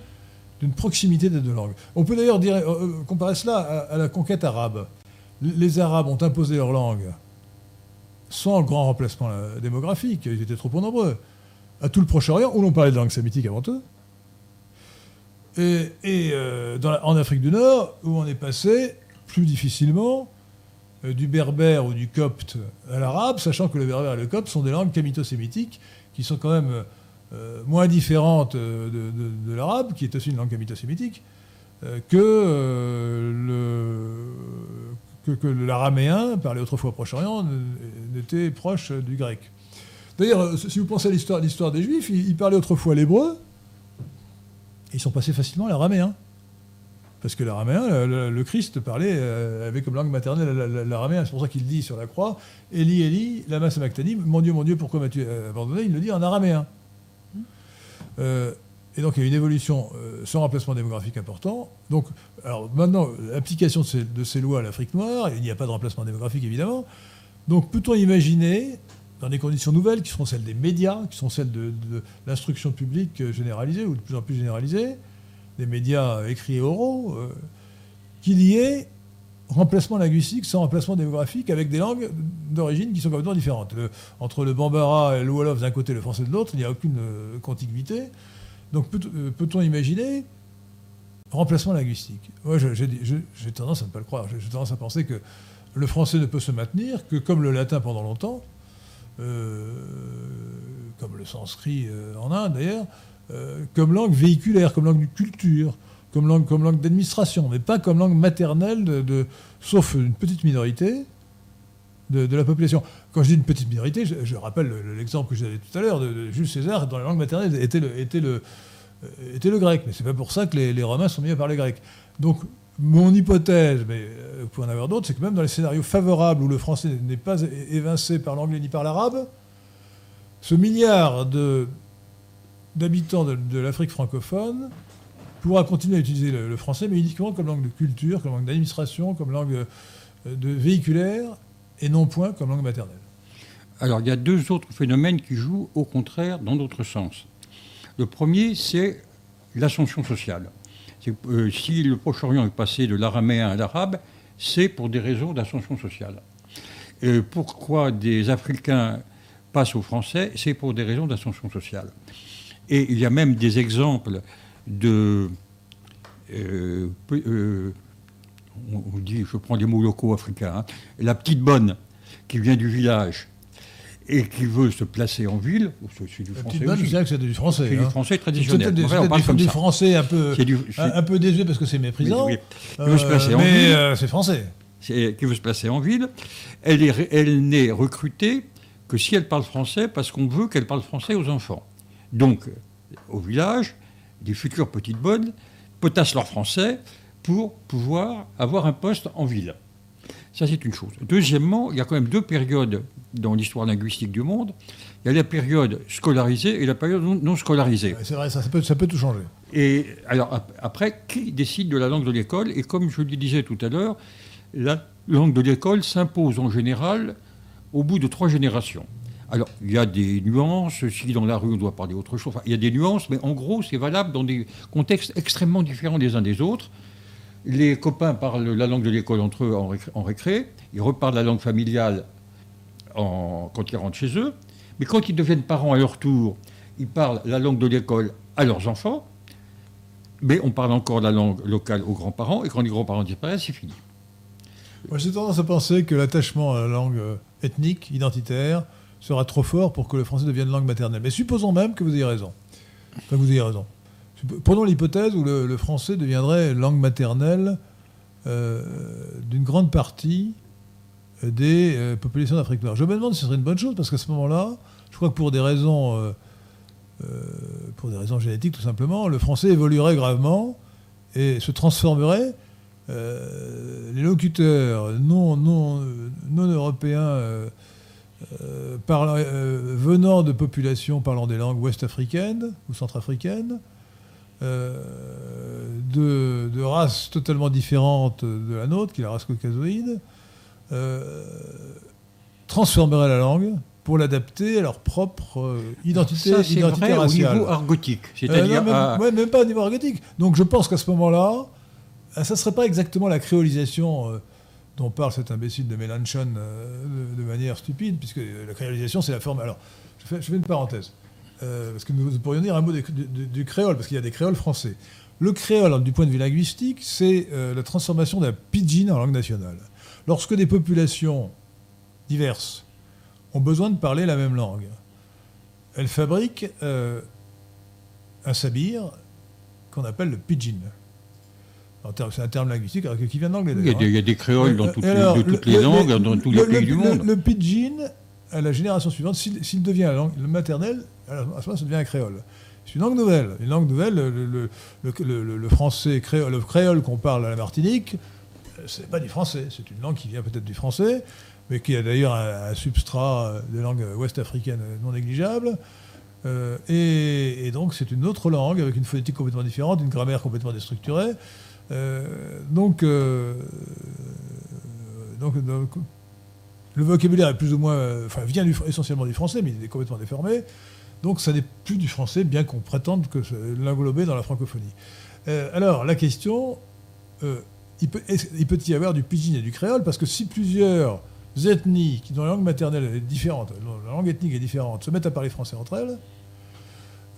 d'une proximité des deux langues. On peut d'ailleurs euh, comparer cela à, la conquête arabe. Les Arabes ont imposé leur langue sans grand remplacement démographique, ils étaient trop nombreux, à tout le Proche-Orient, où l'on parlait de langue sémitique avant eux. Et, euh, en Afrique du Nord, où on est passé plus difficilement euh, du berbère ou du copte à l'arabe, sachant que le berbère et le copte sont des langues camito-sémitiques qui sont quand même euh, moins différentes de, l'arabe, qui est aussi une langue camito-sémitique, que l'araméen, parlé autrefois au Proche-Orient, n'était proche du grec. D'ailleurs, si vous pensez à l'histoire, des Juifs, ils parlaient autrefois l'hébreu, ils sont passés facilement à l'araméen. Parce que l'araméen, le, Christ parlait euh, avec comme langue maternelle l'araméen. C'est pour ça qu'il dit sur la croix Eli, Eli, lama sabachthani, mon Dieu, mon Dieu, pourquoi m'as-tu abandonné? Il le dit en araméen. Euh, et donc il y a une évolution euh, sans remplacement démographique important. Donc, alors maintenant, l'application de ces, lois à l'Afrique noire, il n'y a pas de remplacement démographique évidemment. Donc peut-on imaginer dans des conditions nouvelles qui seront celles des médias, qui sont celles de, l'instruction publique généralisée ou de plus en plus généralisée, des médias écrits et oraux, euh, qu'il y ait remplacement linguistique sans remplacement démographique avec des langues d'origine qui sont complètement différentes. entre le bambara et le wolof d'un côté et le français de l'autre, il n'y a aucune euh, contiguïté. Donc euh, peut-on imaginer remplacement linguistique? Moi, j'ai tendance à ne pas le croire. J'ai tendance à penser que le français ne peut se maintenir que comme le latin pendant longtemps, euh, comme le sanskrit euh, en Inde d'ailleurs, euh, comme langue véhiculaire, comme langue de culture, comme langue, comme langue d'administration, mais pas comme langue maternelle, de, sauf une petite minorité de, la population. Quand je dis une petite minorité, je, rappelle l'exemple que j'ai tout à l'heure de, Jules César, dont la langue maternelle était le, était le, était le grec. Mais c'est pas pour ça que les, les Romains sont mis à parler grec. Donc mon hypothèse, mais euh, vous pouvez en avoir d'autres, c'est que même dans les scénarios favorables où le français n'est pas évincé par l'anglais ni par l'arabe, ce milliard d'habitants de, l'Afrique francophone pourra continuer à utiliser le, français, mais uniquement comme langue de culture, comme langue d'administration, comme langue euh, de véhiculaire, et non point comme langue maternelle. Alors il y a deux autres phénomènes qui jouent au contraire dans d'autres sens. Le premier, c'est l'ascension sociale. Euh, si le Proche-Orient est passé de l'araméen à l'arabe, c'est pour des raisons d'ascension sociale. pourquoi des Africains passent au français C'est pour des raisons d'ascension sociale. Et il y a même des exemples de... Euh, euh, on dit, je prends des mots locaux africains, hein, la petite bonne qui vient du village et qui veut se placer en ville, c'est du français. que c'est du français. C'est du hein. français traditionnel. C'est du, français un peu, un, peu désuet parce que c'est méprisant. Qui veut se placer en mais euh, c'est français. Qui veut se placer en ville. Elle, est, elle n'est recrutée que si elle parle français parce qu'on veut qu'elle parle français aux enfants. Donc, au village, des futures petites bonnes potassent leur français pour pouvoir avoir un poste en ville. Ça, c'est une chose. Deuxièmement, il y a quand même deux périodes dans l'histoire linguistique du monde. Il y a la période scolarisée et la période non, scolarisée. c'est vrai, ça, peut, ça, peut, tout changer. Et alors, après, qui décide de la langue de l'école? Et comme je le disais tout à l'heure, la langue de l'école s'impose en général au bout de trois générations. Alors, il y a des nuances, si dans la rue on doit parler autre chose, il y a des nuances, mais en gros, c'est valable dans des contextes extrêmement différents les uns des autres. Les copains parlent la langue de l'école entre eux en, récré, ils reparlent la langue familiale quand ils rentrent chez eux, mais quand ils deviennent parents à leur tour, ils parlent la langue de l'école à leurs enfants, mais on parle encore la langue locale aux grands-parents, et quand les grands-parents disparaissent, c'est fini. Moi, j'ai tendance à penser que l'attachement à la langue ethnique, identitaire, sera trop fort pour que le français devienne langue maternelle. Mais supposons même que vous ayez raison. que vous ayez raison. Prenons l'hypothèse où le, français deviendrait langue maternelle euh, d'une grande partie des euh, populations d'Afrique noire. Je me demande si ce serait une bonne chose, parce qu'à ce moment-là, je crois que pour des raisons, euh, pour des raisons génétiques tout simplement, le français évoluerait gravement et se transformerait. les locuteurs non, non, non européens venant de populations parlant des langues ouest-africaines ou centrafricaines euh, de, de, races totalement différentes de la nôtre, qui est la race caucasoïde, euh, transformeraient la langue pour l'adapter à leur propre euh, identité, Ça, identité vrai raciale. au niveau argotique, c'est-à-dire même, même, pas au niveau argotique. Donc je pense qu'à ce moment-là, ça ne serait pas exactement la créolisation dont parle cet imbécile de Mélenchon de, manière stupide, puisque la créolisation, c'est la forme. Alors, je fais, une parenthèse. euh, parce que nous pourrions dire un mot du, créole, parce qu'il y a des créoles français. Le créole, du point de vue linguistique, c'est euh, la transformation d'un pidgin en langue nationale. Lorsque des populations diverses ont besoin de parler la même langue, elles fabriquent euh, un sabir qu'on appelle le pidgin. C'est un terme linguistique qui vient d'anglais. Il y, a d'ailleurs, des, il y a des créoles dans Euh, toutes, les, alors, de toutes le- les le- langues, le- dans tous le- les pays du monde. Le, pidgin, à la génération suivante, s'il devient la langue le maternelle, à ce moment ça devient un créole. C'est une langue nouvelle. Une langue nouvelle, le, français, créole, le créole qu'on parle à la Martinique, euh, c'est pas du français. C'est une langue qui vient peut-être du français, mais qui a d'ailleurs un, un substrat euh, de langue ouest-africaine non négligeable. Euh, et, et donc c'est une autre langue avec une phonétique complètement différente, une grammaire complètement déstructurée. Euh, donc, euh, donc, le vocabulaire est plus ou moins, euh, vient essentiellement du français, mais il est complètement déformé. Donc ça n'est plus du français, bien qu'on prétende que l'englober dans la francophonie. Euh, alors la question, euh, il, peut, y avoir du pidgin et du créole, parce que si plusieurs ethnies dont la langue maternelle est différente, la langue ethnique est différente, se mettent à parler français entre elles,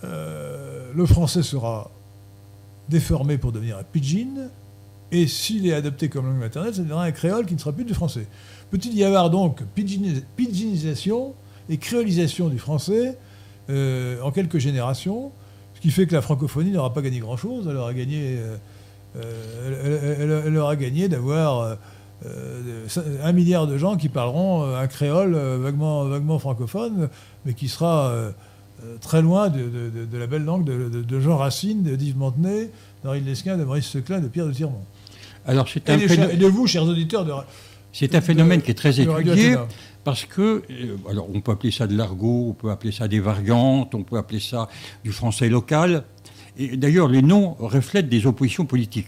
euh, le français sera déformé pour devenir un pidgin, et s'il est adopté comme langue maternelle, ça deviendra un créole qui ne sera plus du français. Peut-il y avoir donc pidginis- pidginisation et créolisation du français euh, en quelques générations, ce qui fait que la francophonie n'aura pas gagné grand-chose, elle aura gagné, euh, euh, elle, aura gagné d'avoir un milliard de gens qui parleront un créole vaguement, francophone, mais qui sera très loin de, de- de- de la belle langue de, Jean Racine, de Yves Montenay, d'Henri Lesquin, de Maurice Seclin, de Pierre de Tirmont. Alors c'est un, et de vous, chers auditeurs de, c'est un phénomène qui est très étudié parce que, euh, alors on peut appeler ça de l'argot, on peut appeler ça des variantes, on peut appeler ça du français local. Et d'ailleurs, les noms reflètent des oppositions politiques.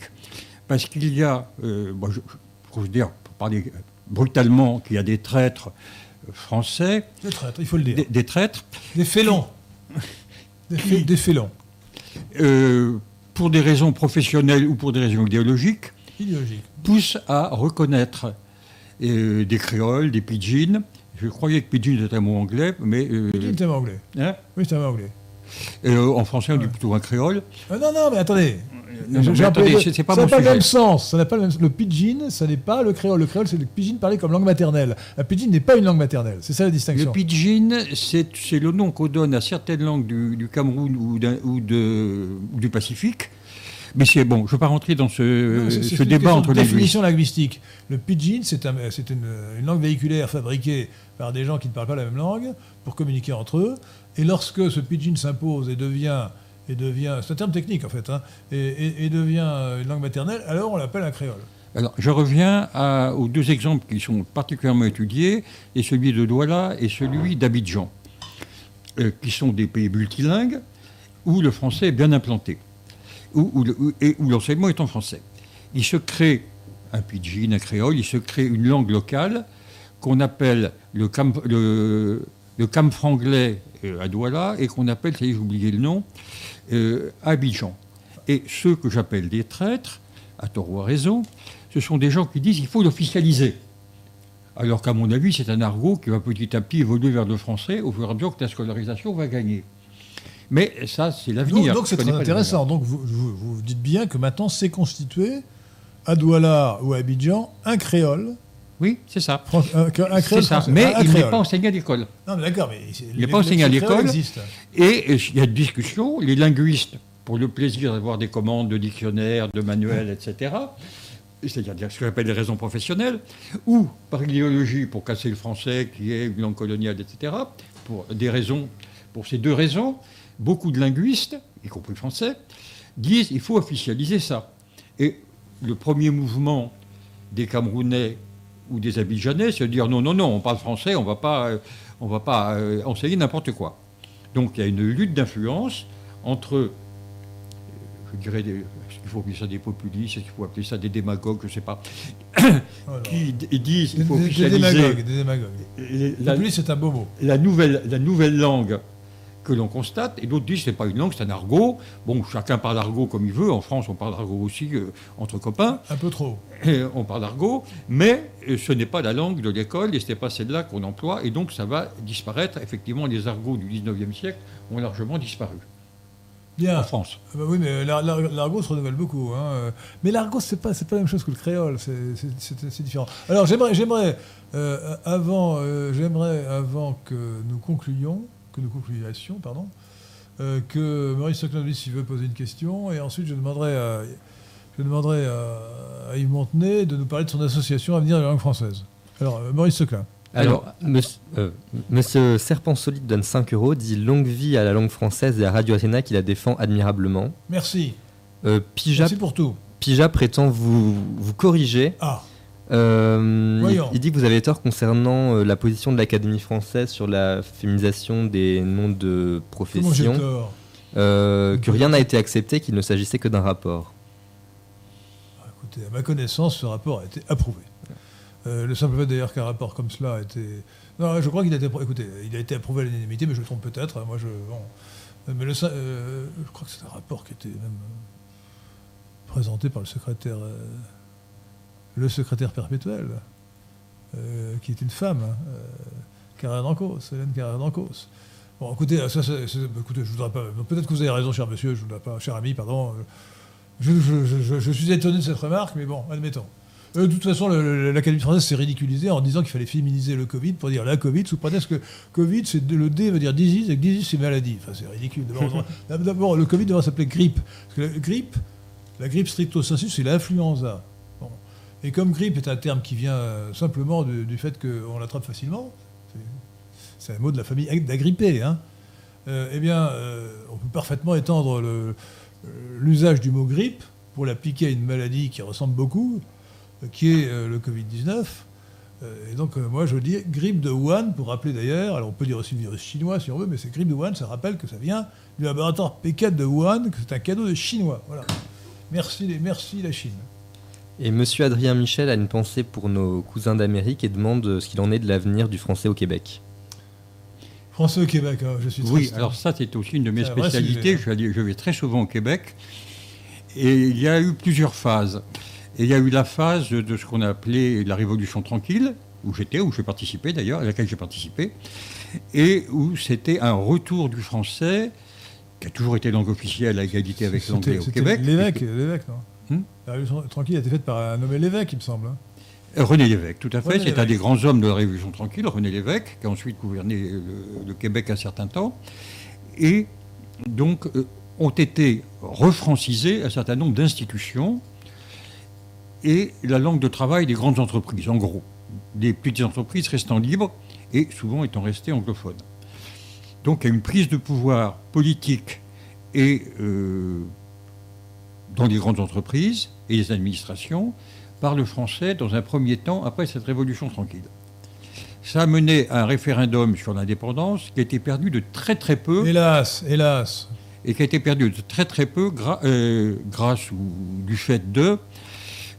Parce qu'il y a, euh, moi, je, je considère, pour parler brutalement, qu'il y a des traîtres euh, français, Des traîtres, il faut le dire. des, des traîtres Des félons. Des, fé- des félons. euh, pour des raisons professionnelles ou pour des raisons idéologiques, Idéologiques. poussent à reconnaître euh, des créoles, des pidgins. Je croyais que pidgin était un mot anglais, mais euh, Pidgin, c'est un mot anglais. hein, Oui, c'est un mot anglais. en français on dit plutôt un créole. Ah non, non, mais attendez. Non, mais peu- c'est- pas ça n'a pas le même sens. Ça n'a pas le, même- le pidgin, ça n'est pas le créole. Le créole, c'est le pidgin parlé comme langue maternelle. Un pidgin n'est pas une langue maternelle. C'est ça la Le distinction. pidgin, c'est c'est le nom qu'on donne à certaines langues du, du Cameroun ou, d'un- ou de- ou du Pacifique. Mais c'est bon, je ne veux pas rentrer dans ce, Non, c'est- ce débat entre les linguistes. définition linguistique. Le pidgin, c'est un- c'est une, une langue véhiculaire fabriquée par des gens qui ne parlent pas la même langue pour communiquer entre eux. Et lorsque ce pidgin s'impose et devient, et devient c'est un terme technique en fait, hein, et, devient une langue maternelle, alors on l'appelle un créole. Alors, je reviens à- aux deux exemples qui sont particulièrement étudiés, et celui de Douala et celui d'Abidjan, euh, qui sont des pays multilingues où le français est bien implanté, où, et où l'enseignement est en français. Il se crée un pidgin, un créole, il se crée une langue locale qu'on appelle le, cam, le, camfranglais euh, à Douala et qu'on appelle, ça y est, j'ai oublié le nom, euh, Abidjan. Et ceux que j'appelle des traîtres, à tort ou à raison, ce sont des gens qui disent qu'il faut l'officialiser. Alors qu'à mon avis, c'est un argot qui va petit à petit évoluer vers le français au fur et à mesure que la scolarisation va gagner. Mais ça, c'est l'avenir. donc c'est très intéressant. Donc vous, vous- vous dites bien que maintenant c'est constitué à Douala ou à Abidjan un créole. Oui, c'est ça. Fran- Un, un créole ça. français. Mais Un- un il n'est pas enseigné à l'école. Non, mais d'accord, mais Il n'est pas enseigné à l'école. Et euh, il y a une discussion, les linguistes, pour le plaisir d'avoir des commandes de dictionnaires, de manuels, etc., c'est-à-dire ce qu'on appelle les raisons professionnelles, ou par idéologie pour casser le français, qui est une langue coloniale, etc., pour des raisons, pour ces deux raisons, beaucoup de linguistes, y compris français, disent qu'il faut officialiser ça. Et le premier mouvement des Camerounais ou des Abidjanais, de dire non, non, non, on parle français, on ne va pas, euh, on va pas euh, enseigner n'importe quoi. Donc il y a une lutte d'influence entre, euh, je dirais, des- est-ce qu'il faut appeler ça des populistes, est-ce qu'il faut appeler ça des démagogues, je ne sais pas, *coughs* qui disent qu'il Des, faut des- des officialiser démagogues, des démagogues. la, Populiste, c'est un beau mot. la nouvelle, la nouvelle langue que l'on constate, et d'autres disent que ce n'est pas une langue, c'est un argot. Bon, chacun parle argot comme il veut. En France, on parle argot aussi euh, entre copains. Un peu trop. Et on parle argot, mais euh, ce n'est pas la langue de l'école et ce n'est pas celle-là qu'on emploie, et donc ça va disparaître. Effectivement, les argots du 19e siècle ont largement disparu. Bien. En France. Ah bah oui, mais l'ar- l'ar- l'argot se renouvelle beaucoup. hein. Mais l'argot, c'est pas, c'est pas la même chose que le créole. C'est, c'est- c'est- c'est différent. Alors, j'aimerais, j'aimerais, euh, avant, euh, j'aimerais, avant que nous concluions, que nous concluions, pardon, euh, que Maurice Soclin s'il veut poser une question, et ensuite je demanderai à, je demanderai à, à Yves Montenay de nous parler de son association Avenir de la langue française. Alors, euh, Maurice Soclin. Alors, monsieur, euh, monsieur Serpent Solide donne 5 euros, dit longue vie à la langue française et à Radio Athéna qui la défend admirablement. Merci. Euh, Pija, Merci pour tout. Pija prétend vous, vous corriger. Ah, Euh, il, dit que vous avez tort concernant euh, la position de l'Académie française sur la féminisation des noms de comment j'ai profession, tort euh, que rien n'a été accepté, qu'il ne s'agissait que d'un rapport. Ah, Écoutez, à ma connaissance, ce rapport a été approuvé. Le simple fait d'ailleurs qu'un rapport comme cela a été. Non, je crois qu'il a été. approuvé. Écoutez, il a été approuvé à l'unanimité, mais je me trompe peut-être. hein, Moi, je. bon. Mais le, je crois que c'est un rapport qui était même présenté par le secrétaire. Le secrétaire perpétuel, euh, qui est une femme, hein, euh, Carrère d'Ancos, Hélène Carrère d'Ancos. Bon, écoutez, ça, c'est- écoutez, je voudrais pas. Peut-être que vous avez raison, cher monsieur, je voudrais pas, cher ami, pardon. euh, je, je- je- je- je suis étonné de cette remarque, mais bon, admettons. Euh, de toute façon, l'Académie française s'est ridiculisée en disant qu'il fallait féminiser le Covid pour dire la Covid, sous prétexte que Covid, c'est le D veut dire disease et que disease, c'est maladie. Enfin, c'est ridicule. *laughs* D'abord, le Covid devrait s'appeler grippe. Parce que la grippe, la grippe stricto sensu, c'est l'influenza. Et comme grippe est un terme qui vient euh, simplement du, fait qu'on l'attrape facilement, c'est- un mot de la famille ag- d'agripper, hein, euh, eh bien, euh, on peut parfaitement étendre l'usage du mot grippe pour l'appliquer à une maladie qui ressemble beaucoup, qui est le Covid-19. Euh, et donc, moi, je dis grippe de Wuhan, pour rappeler d'ailleurs, alors on peut dire aussi virus chinois si on veut, mais c'est grippe de Wuhan, ça rappelle que ça vient du laboratoire P4 de Wuhan, que c'est un cadeau de Chinois. Voilà. Merci, merci la Chine. Et monsieur Adrien Michel a une pensée pour nos cousins d'Amérique et demande ce qu'il en est de l'avenir du français au Québec. Français au Québec, hein, je suis Oui, triste. alors ça, c'est aussi une de mes spécialités. hein. Je, suis allé- je vais très souvent au Québec. Et il y a eu plusieurs phases. Et il y a eu la phase de ce qu'on a appelé la Révolution tranquille, où j'étais, où j'ai participé d'ailleurs, à laquelle j'ai participé, et où c'était un retour du français, qui a toujours été langue officielle à égalité avec l'anglais au Québec. L'évêque, l'évêque, non? La Révolution tranquille a été faite par un nommé l'évêque, il me semble. hein. René Lévesque, tout à fait. C'est un Lévesque. des grands hommes de la Révolution tranquille, René Lévesque, qui a ensuite gouverné le, le Québec un certain temps. Et donc euh, ont été refrancisés un certain nombre d'institutions et la langue de travail des grandes entreprises, en gros. Des petites entreprises restant libres et souvent étant restées anglophones. Donc il y a une prise de pouvoir politique et euh, dans les grandes entreprises et les administrations par le français dans un premier temps après cette révolution tranquille. Ça a mené à un référendum sur l'indépendance qui a été perdu de très très peu Hélas, hélas. et qui a été perdu de très très peu euh, grâce ou du fait de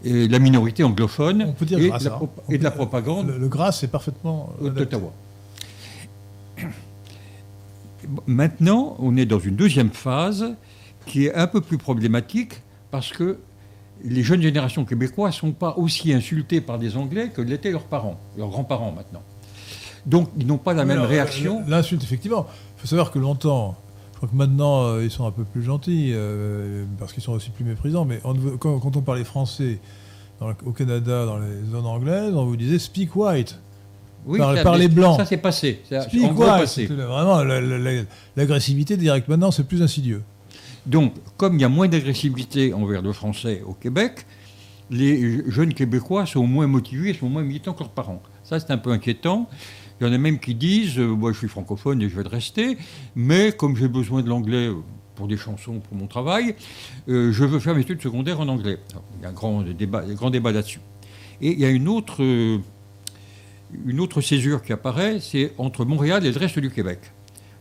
euh, la minorité anglophone On peut dire et, grâce, de la hein. et de la propagande Le, le grâce, c'est parfaitement. euh, d'Ottawa. Maintenant, on est dans une deuxième phase qui est un peu plus problématique parce que les jeunes générations québécoises ne sont pas aussi insultées par des Anglais que l'étaient leurs parents, leurs grands-parents maintenant. Donc, ils n'ont pas la Oui, même alors, réaction. L'insulte, effectivement. Il faut savoir que longtemps, je crois que maintenant, euh, ils sont un peu plus gentils, euh, parce qu'ils sont aussi plus méprisants, mais on quand, quand on parlait français dans le- au Canada, dans les zones anglaises, on vous disait speak white. Oui, par- ça- par les Blancs. Ça, c'est passé. Speak white. passé. Vraiment, la- la- la- l'agressivité directe. Maintenant, c'est plus insidieux. Donc, comme il y a moins d'agressivité envers le français au Québec, les jeunes Québécois sont moins motivés, sont moins militants que leurs parents. Ça, c'est un peu inquiétant. Il y en a même qui disent euh, Moi, je suis francophone et je vais rester, mais comme j'ai besoin de l'anglais pour des chansons, pour mon travail, euh, je veux faire mes études secondaires en anglais. Il y a un grand débat, là-dessus. Et il y a euh, une autre césure qui apparaît c'est entre Montréal et le reste du Québec.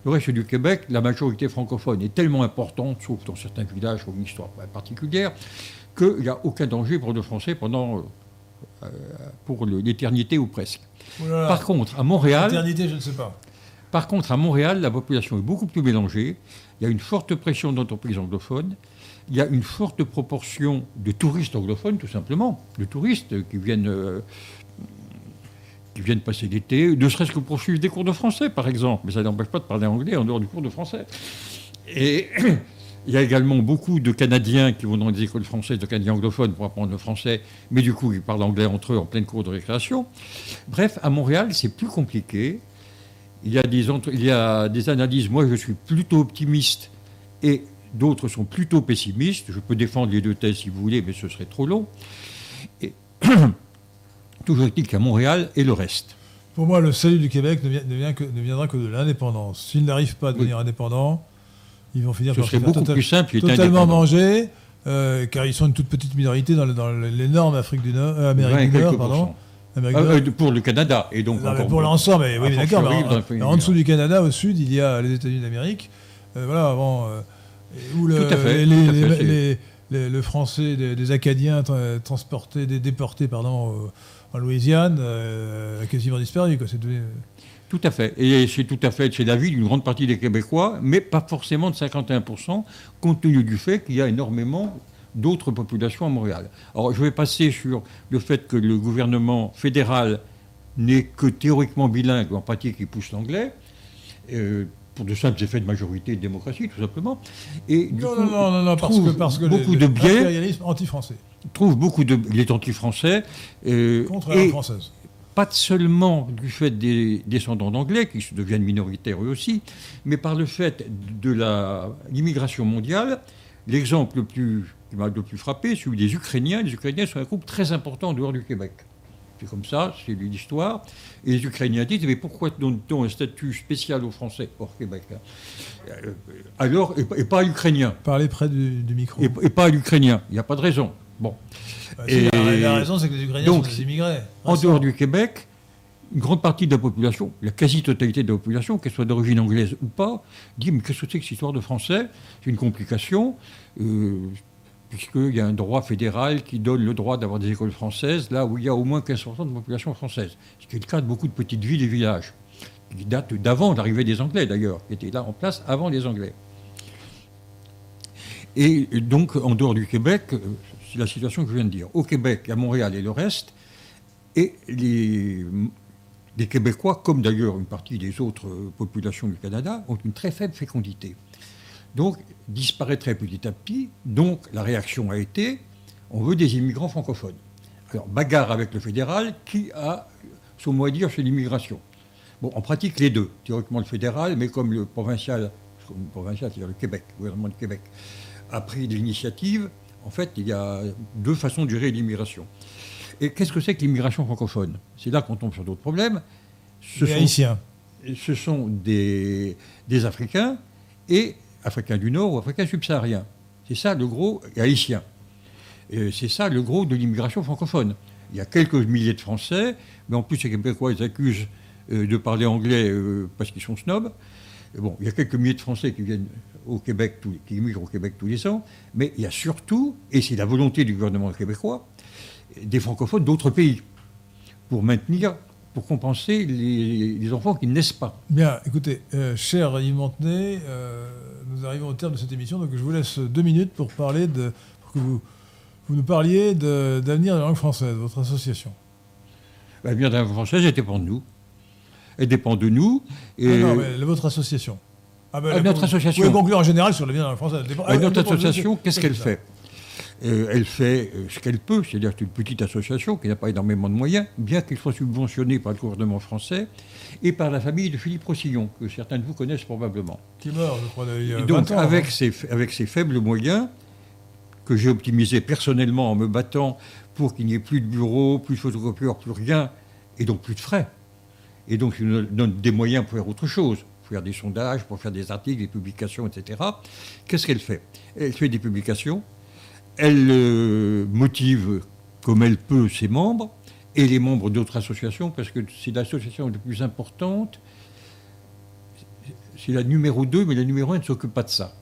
Le reste du Québec, la majorité francophone est tellement importante, sauf dans certains villages ou une histoire particulière, qu'il n'y a aucun danger pour le français pendant euh, euh, pour l'éternité ou presque. Oh là là. Par contre, à Montréal, Éternité, je ne sais pas. Par contre, à Montréal, la population est beaucoup plus mélangée. Il y a une forte pression d'entreprises anglophones. Il y a une forte proportion de touristes anglophones, tout simplement, de touristes qui viennent, euh, qui viennent passer l'été, ne serait-ce que pour suivre des cours de français, par exemple. Mais ça n'empêche pas de parler anglais en dehors du cours de français. Et *clears throat* il y a également beaucoup de Canadiens qui vont dans des écoles françaises, de Canadiens anglophones pour apprendre le français, mais du coup, ils parlent anglais entre eux en pleine cours de récréation. Bref, à Montréal, c'est plus compliqué. Il y, a des il y a des analyses, moi je suis plutôt optimiste et d'autres sont plutôt pessimistes. Je peux défendre les deux thèses si vous voulez, mais ce serait trop long. Et *clears throat* toujours est-il qu'à Montréal et le reste. Pour moi, le salut du Québec ne, vient, que, ne viendra que de l'indépendance. S'il n'arrive pas à devenir indépendant, ils vont finir ce par serait beaucoup plus simple, totalement manger, euh, car ils sont une toute petite minorité dans, l'énorme Afrique du Nord, euh, Amérique du Nord, pardon. Ah, euh, pour le Canada et donc pour l'ensemble, oui, d'accord. En, en, dessous du Canada, au sud, il y a les États-Unis d'Amérique. voilà, avant où le, tout à fait, les, le français des, Acadiens transportés, des, déportés pardon, en Louisiane a quasiment disparu. Quoi. Tout à fait. Et c'est tout à fait, c'est l'avis d'une grande partie des Québécois, mais pas forcément de 51%, compte tenu du fait qu'il y a énormément d'autres populations à Montréal. Alors je vais passer sur le fait que le gouvernement fédéral n'est que théoriquement bilingue, en pratique il pousse l'anglais. Euh, pour de simples effets de majorité et de démocratie, tout simplement. Et non, non, non, non, parce que, parce que beaucoup de biais. anti-français. Trouve beaucoup de. Il est anti-français. Euh, Contre la française pas seulement du fait des descendants d'anglais, qui deviennent minoritaires eux aussi, mais par le fait de l'immigration mondiale. L'exemple le plus, qui m'a le plus frappé, celui des Ukrainiens. Les Ukrainiens sont un groupe très important en dehors du Québec. C'est comme ça, c'est l'histoire. Et les Ukrainiens disent, mais pourquoi donne-t-on un statut spécial aux Français hors Québec hein? Euh, Alors, et, pas à l'Ukrainien. Parlez près du, micro. Et, pas à l'Ukrainien, il n'y a pas de raison. Bon. Bah, et, la, raison, c'est que les Ukrainiens sont des immigrés. En dehors du Québec, une grande partie de la population, la quasi-totalité de la population, qu'elle soit d'origine anglaise ou pas, dit Mais qu'est-ce que c'est que cette histoire de français? C'est une complication, euh, puisqu'il y a un droit fédéral qui donne le droit d'avoir des écoles françaises, là où il y a au moins 15% de population française. Ce qui est le cas de beaucoup de petites villes et villages, qui datent d'avant l'arrivée des Anglais d'ailleurs, qui étaient là en place avant les Anglais. Et donc, en dehors du Québec, euh, c'est la situation que je viens de dire. Au Québec, à Montréal et le reste, et les, Québécois, comme d'ailleurs une partie des autres populations du Canada, ont une très faible fécondité. Donc, disparaîtrait petit à petit. Donc, la réaction a été on veut des immigrants francophones. Alors, bagarre avec le fédéral, qui a son mot à dire sur l'immigration. Bon, on pratique les deux. Théoriquement le fédéral, mais comme le provincial, le provincial c'est-à-dire le Québec, le gouvernement du Québec, a pris l'initiative, en fait, il y a deux façons de gérer l'immigration. Et qu'est-ce que c'est que l'immigration francophone? C'est là qu'on tombe sur d'autres problèmes. Ce sont, haïtiens. Ce sont des, Africains et Africains du Nord ou Africains subsahariens. C'est ça le gros, et haïtiens. C'est ça le gros de l'immigration francophone. Il y a quelques milliers de Français, mais en plus les Québécois ils accusent euh, de parler anglais euh, parce qu'ils sont snobs. bon, il y a quelques milliers de Français qui viennent au Québec, qui immigrent au Québec tous les ans, mais il y a surtout, et c'est la volonté du gouvernement québécois, des francophones d'autres pays pour maintenir, pour compenser les, enfants qui ne naissent pas. Bien, écoutez, euh, cher Yves Montenay, euh, nous arrivons au terme de cette émission, donc je vous laisse deux minutes pour parler de, pour que vous, vous nous parliez d'avenir de, la langue française, votre association. L'avenir de la langue française, elle dépend de nous. Elle dépend de nous. Et... Ah non, mais votre association. Ah ben, notre association. Vous pouvez conclure en général sur le bien de la France. notre association, qu'est-ce qu'elle fait? Euh, Elle fait euh, ce qu'elle peut, c'est-à-dire une petite association qui n'a pas énormément de moyens, bien qu'elle soit subventionnée par le gouvernement français et par la famille de Philippe Rossillon, que certains de vous connaissent probablement. Qui meurt, je crois, il y a donc, avec, hein. avec ces faibles moyens, que j'ai optimisés personnellement en me battant pour qu'il n'y ait plus de bureaux, plus de photocopieurs, plus rien, et donc plus de frais. Et donc, je nous donne des moyens pour faire autre chose faire des sondages, pour faire des articles, des publications, etc. Qu'est-ce qu'elle fait? Elle fait des publications, elle euh, motive comme elle peut ses membres et les membres d'autres associations, parce que c'est l'association la plus importante. C'est la numéro 2, mais la numéro 1 ne s'occupe pas de ça.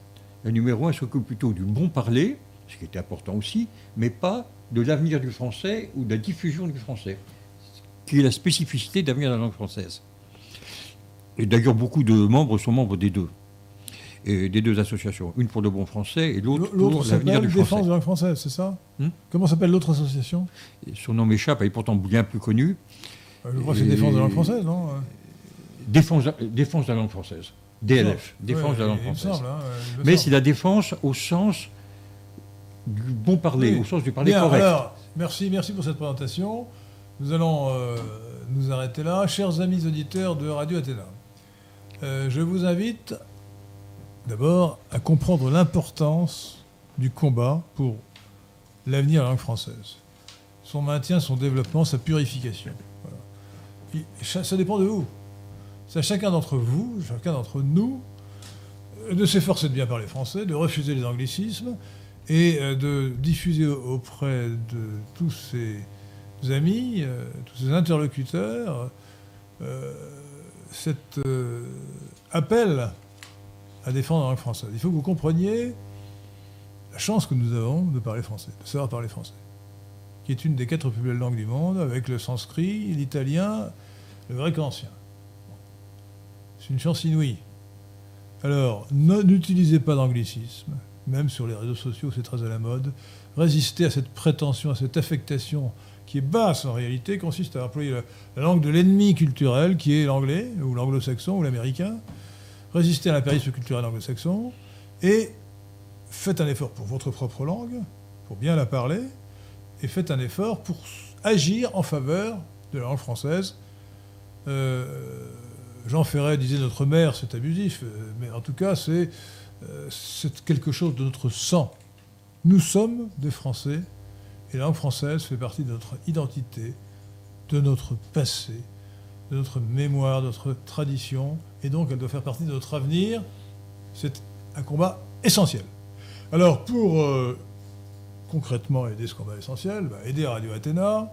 La numéro 1 s'occupe plutôt du bon parler, ce qui était important aussi, mais pas de l'avenir du français ou de la diffusion du français, qui est la spécificité d'avenir de la langue française. Et d'ailleurs, beaucoup de membres sont membres des deux. Et des deux associations. Une pour le bon français et l'autre pour l'avenir du français. Défense de la langue française, c'est ça Hmm Comment s'appelle l'autre association Et son nom m'échappe, elle est pourtant bien plus connue. Euh, Je crois que c'est Défense de la langue française, non Défense, défense de la langue française. DLF, Défense Ouais, de la langue française. semble, hein, Mais c'est la défense au sens du bon parler, Oui. au sens du parler Bien, correct. alors, merci, merci pour cette présentation. Nous allons euh, nous arrêter là. Chers amis auditeurs de Radio Athéna, euh, je vous invite d'abord à comprendre l'importance du combat pour l'avenir de la langue française. Son maintien, son développement, sa purification. Ça dépend de vous. C'est à chacun d'entre vous, chacun d'entre nous, euh, de s'efforcer de bien parler français, de refuser les anglicismes, et euh, de diffuser auprès de tous ses amis, tous ses interlocuteurs, cet euh, appel à défendre la langue française. Il faut que vous compreniez la chance que nous avons de parler français, de savoir parler français, qui est une des quatre plus belles langues du monde, avec le sanskrit, l'italien, le grec ancien. C'est une chance inouïe. Alors, n'utilisez pas d'anglicisme, même sur les réseaux sociaux, c'est très à la mode. Résistez à cette prétention, à cette affectation qui est basse en réalité, consiste à employer la, la langue de l'ennemi culturel, qui est l'anglais, ou l'anglo-saxon, ou l'américain. Résistez à l'impérialisme culturel anglo-saxon, et faites un effort pour votre propre langue, pour bien la parler, et faites un effort pour agir en faveur de la langue française. Euh, Jean Ferret disait notre mère, c'est abusif, euh, mais en tout cas, euh, c'est quelque chose de notre sang. Nous sommes des Français, et la langue française fait partie de notre identité, de notre passé, de notre mémoire, de notre tradition, et donc elle doit faire partie de notre avenir. C'est un combat essentiel. Alors, pour euh, concrètement aider ce combat essentiel, bah, aider Radio Athéna,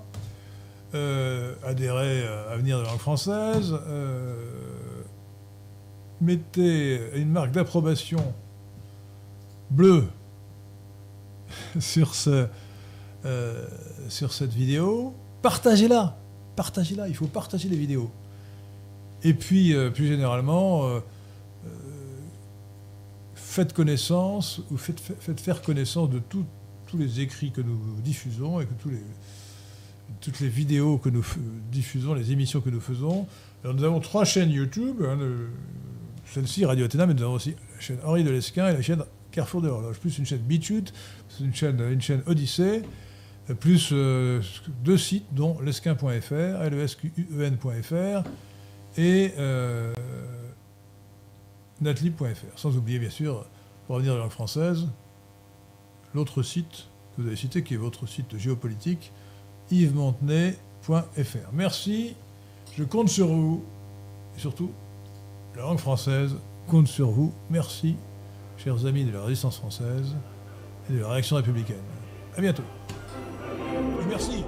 euh, adhérer à Avenir de la langue française, euh, mettez une marque d'approbation bleue *laughs* sur, ce, euh, sur cette vidéo, partagez-la, partagez-la, il faut partager les vidéos. Et puis, euh, plus généralement, euh, faites connaissance, ou faites, faites faire connaissance de tous les écrits que nous diffusons et que tous les, toutes les vidéos que nous diffusons, les émissions que nous faisons. Alors, nous avons trois chaînes YouTube, hein, le- celle-ci, Radio Athéna, mais nous avons aussi la chaîne Henri de Lesquin et la chaîne Carrefour de l'Horloge, plus une chaîne BitChute, plus une chaîne, une chaîne Odyssée, plus euh, deux sites, dont lesquin.fr, lesquen.fr et euh, natlib.fr. Sans oublier, bien sûr, pour revenir à la langue française, l'autre site que vous avez cité, qui est votre site géopolitique, yvesmontenay.fr. Merci, je compte sur vous, et surtout, la langue française compte sur vous. Merci, chers amis de la résistance française et de la réaction républicaine. À bientôt. Merci.